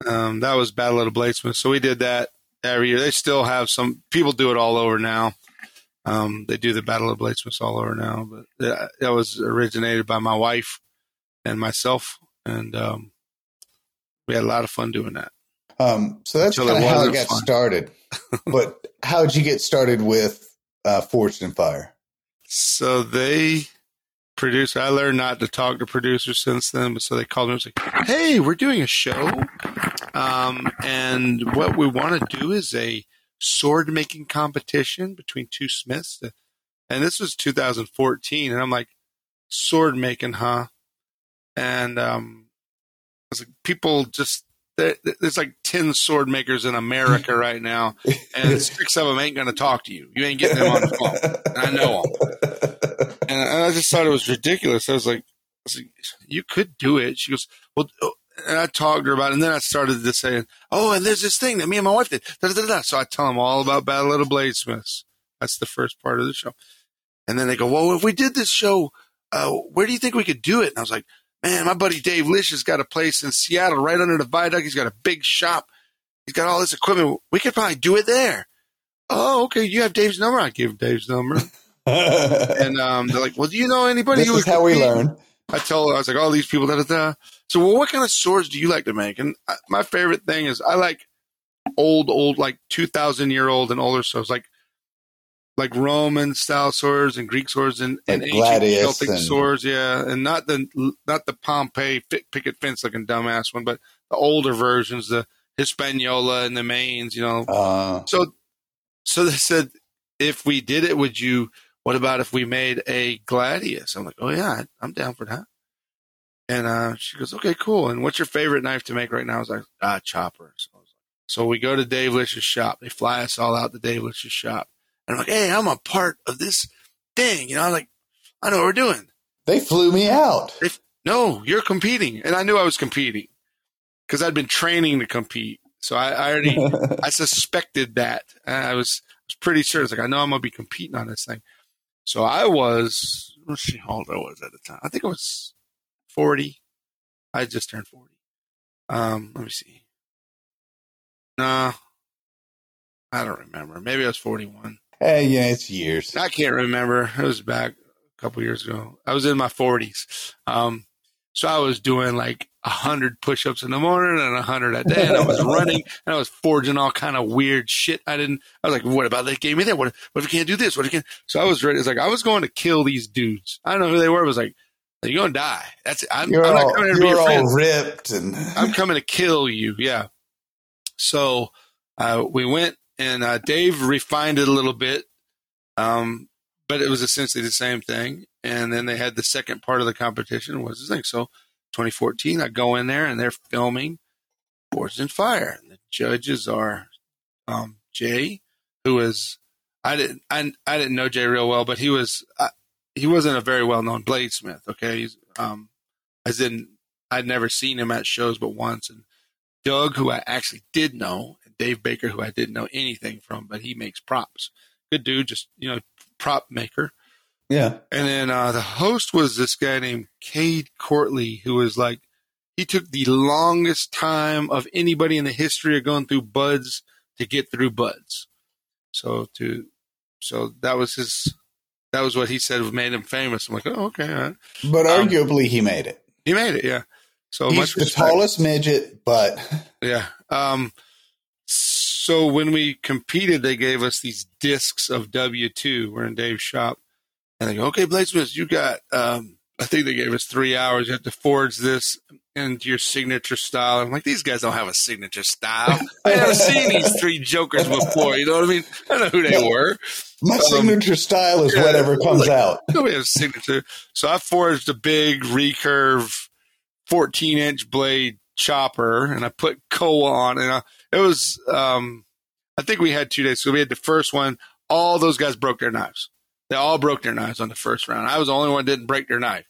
Um, that was Battle of the Bladesmith. So we did that every year. They still have some people do it all over now. Um, they do the Battle of Bladesmiths all over now, but that, that was originated by my wife and myself, and um, we had a lot of fun doing that. Um, so that's kind of how it got fun. started. but how did you get started with uh, Forged in Fire? So they produce. I learned not to talk to producers since then, but so they called me and was like, "Hey, we're doing a show, um, and what we want to do is a sword making competition between two smiths." And this was 2014, and I'm like, "Sword making, huh?" And um, I was like, "People just." There's like 10 sword makers in America right now, and six of them ain't going to talk to you. You ain't getting them on the phone. And I know them and I just thought it was ridiculous. I was like, I was like, "You could do it." She goes, "Well," oh," and I talked to her about it, and then I started to say, "Oh, and there's this thing that me and my wife did." Da, da, da. So I tell them all about Battle of the Bladesmiths. That's the first part of the show, and then they go, "Well, if we did this show, uh, where do you think we could do it?" And I was like, "Man, my buddy Dave Lisch has got a place in Seattle, right under the viaduct. He's got a big shop. He's got all this equipment. We could probably do it there." Oh, okay. You have Dave's number. I give Dave's number. And um, they're like, "Well, do you know anybody?" this is how we learn. I tell her, I was like, "All these people." Da, da, da. So, well, what kind of swords do you like to make? And I, my favorite thing is I like old, old, like two thousand year old and older swords, like like Roman style swords and Greek swords and, and Like ancient Celtic and- swords, yeah, and not the not the Pompeii picket fence looking dumbass one, but the older versions, the Hispaniola and the Mainz, you know, Uh, so so they said if we did it would you what about if we made a gladius i'm like oh yeah I- i'm down for that and uh, she goes okay cool and what's your favorite knife to make right now i was like ah chopper so, I was like- so we go to dave lisch's shop they fly us all out to dave lisch's shop and i'm like hey i'm a part of this thing you know I'm like i know what we're doing They flew me out. No, you're competing. And I knew I was competing because I'd been training to compete. So I, I already, I suspected that. I was, was pretty sure. It's like, I know I'm going to be competing on this thing. So I was, let's see how old I was at the time. I think I was 40. I just turned 40. Um, let me see. No, I don't remember. Maybe I was 41. Hey, yeah, it's years. I can't remember. It was back a couple years ago. I was in my 40s. Um, so I was doing like a hundred push-ups in the morning and a hundred a day, and I was running and I was forging all kind of weird shit. I didn't. I was like, "What about they gave me that? What? What if you can't do this? What if you can't?" So I was ready. It's like I was going to kill these dudes. I don't know who they were. It was like, "You're going to die." That's it. I'm, You're I'm not all, coming to be you're your friend. all ripped and I'm coming to kill you. Yeah. So uh, we went and uh, Dave refined it a little bit, um, but it was essentially the same thing. And then they had the second part of the competition was this thing. So 2014, I go in there and they're filming Forged in Fire. And the judges are um, Jay, who is I didn't I, I didn't know Jay real well, but he was uh, he wasn't a very well known bladesmith. Okay, he's um, as in I'd never seen him at shows but once, and Doug, who I actually did know, and Dave Baker, who I didn't know anything from, but he makes props. Good dude, just you know, prop maker. yeah. And then uh, the host was this guy named Cade Courtley, who was like, he took the longest time of anybody in the history of going through BUD/S to get through BUD/S. So to, so that was his, that was what he said made him famous. I'm like, oh, okay. all right. But Um, arguably, he made it. He made it, yeah. So He's much the tallest midget, but Yeah. Um, so when we competed, they gave us these discs of W two. We're in Dave's shop, and they go, "Okay, Bladesmith, you got." Um, I think they gave us three hours. You have to forge this into your signature style. I'm like, these guys don't have a signature style. I haven't seen these three jokers before. You know what I mean? I know who they were. my Um, signature style is yeah, whatever comes like- out. Nobody has a signature. So I forged a big recurve, 14 inch blade chopper, and I put Koa on, and I, it was. Um, I think we had two days. So we had the first one. All those guys broke their knives. They all broke their knives on the first round. I was the only one that didn't break their knife.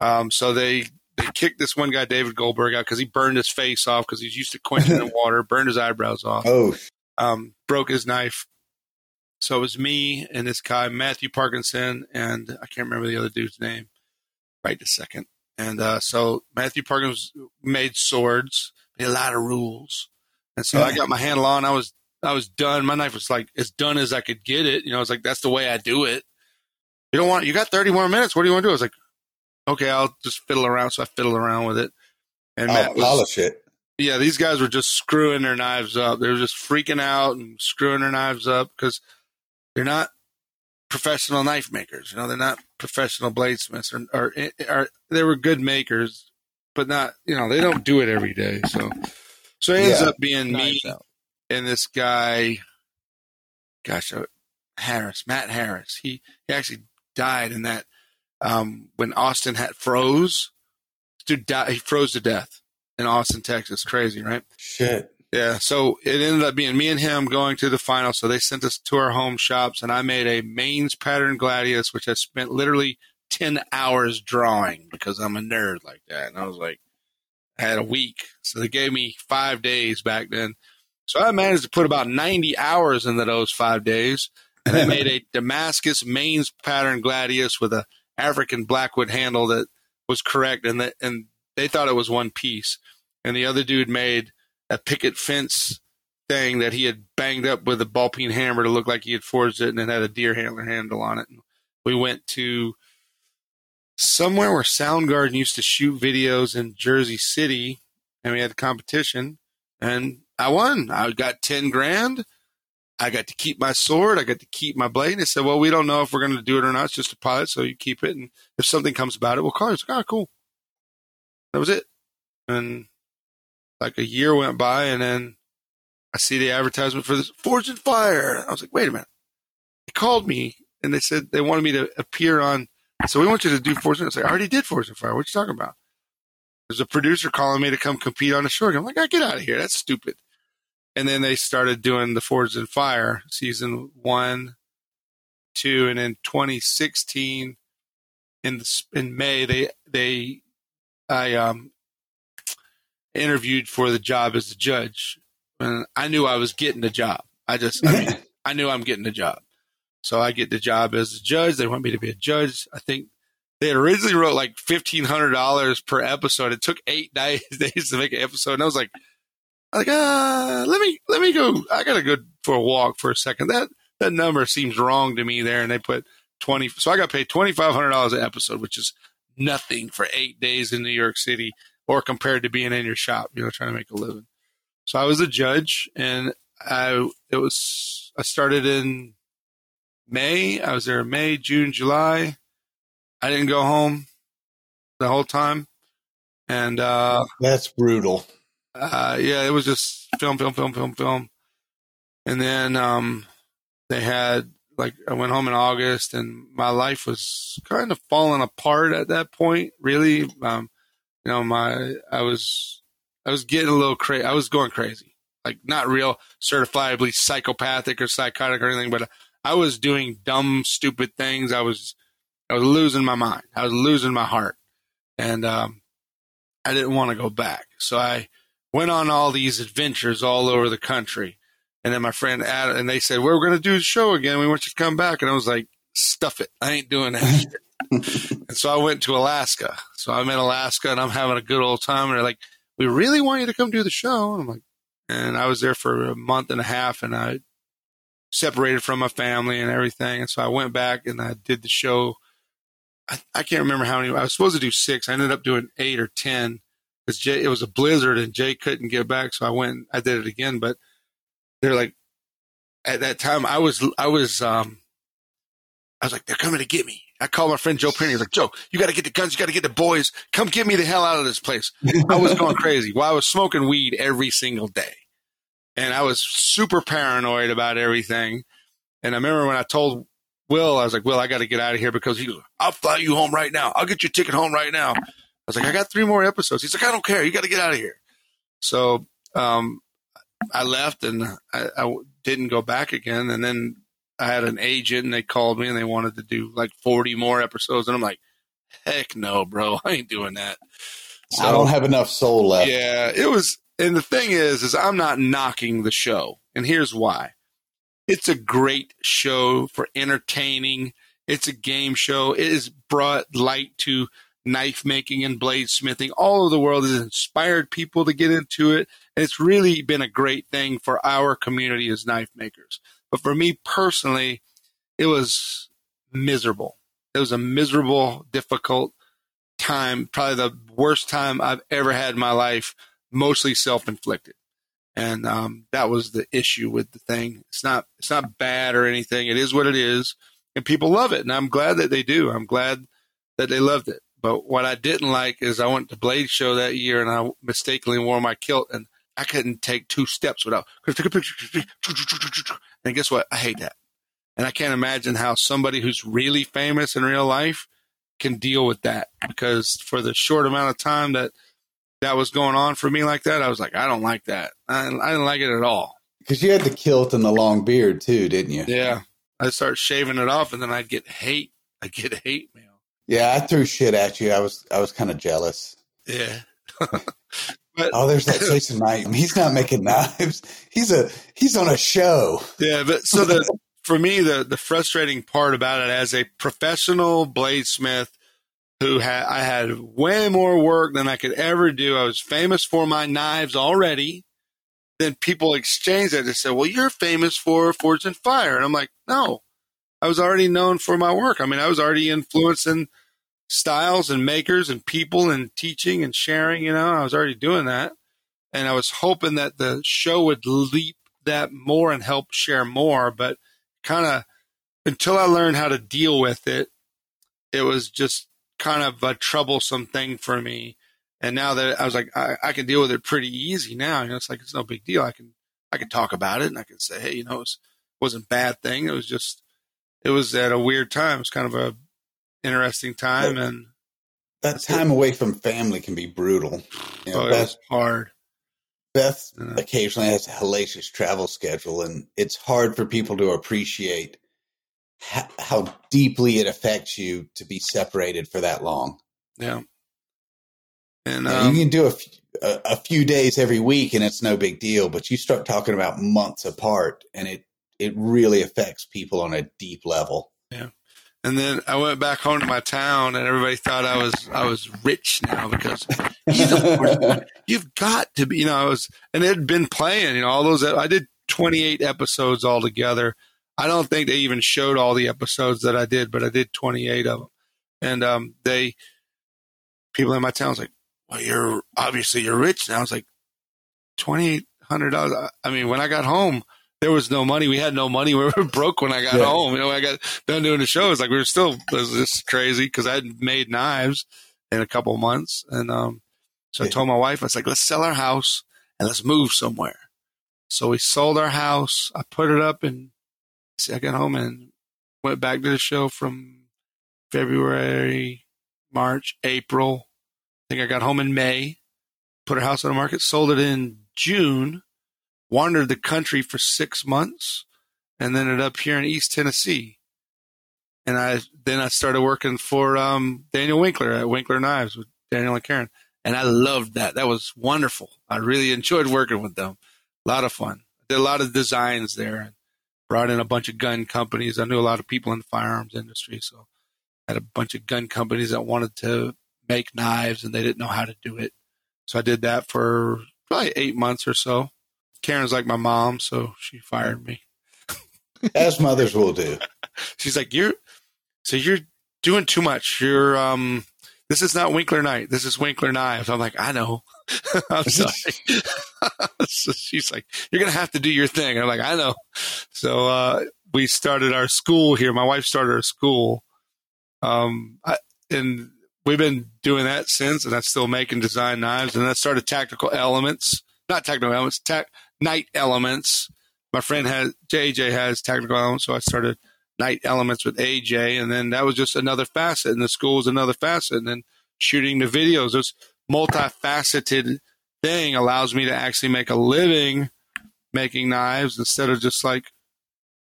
Um, so they they kicked this one guy, David Goldberg, out because he burned his face off because he's used to quenching in water, burned his eyebrows off Oh, um, broke his knife. So it was me and this guy, Matthew Parkinson, and I can't remember the other dude's name right this second. And uh, so Matthew Parkinson made swords, made a lot of rules. And so I got my handle on. I was I was done. My knife was like as done as I could get it. You know, I was like, that's the way I do it. You don't want you got 30 more minutes. What do you want to do? I was like, okay, I'll just fiddle around. So I fiddled around with it. And I'll Matt was, polish it. yeah, these guys were just screwing their knives up. They were just freaking out and screwing their knives up because they're not professional knife makers. You know, they're not professional bladesmiths, or, or, eh, eh, or they were good makers, but not. You know, they don't do it every day. So, so it ends Yeah. up being me out. and this guy. Gosh, uh, Harris, Matt Harris. He he actually died in that um, when Austin had froze. Dude, died, he froze to death in Austin, Texas. Crazy, right? Shit. Yeah. So it ended up being me and him going to the final. So they sent us to our home shops, and I made a Mainz pattern gladius, which I spent literally ten hours drawing because I'm a nerd like that. And I was like, I had a week, so they gave me five days back then. So I managed to put about ninety hours into those five days, and I made a Damascus Mainz pattern gladius with a African blackwood handle that was correct, and that and they thought it was one piece, and the other dude made a picket fence thing that he had banged up with a ball peen hammer to look like he had forged it, and it had a deer handler handle on it. And we went to somewhere where Soundgarden used to shoot videos in Jersey City, and we had a competition, and I won. I got ten grand. I got to keep my sword. I got to keep my blade. And they said, "Well, we don't know if we're going to do it or not. It's just a pilot, so you keep it. And if something comes about it, we'll call you." It's like, "Oh, cool." That was it. And like a year went by, and then I see the advertisement for this Forged in Fire. I was like, "Wait a minute!" They called me and they said they wanted me to appear on. So we want you to do Forge. and I was like, "I already did Forged in Fire. What you talking about?" There's a producer calling me to come compete on a short. I'm like, "I get out of here. That's stupid." And then they started doing the Forged in Fire season one, two, and in 2016, in the, in May they they I um interviewed for the job as a judge, and I knew I was getting the job. I just I mean I knew I'm getting the job, so I get the job as a judge. They want me to be a judge. I think they originally wrote like fifteen hundred dollars per episode. It took eight days days to make an episode, and I was like, I like ah, let me let me go. I gotta go for a walk for a second. That that number seems wrong to me there, and they put twenty. So I got paid twenty five hundred dollars an episode, which is nothing for eight days in New York City, or compared to being in your shop, you know, trying to make a living. So I was a judge, and I it was I started in May. I was there in May, June, July. I didn't go home the whole time, and uh, that's brutal. Uh, yeah, it was just film, film, film, film, film, and then um, they had like I went home in August, and my life was kind of falling apart at that point. Really, um, you know, my I was I was getting a little crazy. I was going crazy, like not real certifiably psychopathic or psychotic or anything, but I was doing dumb, stupid things. I was I was losing my mind. I was losing my heart, and um, I didn't want to go back. So I went on all these adventures all over the country. And then my friend Adam, and they said, We're going to do the show again. We want you to come back. And I was like, Stuff it. I ain't doing that and so I went to Alaska. So I'm in Alaska and I'm having a good old time. And they're like, We really want you to come do the show. And I'm like, And I was there for a month and a half and I separated from my family and everything. And so I went back and I did the show. I, I can't remember how many. I was supposed to do six. I ended up doing eight or ten because Jay. It was a blizzard and Jay couldn't get back, so I went. I did it again, but they're like, at that time, I was, I was, um, I was like, they're coming to get me. I called my friend Joe Penny. He's like, Joe, you got to get the guns. You got to get the boys. Come get me the hell out of this place. I was going crazy. Well, I was smoking weed every single day and I was super paranoid about everything. And I remember when I told Will, I was like, Will, I got to get out of here because he goes, I'll fly you home right now. I'll get your ticket home right now. I was like, I got three more episodes. He's like, I don't care. You got to get out of here. So, um, I left and I, I didn't go back again. And then I had an agent and they called me and they wanted to do like 40 more episodes. And I'm like, heck no, bro. I ain't doing that. So, I don't have enough soul left. Yeah, it was, and the thing is, is I'm not knocking the show. And here's why. It's a great show for entertaining. It's a game show. It has brought light to knife making and bladesmithing all over the world. It has inspired people to get into it. And it's really been a great thing for our community as knife makers. But for me personally, it was miserable. It was a miserable, difficult time, probably the worst time I've ever had in my life, mostly self inflicted. And um, that was the issue with the thing. It's not it's not bad or anything. It is what it is, and people love it, and I'm glad that they do. I'm glad that they loved it. But what I didn't like is I went to Blade Show that year, and I mistakenly wore my kilt, and I couldn't take two steps without. And guess what? I hate that. And I can't imagine how somebody who's really famous in real life can deal with that because for the short amount of time that that was going on for me like that, I was like, I don't like that. I, I didn't like it at all. Because you had the kilt and the long beard too, didn't you? Yeah. I'd start shaving it off and then I'd get hate. I'd get hate mail. Yeah, I threw shit at you. I was I was kind of jealous. Yeah. But, oh, there's that Jason Knight. He's not making knives. He's a he's on a show. Yeah, but so the for me the the frustrating part about it as a professional bladesmith who had I had way more work than I could ever do. I was famous for my knives already. Then people exchanged that. They said, "Well, you're famous for Forged in Fire," and I'm like, "No, I was already known for my work. I mean, I was already influencing styles and makers and people and teaching and sharing. You know, I was already doing that. And I was hoping that the show would leap that more and help share more. But kind of until I learned how to deal with it, it was just kind of a troublesome thing for me. And now that I was like, I, I can deal with it pretty easy now. You know, it's like, it's no big deal. I can, I can talk about it and I can say, Hey, you know, it was, wasn't a bad thing. It was just, it was at a weird time. It was kind of a interesting time that, and that time it. away from family can be brutal. You know, oh, Beth, hard. Beth yeah. occasionally has a hellacious travel schedule, and it's hard for people to appreciate how, how deeply it affects you to be separated for that long. Yeah. And um, you can do a, f- a, a few days every week and it's no big deal, but you start talking about months apart and it, it really affects people on a deep level. Yeah. And then I went back home to my town, and everybody thought I was I was rich now because you've got to be. You know, I was, and it had been playing. You know, all those. I did 28 episodes altogether. I don't think they even showed all the episodes that I did, but I did 28 of them. And um, they, people in my town was like, "Well, you're obviously you're rich now." I was like, twenty hundred dollars. I mean, when I got home, there was no money. We had no money. We were broke when I got Yeah. home. You know, when I got done doing the show. It's like we were still. It was just crazy because I had made knives in a couple months, and um, so I told my wife, I was like, "Let's sell our house and let's move somewhere." So we sold our house. I put it up, and I got home and went back to the show from February, March, April. I think I got home in May. Put our house on the market. Sold it in June. Wandered the country for six months, and then ended up here in East Tennessee. And I then I started working for um, Daniel Winkler at Winkler Knives with Daniel and Karen, and I loved that. That was wonderful. I really enjoyed working with them. A lot of fun. Did a lot of designs there brought in a bunch of gun companies. I knew a lot of people in the firearms industry, so I had a bunch of gun companies that wanted to make knives and they didn't know how to do it. So I did that for probably eight months or so. Karen's like my mom, so she fired me. As mothers will do. She's like, "You're so you're doing too much. You're um, this is not Winkler Knight. This is Winkler Knives." I'm like, "I know. I'm sorry." so she's like, "You're gonna have to do your thing." I'm like, "I know." So uh, we started our school here. My wife started our school, um, I, and we've been doing that since. And I'm still making design knives. And I started Tactical Elements, not Tactical Elements, tac- Knight Elements. My friend has JJ has Tactical Elements, so I started Knight Elements with AJ, and then that was just another facet. And the school was another facet. And then shooting the videos, this multifaceted thing allows me to actually make a living making knives instead of just like,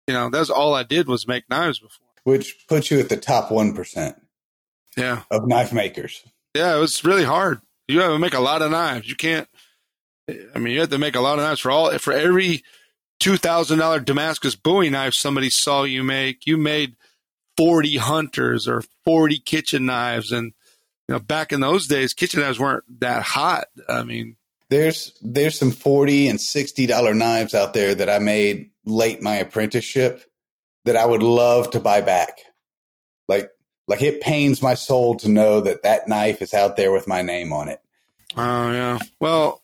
you know, that's all I did was make knives before. Which puts you at the top 1% Yeah. of knife makers. Yeah, it was really hard. You have to make a lot of knives. You can't. I mean, you have to make a lot of knives for all for every two thousand dollar Damascus Bowie knife somebody saw you make. You made forty hunters or forty kitchen knives, and you know back in those days, kitchen knives weren't that hot. I mean, There's there's some 40 and 60 dollar knives out there that I made late my apprenticeship that I would love to buy back. Like like it pains my soul to know that that knife is out there with my name on it. oh yeah. Well,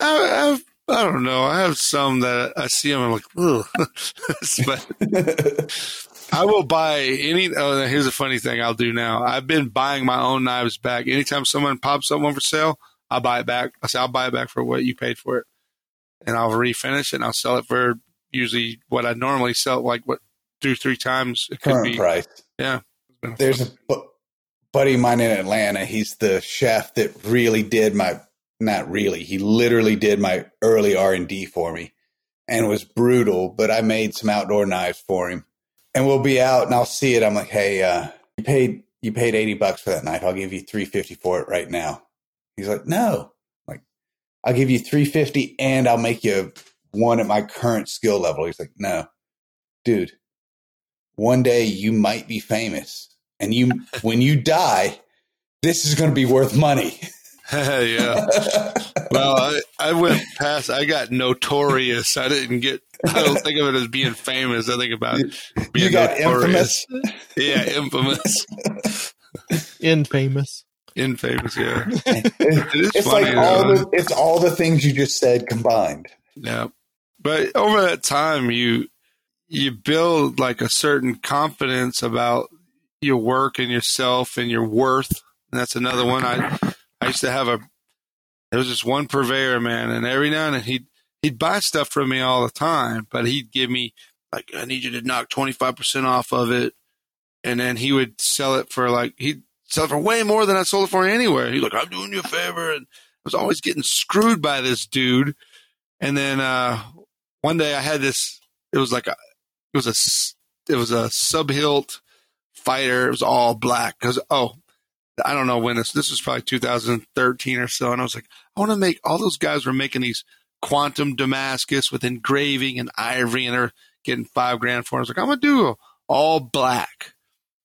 I, I've. I don't know. I have some that I see them. I'm like, ugh. but I will buy any. Oh, here's a funny thing I'll do now. I've been buying my own knives back. Anytime someone pops up one for sale, I'll buy it back. I say I'll buy it back for what you paid for it, and I'll refinish it. and I'll sell it for usually what I normally sell, like what two three times. It could Current be. price. Yeah. There's a bu- buddy of mine in Atlanta. He's the chef that really did my not really. He literally did my early R and D for me, and was brutal. But I made some outdoor knives for him, and we'll be out, and I'll see it. I'm like, hey, uh, you paid you paid eighty bucks for that knife. I'll give you three fifty for it right now. He's like, no, I'm like I'll give you three fifty, and I'll make you one at my current skill level. He's like, no, dude. One day you might be famous and you when you die this is going to be worth money yeah. Well, I, I went past. I got notorious. I didn't get. I don't think of it as being famous. I think about being you got notorious. infamous Yeah, infamous, Infamous. infamous. Yeah, it is it's funny. like all though. the it's all the things you just said combined Yeah, but over that time, you you build like a certain confidence about your work and yourself and your worth. And that's another one. I I used to have a there was this one purveyor man, and every now and then he'd he'd buy stuff from me all the time, but he'd give me like I need you to knock twenty five percent off of it, and then he would sell it for like he'd sell it for way more than I sold it for anywhere. He's like, I'm doing you a favor, and I was always getting screwed by this dude. And then uh, one day I had this. It was like a, it was a, it was a sub hilt fighter. It was all black because oh, I don't know when this. This was probably 2013 or so, and I was like, I want to make all those guys were making these quantum Damascus with engraving and ivory, and they're getting five grand for. it. I was like, I'm gonna do all black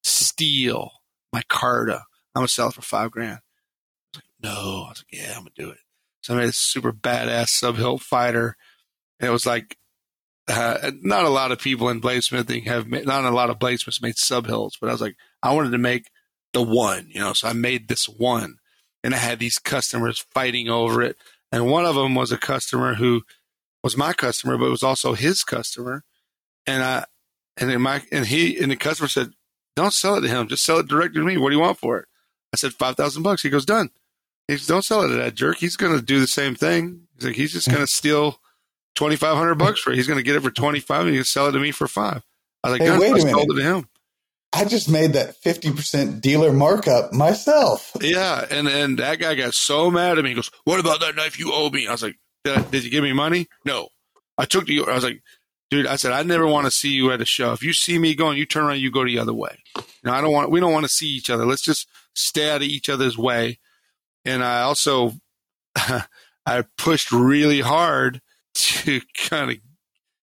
steel micarta. I'm gonna sell it for five grand. I was like, no. I was like, yeah, I'm gonna do it. So I made a super badass sub hilt fighter. And it was like uh, not a lot of people in bladesmithing have made, not a lot of bladesmiths made sub hilts, but I was like, I wanted to make the one, you know, so I made this one and I had these customers fighting over it. And one of them was a customer who was my customer, but was also his customer. And I, and then my, and he, and the customer said, don't sell it to him. Just sell it directly to me. What do you want for it? I said, 5,000 bucks. He goes, done. He says, don't sell it to that jerk. He's going to do the same thing. He's like, he's just going to steal 2,500 bucks for it. He's going to get it for 25 and he's going to sell it to me for five. I was like, Hey, wait a I sold it to him. I just made that 50% dealer markup myself. Yeah, and and that guy got so mad at me. He goes, "What about that knife you owe me?" I was like, "Did, I- did you give me money?" No. I took the. I was like, "Dude," I said, "I never want to see you at a show. If you see me going, you turn around, you go the other way. Know, I don't want. We don't want to see each other. Let's just stay out of each other's way." And I also, I pushed really hard to kind of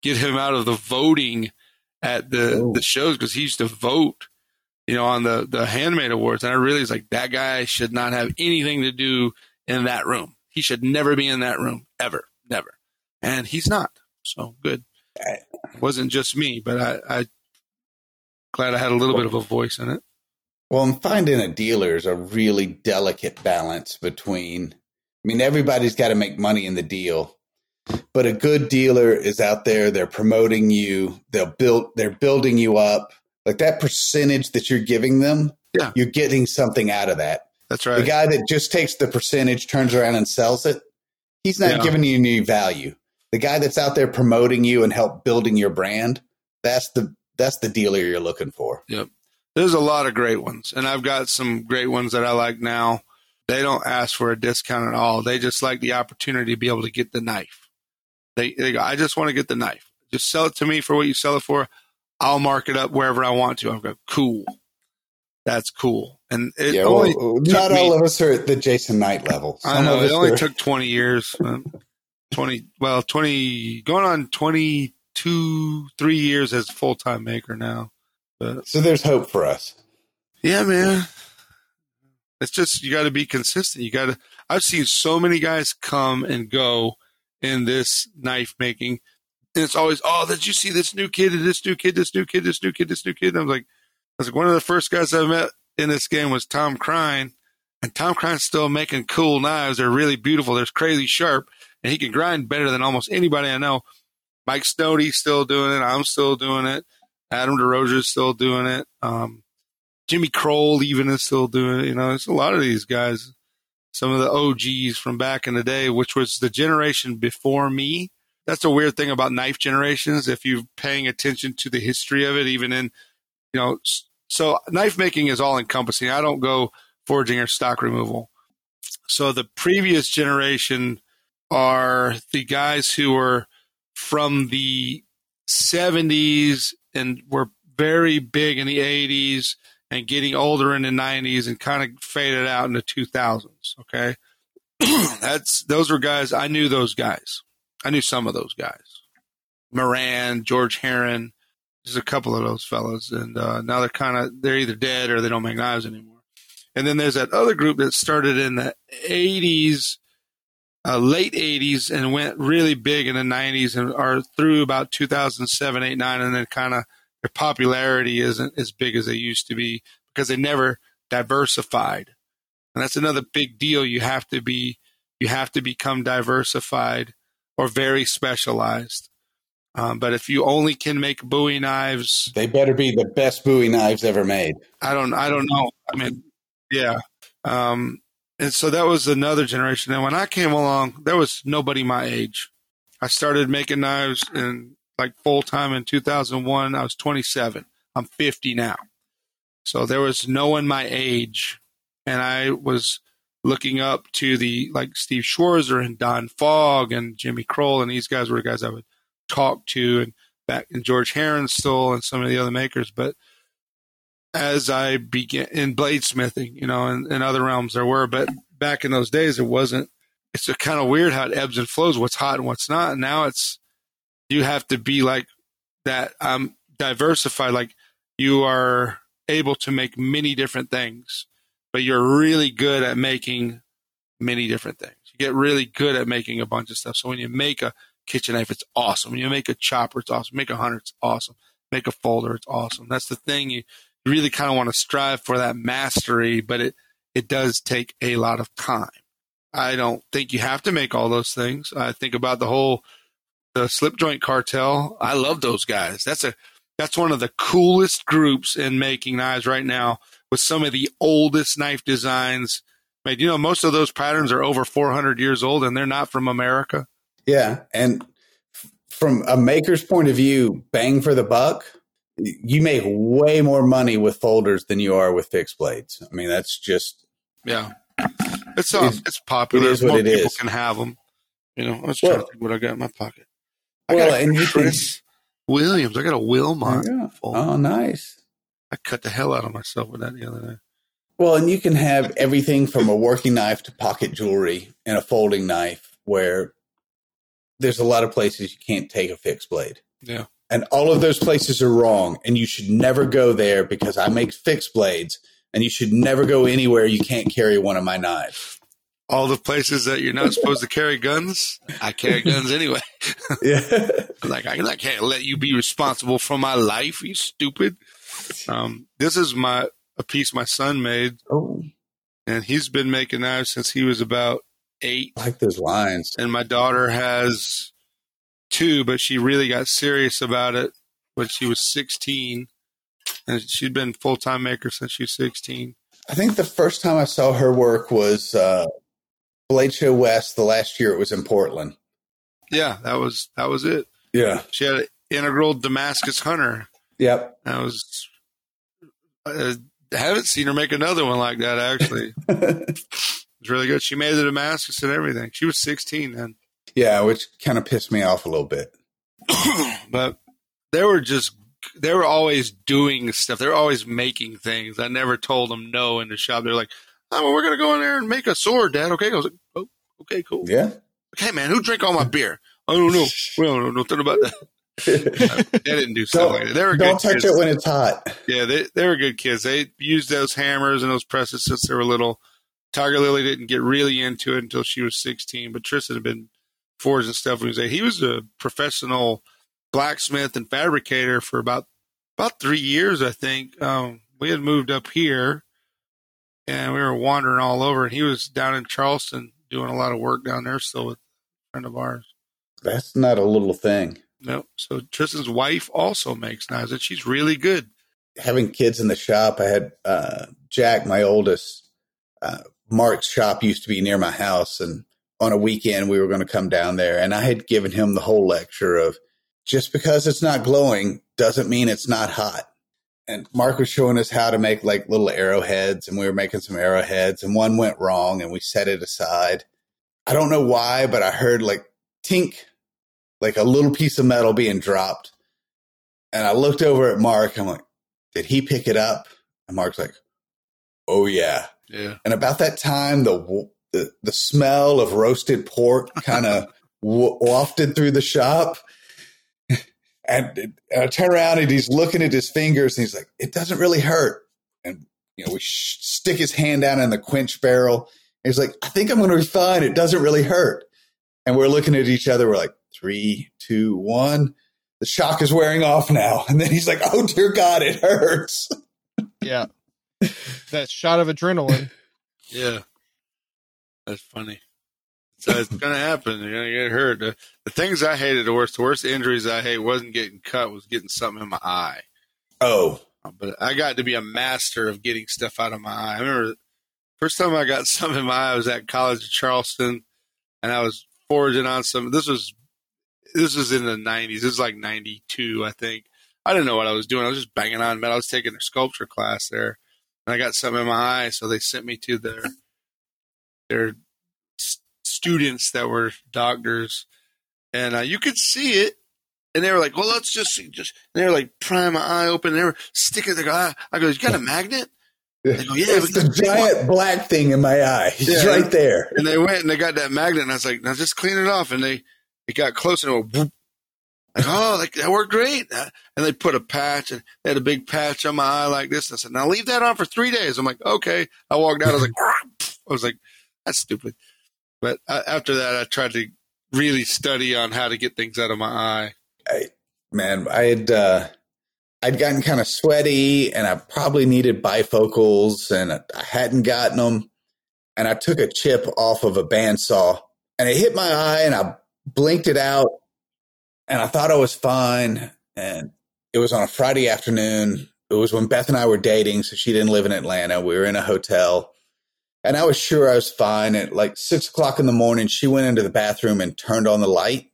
get him out of the voting at the Oh. the shows because he used to vote you know, on the the handmade awards, and I really was like, that guy should not have anything to do in that room. He should never be in that room ever, never. And he's not. So good. It wasn't just me, but I, I glad I had a little bit of a voice in it. Well, and finding a dealer is a really delicate balance between, I mean, everybody's got to make money in the deal, but a good dealer is out there. They're promoting you. They'll build, they're building you up. Like that percentage that you're giving them, Yeah. you're getting something out of that. That's right. The guy that just takes the percentage, turns around and sells it, he's not Yeah. giving you any value. The guy that's out there promoting you and help building your brand, that's the that's the dealer you're looking for. Yep. There's a lot of great ones, and I've got some great ones that I like now. They don't ask for a discount at all. They just like the opportunity to be able to get the knife. They, they go, I just want to get the knife. Just sell it to me for what you sell it for. I'll mark it up wherever I want to. I've got cool. That's cool. And it yeah, only well, not me- all of us are at the Jason Knight level. I know it only are- took 20 years. uh, 20, well, 20, going on 22, three years as full time maker now. But so there's hope for us. yeah, man. It's just, you got to be consistent. You got to, I've seen so many guys come and go in this knife making. And it's always, oh, did you see this new kid, this new kid, this new kid, this new kid, this new kid? And I was like, I was like, one of the first guys I met in this game was Tom Krein. And Tom Krein's still making cool knives. They're really beautiful. They're crazy sharp. And he can grind better than almost anybody I know. Mike Snody's still doing it. I'm still doing it. Adam DesRosiers still doing it. Um, Jimmy Kroll even is still doing it. You know, it's a lot of these guys. Some of the OGs from back in the day, which was the generation before me. That's a weird thing about knife generations. If you're paying attention to the history of it, even in, you know, so knife making is all encompassing. I don't go forging or stock removal. So the previous generation are the guys who were from the 70s and were very big in the 80s and getting older in the 90s and kind of faded out in the 2000s. Okay. That's, those were guys, I knew those guys. I knew some of those guys. Moran, George Herron, there's a couple of those fellows. And uh, now they're kind of, they're either dead or they don't make knives anymore. And then there's that other group that started in the 80s, uh, late 80s, and went really big in the 90s and are through about 2007, 8, 9, and then kind of their popularity isn't as big as they used to be because they never diversified. And that's another big deal. You have to be, you have to become diversified or very specialized. Um, but if you only can make Bowie knives, They better be the best Bowie knives ever made. I don't I don't know. I mean, yeah. Um, and so that was another generation. And when I came along, there was nobody my age. I started making knives in like full time in 2001. I was 27. I'm 50 now. So there was no one my age. And I was looking up to the like Steve Schwarzer and Don Fogg and Jimmy Kroll. And these guys were the guys I would talk to. And back in George Herron still and some of the other makers. But as I began in bladesmithing, you know, and in other realms there were, but back in those days it wasn't. It's kind of weird how it ebbs and flows, what's hot and what's not. And now it's you have to be like that um diversified, like you are able to make many different things, but you're really good at making many different things. You get really good at making a bunch of stuff. So when you make a kitchen knife, it's awesome. When you make a chopper, it's awesome. Make a hunter, it's awesome. Make a folder, it's awesome. That's the thing. You really kind of want to strive for that mastery, but it, it does take a lot of time. I don't think you have to make all those things. I think about the whole the slip joint cartel. I love those guys. That's a that's one of the coolest groups in making knives right now with some of the oldest knife designs made. You know, most of those patterns are over 400 years old and they're not from America. Yeah. And from a maker's point of view, bang for the buck, you make way more money with folders than you are with fixed blades. I mean, that's just. Yeah. It's, uh, it's, it's popular. It is what more it people is. can have them. You know, let's Well- try to think what I got in my pocket. I Well, got a and can- Chris Williams. I got a Wilmont. Yeah. Oh, nice. I cut the hell out of myself with that the other day. Well, and you can have everything from a working knife to pocket jewelry and a folding knife where there's a lot of places you can't take a fixed blade. Yeah. And all of those places are wrong. And you should never go there because I make fixed blades and you should never go anywhere you can't carry one of my knives. All the places that you're not supposed to carry guns, I carry guns anyway. Yeah. like I, I can't let you be responsible for my life. You stupid. Um, this is my a piece my son made, oh, and he's been making knives since he was about eight. I like those lines. And my daughter has two, but she really got serious about it when she was 16, and she'd been full time maker since she was 16. I think the first time I saw her work was uh, Blade Show West the last year it was in Portland. Yeah, that was that was it. Yeah. She had an integral Damascus Hunter. Yep. That was. I haven't seen her make another one like that. Actually, it's really good. She made the Damascus and everything. She was 16 then, yeah, which kind of pissed me off a little bit. but they were just they were always doing stuff. They were always making things. I never told them no in the shop. They're like, "Oh, well, we're gonna go in there and make a sword, Dad." Okay, I was like, "Oh, okay, cool." Yeah. Okay, man, who drank all my beer? I don't know. We don't know nothing about that. they didn't do stuff don't like that. They were don't good touch kids. it when it's hot. Yeah, they they were good kids. They used those hammers and those presses since they were little. Tiger Lily didn't get really into it until she was 16, but Tristan had been forging stuff when he was eight. He was a professional blacksmith and fabricator for about about three years, I think. Um, we had moved up here, and we were wandering all over. And he was down in Charleston doing a lot of work down there still with a friend of ours. That's not a little thing. No, so Tristan's wife also makes knives, and she's really good. Having kids in the shop, I had uh, Jack, my oldest. Uh, Mark's shop used to be near my house, and on a weekend we were going to come down there, and I had given him the whole lecture of just because it's not glowing doesn't mean it's not hot. And Mark was showing us how to make like little arrowheads, and we were making some arrowheads, and one went wrong, and we set it aside. I don't know why, but I heard like tink, like a little piece of metal being dropped. And I looked over at Mark. I'm like, did he pick it up? And Mark's like, oh yeah. Yeah, And about that time, the the, the smell of roasted pork kind of wafted through the shop. And, and I turn around and he's looking at his fingers and he's like, it doesn't really hurt. And, you know, we sh- stick his hand down in the quench barrel. And he's like, I think I'm going to be fine. It doesn't really hurt. And we're looking at each other. We're like, three, two, one. The shock is wearing off now. And then he's like, oh, dear God, it hurts. Yeah. that shot of adrenaline. yeah, that's funny. So it's gonna happen. You're gonna get hurt. The, the things I hated the worst, the worst injuries I hate wasn't getting cut, was getting something in my eye. Oh, uh, But I got to be a master of getting stuff out of my eye. I remember first time I got something in my eye I was at College of Charleston, and I was foraging on some. This was this was in the '90s. This was like '92, I think. I didn't know what I was doing. I was just banging on metal. I was taking a sculpture class there, and I got something in my eye, so they sent me to their their students that were doctors, and uh, you could see it. and they were like, well, let's just just. they were like prying my eye open. They were sticking their eye. I go, you got a magnet? They go, yeah, it's the giant black thing in my eye. It's yeah. right there. And they went and they got that magnet, and I was like, now just clean it off. And they it got close and it went, like, oh, like, that worked great. And they put a patch and they had a big patch on my eye like this. And I said, now leave that on for three days. I'm like, okay. I walked out. I was like, I was like, that's stupid. But after that, I tried to really study on how to get things out of my eye. I, man, I had, uh, I'd gotten kind of sweaty and I probably needed bifocals and I hadn't gotten them. And I took a chip off of a bandsaw and it hit my eye and I blinked it out and I thought I was fine. And it was on a Friday afternoon. It was when Beth and I were dating. So she didn't live in Atlanta. We were in a hotel and I was sure I was fine. At like six o'clock in the morning, she went into the bathroom and turned on the light.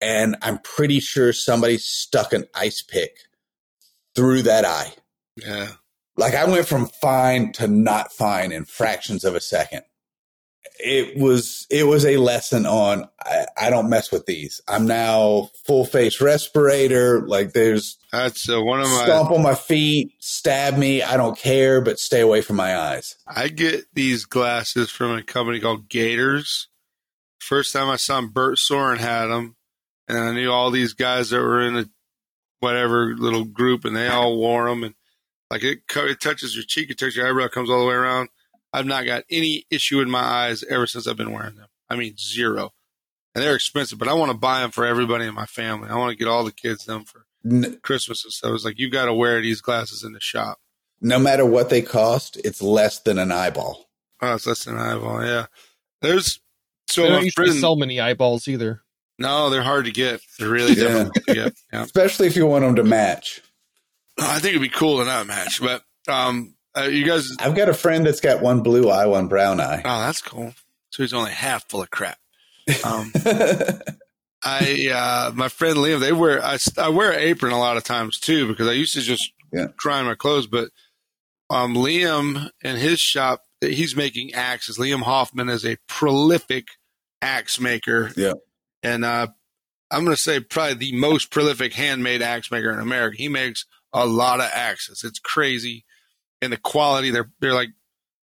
And I'm pretty sure somebody stuck an ice pick through that eye. Yeah. Like I went from fine to not fine in fractions of a second. It was it was a lesson on I, I don't mess with these. I'm now full face respirator. Like there's that's uh, one of my stomp on my feet, stab me. I don't care, but stay away from my eyes. I get these glasses from a company called Gators. First time I saw them, Bert Soren had them, and I knew all these guys that were in a whatever little group, and they all wore them. And like it, it touches your cheek, it touches your eyebrow, comes all the way around. I've not got any issue in my eyes ever since I've been wearing them. I mean, zero. And they're expensive, but I want to buy them for everybody in my family. I want to get all the kids them for Christmas. So I was like, you got to wear these glasses in the shop. No matter what they cost, it's less than an eyeball. Oh, it's less than an eyeball. Yeah. There's so they don't usually friend, sell many eyeballs either. No, they're hard to get. They're really yeah. difficult to get. Yeah. Especially if you want them to match. I think it'd be cool to not match, but um, uh, you guys. I've got a friend that's got one blue eye, one brown eye. Oh, that's cool. So he's only half full of crap. Um, I uh, my friend Liam, they wear I, I wear an apron a lot of times too because I used to just yeah. dry my clothes, but um, Liam and his shop, he's making axes. Liam Hoffman is a prolific axe maker. Yeah and uh, I'm going to say probably the most prolific handmade axe maker in America. He makes a lot of axes. It's crazy, and the quality they're they're like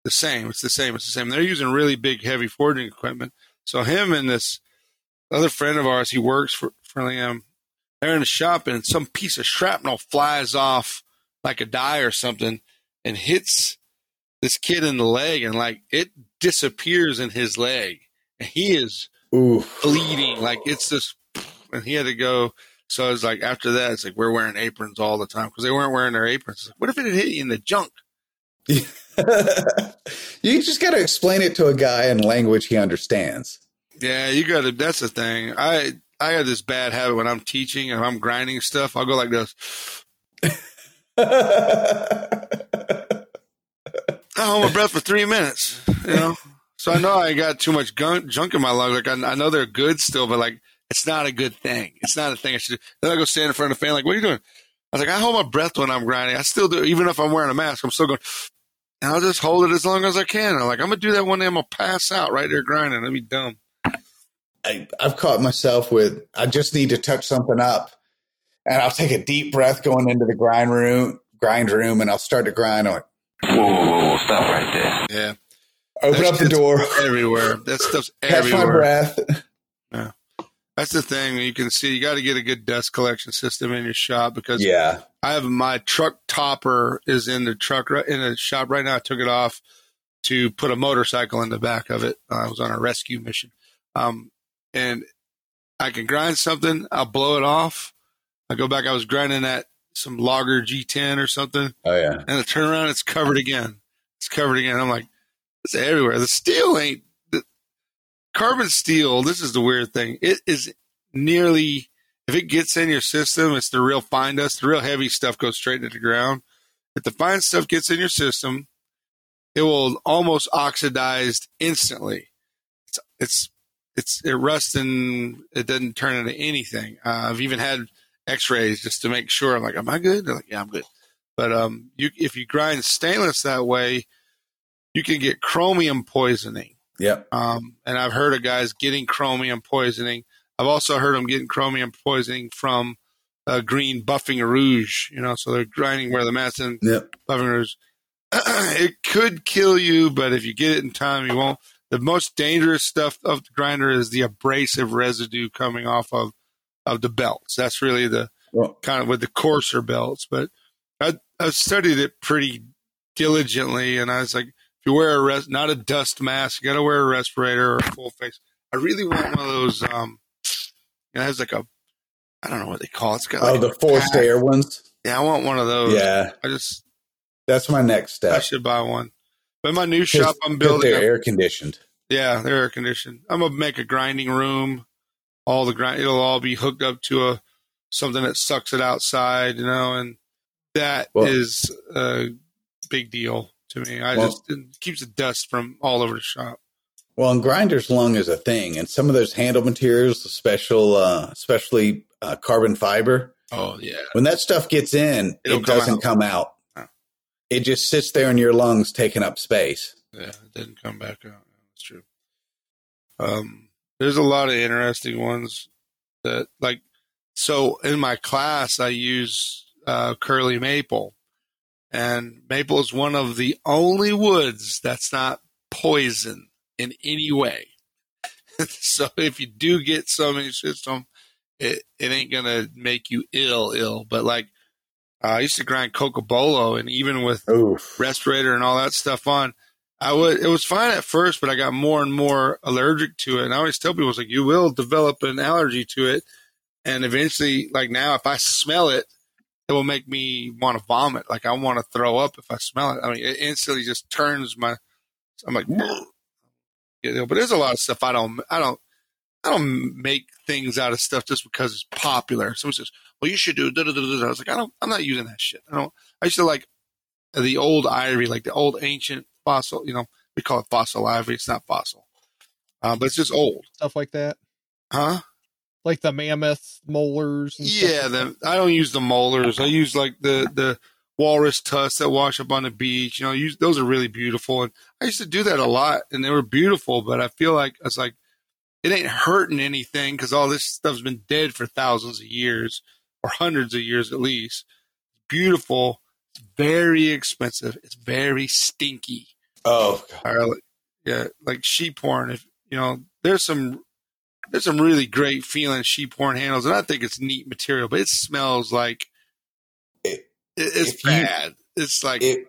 the same. It's the same. It's the same. They're using really big, heavy forging equipment. So him and this other friend of ours, he works for for Liam. They're in the shop, and some piece of shrapnel flies off like a die or something, and hits this kid in the leg, and like it disappears in his leg. And he is Oof. bleeding. Like it's just, and he had to go. So it's like after that, it's like we're wearing aprons all the time because they weren't wearing their aprons. Like, what if it had hit you in the junk? you just got to explain it to a guy in language he understands. Yeah, you got to. That's the thing. I I have this bad habit when I'm teaching and I'm grinding stuff. I'll go like this. I hold my breath for three minutes. You know. So I know I got too much gun- junk in my lungs. Like I, I, know they're good still, but like it's not a good thing. It's not a thing I should. Do. Then I go stand in front of the fan. Like, what are you doing? I was like, I hold my breath when I'm grinding. I still do, even if I'm wearing a mask. I'm still going. And I'll just hold it as long as I can. I'm like, I'm gonna do that one day. I'm gonna pass out right there grinding. That'd be dumb. I, I've caught myself with I just need to touch something up, and I'll take a deep breath going into the grind room, grind room, and I'll start to grind. I'm like, whoa, whoa, whoa, stop right there. Yeah. Open up the door. Everywhere. That stuff's everywhere. Catch my breath. That's the thing. You can see you got to get a good dust collection system in your shop because yeah, I have my truck topper is in the truck in the shop right now. I took it off to put a motorcycle in the back of it. I was on a rescue mission, um, and I can grind something. I'll blow it off. I go back. I was grinding that some Logger G10 or something. Oh yeah, and I turn around. It's covered again. It's covered again. I'm like, it's everywhere. The steel ain't carbon steel. This is the weird thing. It is nearly if it gets in your system, it's the real fine dust. The real heavy stuff goes straight into the ground. If the fine stuff gets in your system, it will almost oxidize instantly. It's it's it's it rusts and it doesn't turn into anything. Uh, I've even had X-rays just to make sure. I'm like, am I good? They're like, yeah, I'm good. But um, you if you grind stainless that way, you can get chromium poisoning. Yep. Um, and I've heard of guys getting chromium poisoning. I've also heard them getting chromium poisoning from uh, green buffing rouge. You know, so they're grinding where the mass and Yep. buffing rouge. it could kill you, but if you get it in time, you won't. The most dangerous stuff of the grinder is the abrasive residue coming off of of the belts. That's really the Well, kind of with the coarser belts. But I I studied it pretty diligently, and I was like, you wear a res- not a dust mask, you got to wear a respirator or a full face. I really want one of those. Um, it has like a I don't know what they call it. It's got like oh, the forced air ones. Yeah, I want one of those. Yeah, I just that's my next step. I should buy one. But my new shop I'm building, They're air conditioned. yeah, they're air conditioned. I'm gonna make a grinding room. All the grind, it'll all be hooked up to a something that sucks it outside, you know, and that is Well- a big deal to me. I Well- just it keeps the dust from all over the shop. Well, and grinder's lung is a thing, and some of those handle materials, special, uh, especially uh, carbon fiber, Oh yeah, when that stuff gets in, It'll it come doesn't out. come out. Oh. It just sits there in your lungs, taking up space. yeah, it didn't come back out. That's true. Um, there's a lot of interesting ones that like. So in my class, I use uh, curly maple, and maple is one of the only woods that's not poison in any way. so if you do get some in your system, it it ain't gonna make you ill ill. But like uh, I used to grind cocobolo, and even with Oof. respirator and all that stuff on. I would. It was fine at first, but I got more and more allergic to it. And I always tell people, it's like you will develop an allergy to it, and eventually, like now, if I smell it, it will make me want to vomit. Like I want to throw up if I smell it. I mean, it instantly just turns my. I'm like, you know, but there's a lot of stuff I don't. I don't. I don't make things out of stuff just because it's popular. Someone says, "Well, you should do." Da, da, da, da. I was like, I don't. I'm not using that shit. I don't. I used to like the old ivory, like the old ancient fossil. You know, we call it fossil ivory. It's not fossil, uh, but it's just old, Stuff like that. huh? Like the mammoth molars. And Yeah, like the, I don't use the molars. I use like the the walrus tusks that wash up on the beach. You know, use those are really beautiful, and I used to do that a lot, and they were beautiful. But I feel like it's like it ain't hurting anything because all this stuff's been dead for thousands of years or hundreds of years at least. It's beautiful. It's very expensive. It's very stinky. Oh, God. Or yeah, like sheep horn. If you know, there's some there's some really great feeling sheep horn handles, and I think it's neat material, but it smells like It- it, it's if you- bad. it's like if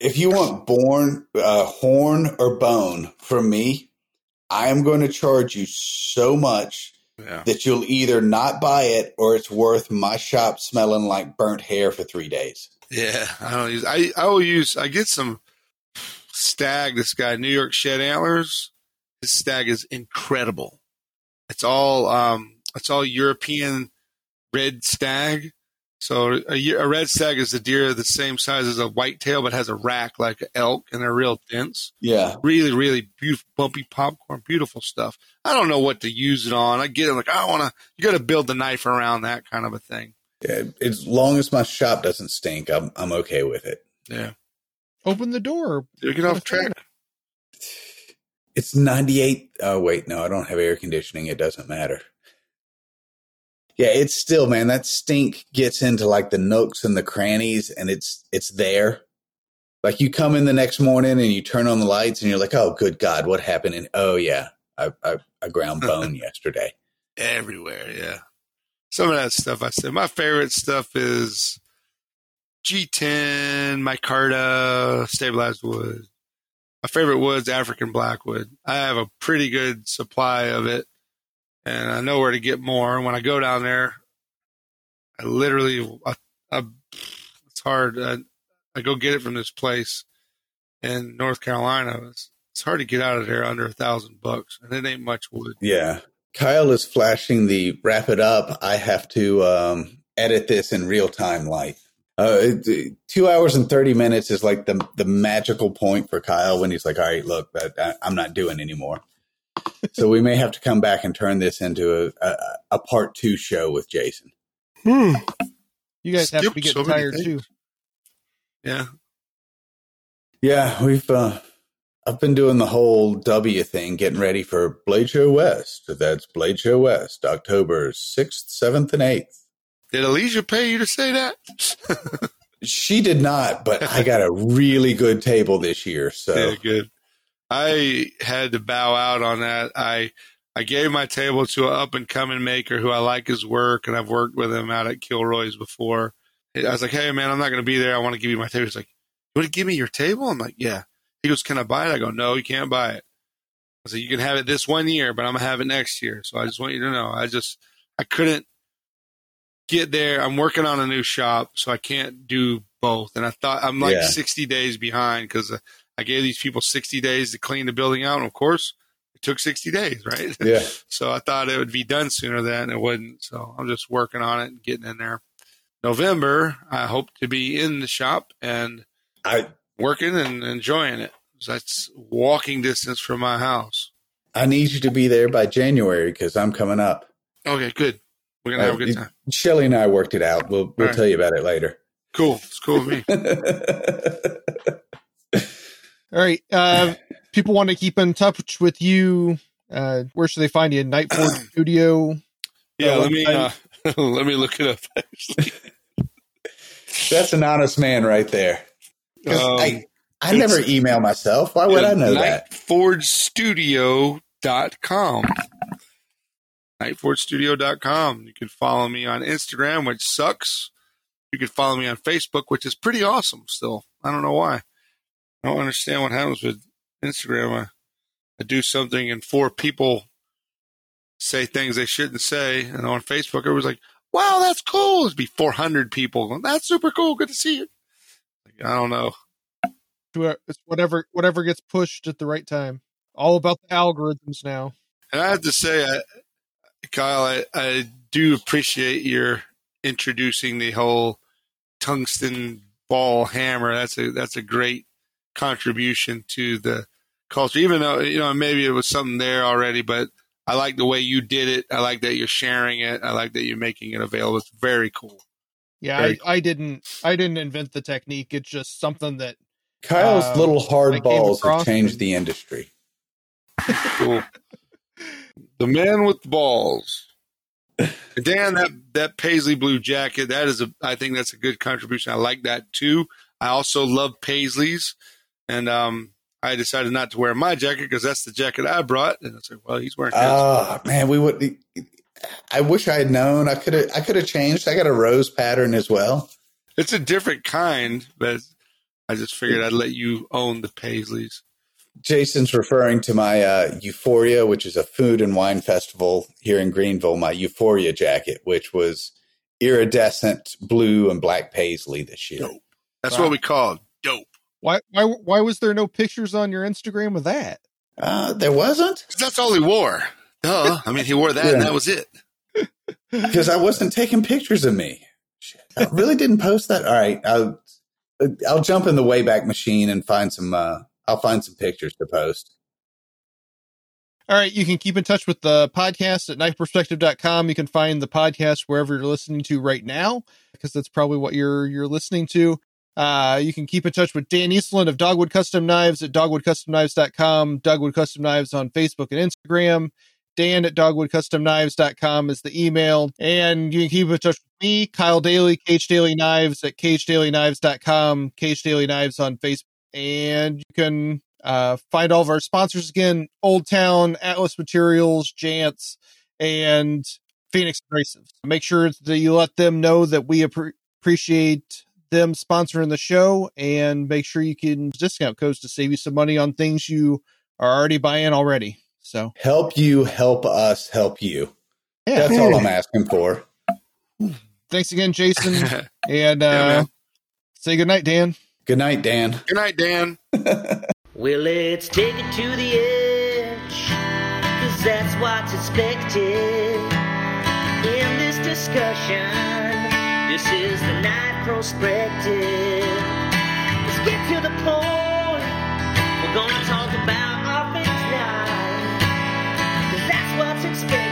if you want born uh, horn or bone from me, I am going to charge you so much yeah, that you'll either not buy it or it's worth my shop smelling like burnt hair for three days. yeah. I don't use. I I will use. I get some stag. This guy, New York Shed Antlers. His stag is incredible. It's all um, it's all European red stag. So a, a red stag is a deer the same size as a whitetail, but has a rack like an elk, and they're real dense. Yeah. Really, really beautiful, bumpy popcorn, beautiful stuff. I don't know what to use it on. I get it like I want to. You got to build the knife around that kind of a thing. yeah. As long as my shop doesn't stink, I'm I'm okay with it. Yeah. Open the door. you get off track. It's 98. Oh, wait. No, I don't have air conditioning. It doesn't matter. Yeah, it's still, man, that stink gets into like the nooks and the crannies and it's, it's there. Like you come in the next morning and you turn on the lights and you're like, oh, good God, what happened? And oh, yeah, I, I, I ground bone yesterday. everywhere. Yeah, some of that stuff I said. My favorite stuff is G10, micarta, stabilized wood. Favorite wood's African blackwood. I have a pretty good supply of it, and I know where to get more. And when I go down there, I literally, I, I, it's hard. I, I go get it from this place in North Carolina. It's, it's hard to get out of there under a thousand bucks, and it ain't much wood. Yeah. Kyle is flashing the wrap it up. I have to um, edit this in real time light. Uh, two hours and 30 minutes is like the, the magical point for Kyle when he's like, all right, look, I, I'm not doing anymore. so we may have to come back and turn this into a, a, a part two show with Jason. Hmm. You guys have to Skipped be getting many tired too. Yeah. Yeah, we've, uh, I've been doing the whole W thing, getting ready for Blade Show West. That's Blade Show West, October 6th, 7th, and 8th. Did Alicia pay you to say that? she did not, but I got a really good table this year. So yeah, good. I had to bow out on that. I I gave my table to an up and coming maker who I like his work, and I've worked with him out at Kilroy's before. I was like, "Hey, man, I'm not going to be there. I want to give you my table." He's like, "You want to give me your table?" I'm like, "Yeah." He goes, "Can I buy it?" I go, "No, you can't buy it." I said, "You can have it this one year, but I'm gonna have it next year." So I just want you to know, I just I couldn't get there. I'm working on a new shop, so I can't do both. And I thought I'm like yeah. 60 days behind because uh, I gave these people 60 days to clean the building out. And of course, it took 60 days, right? Yeah. so I thought it would be done sooner than it wouldn't. So I'm just working on it and getting in there. November, I hope to be in the shop and I working and enjoying it. That's walking distance from my house. I need you to be there by January because I'm coming up. Okay, good. We're gonna have a good time. Shelly and I worked it out. We'll we'll right. tell you about it later. Cool. It's cool with me. All right. Uh, people want to keep in touch with you. Uh, where should they find you? Knight Forge Studio. Yeah, uh, let me uh, let me look it up. Actually, that's an honest man right there. Um, I I never email myself. Why would I know that? KnightForgeStudio.com. KnightForgeStudio.com. You can follow me on Instagram, which sucks. You can follow me on Facebook, which is pretty awesome still. I don't know why. I don't understand what happens with Instagram. I, I do something and four people say things they shouldn't say. And on Facebook, it was like, wow, that's cool. It'd be 400 people. Going, that's super cool. Good to see you. Like, I don't know. It's whatever, whatever gets pushed at the right time. All about the algorithms now. And I have to say, I, Kyle, I, I do appreciate your introducing the whole tungsten ball hammer. That's a that's a great contribution to the culture. Even though you know maybe it was something there already, but I like the way you did it. I like that you're sharing it. I like that you're making it available. It's very cool. Yeah, very I, cool. I, didn't I didn't invent the technique. It's just something that Kyle's uh, little hard balls have changed and... the industry. cool. the man with the balls. Dan, that that paisley blue jacket, that is a I think that's a good contribution. I like that too. I also love paisleys, and um, I decided not to wear my jacket because that's the jacket I brought. And I said, well, he's wearing. Oh man, we would. I wish I had known. I could have. I could have changed. I got a rose pattern as well. It's a different kind, but I just figured I'd let you own the paisleys. Jason's referring to my uh, Euphoria, which is a food and wine festival here in Greenville. My Euphoria jacket, which was iridescent blue and black paisley this year. Dope. That's wow. what we call it. dope. Why, why, why was there no pictures on your Instagram of that? Uh, there wasn't. That's all he wore. Duh. I mean, he wore that, yeah. and that was it. Because I wasn't taking pictures of me. I really didn't post that. All right, I'll I'll jump in the Wayback Machine and find some uh, I'll find some pictures to post. All right. You can keep in touch with the podcast at knifeperspective.com. You can find the podcast wherever you're listening to right now, because that's probably what you're, you're listening to. Uh, you can keep in touch with Dan Eastland of Dogwood Custom Knives at dogwoodcustomknives.com, Dogwood Custom Knives on Facebook and Instagram. Dan at dogwoodcustomknives.com is the email. And you can keep in touch with me, Kyle Daly, KH Daly Knives at khdalyKnives.com, KH Daly Knives on Facebook and you can uh, find all of our sponsors again Old Town, Atlas Materials, Jantz, and Phoenix Abrasives. Make sure that you let them know that we ap- appreciate them sponsoring the show and make sure you can discount codes to save you some money on things you are already buying already. So help you, help us, help you. Yeah. That's all I'm asking for. Thanks again, Jason. and uh, yeah, say good night, Dan. Good night, Dan. Good night, Dan. well, let's take it to the edge, because that's what's expected in this discussion. This is the Knife Perspective. Let's get to the point. We're going to talk about our things now, because that's what's expected.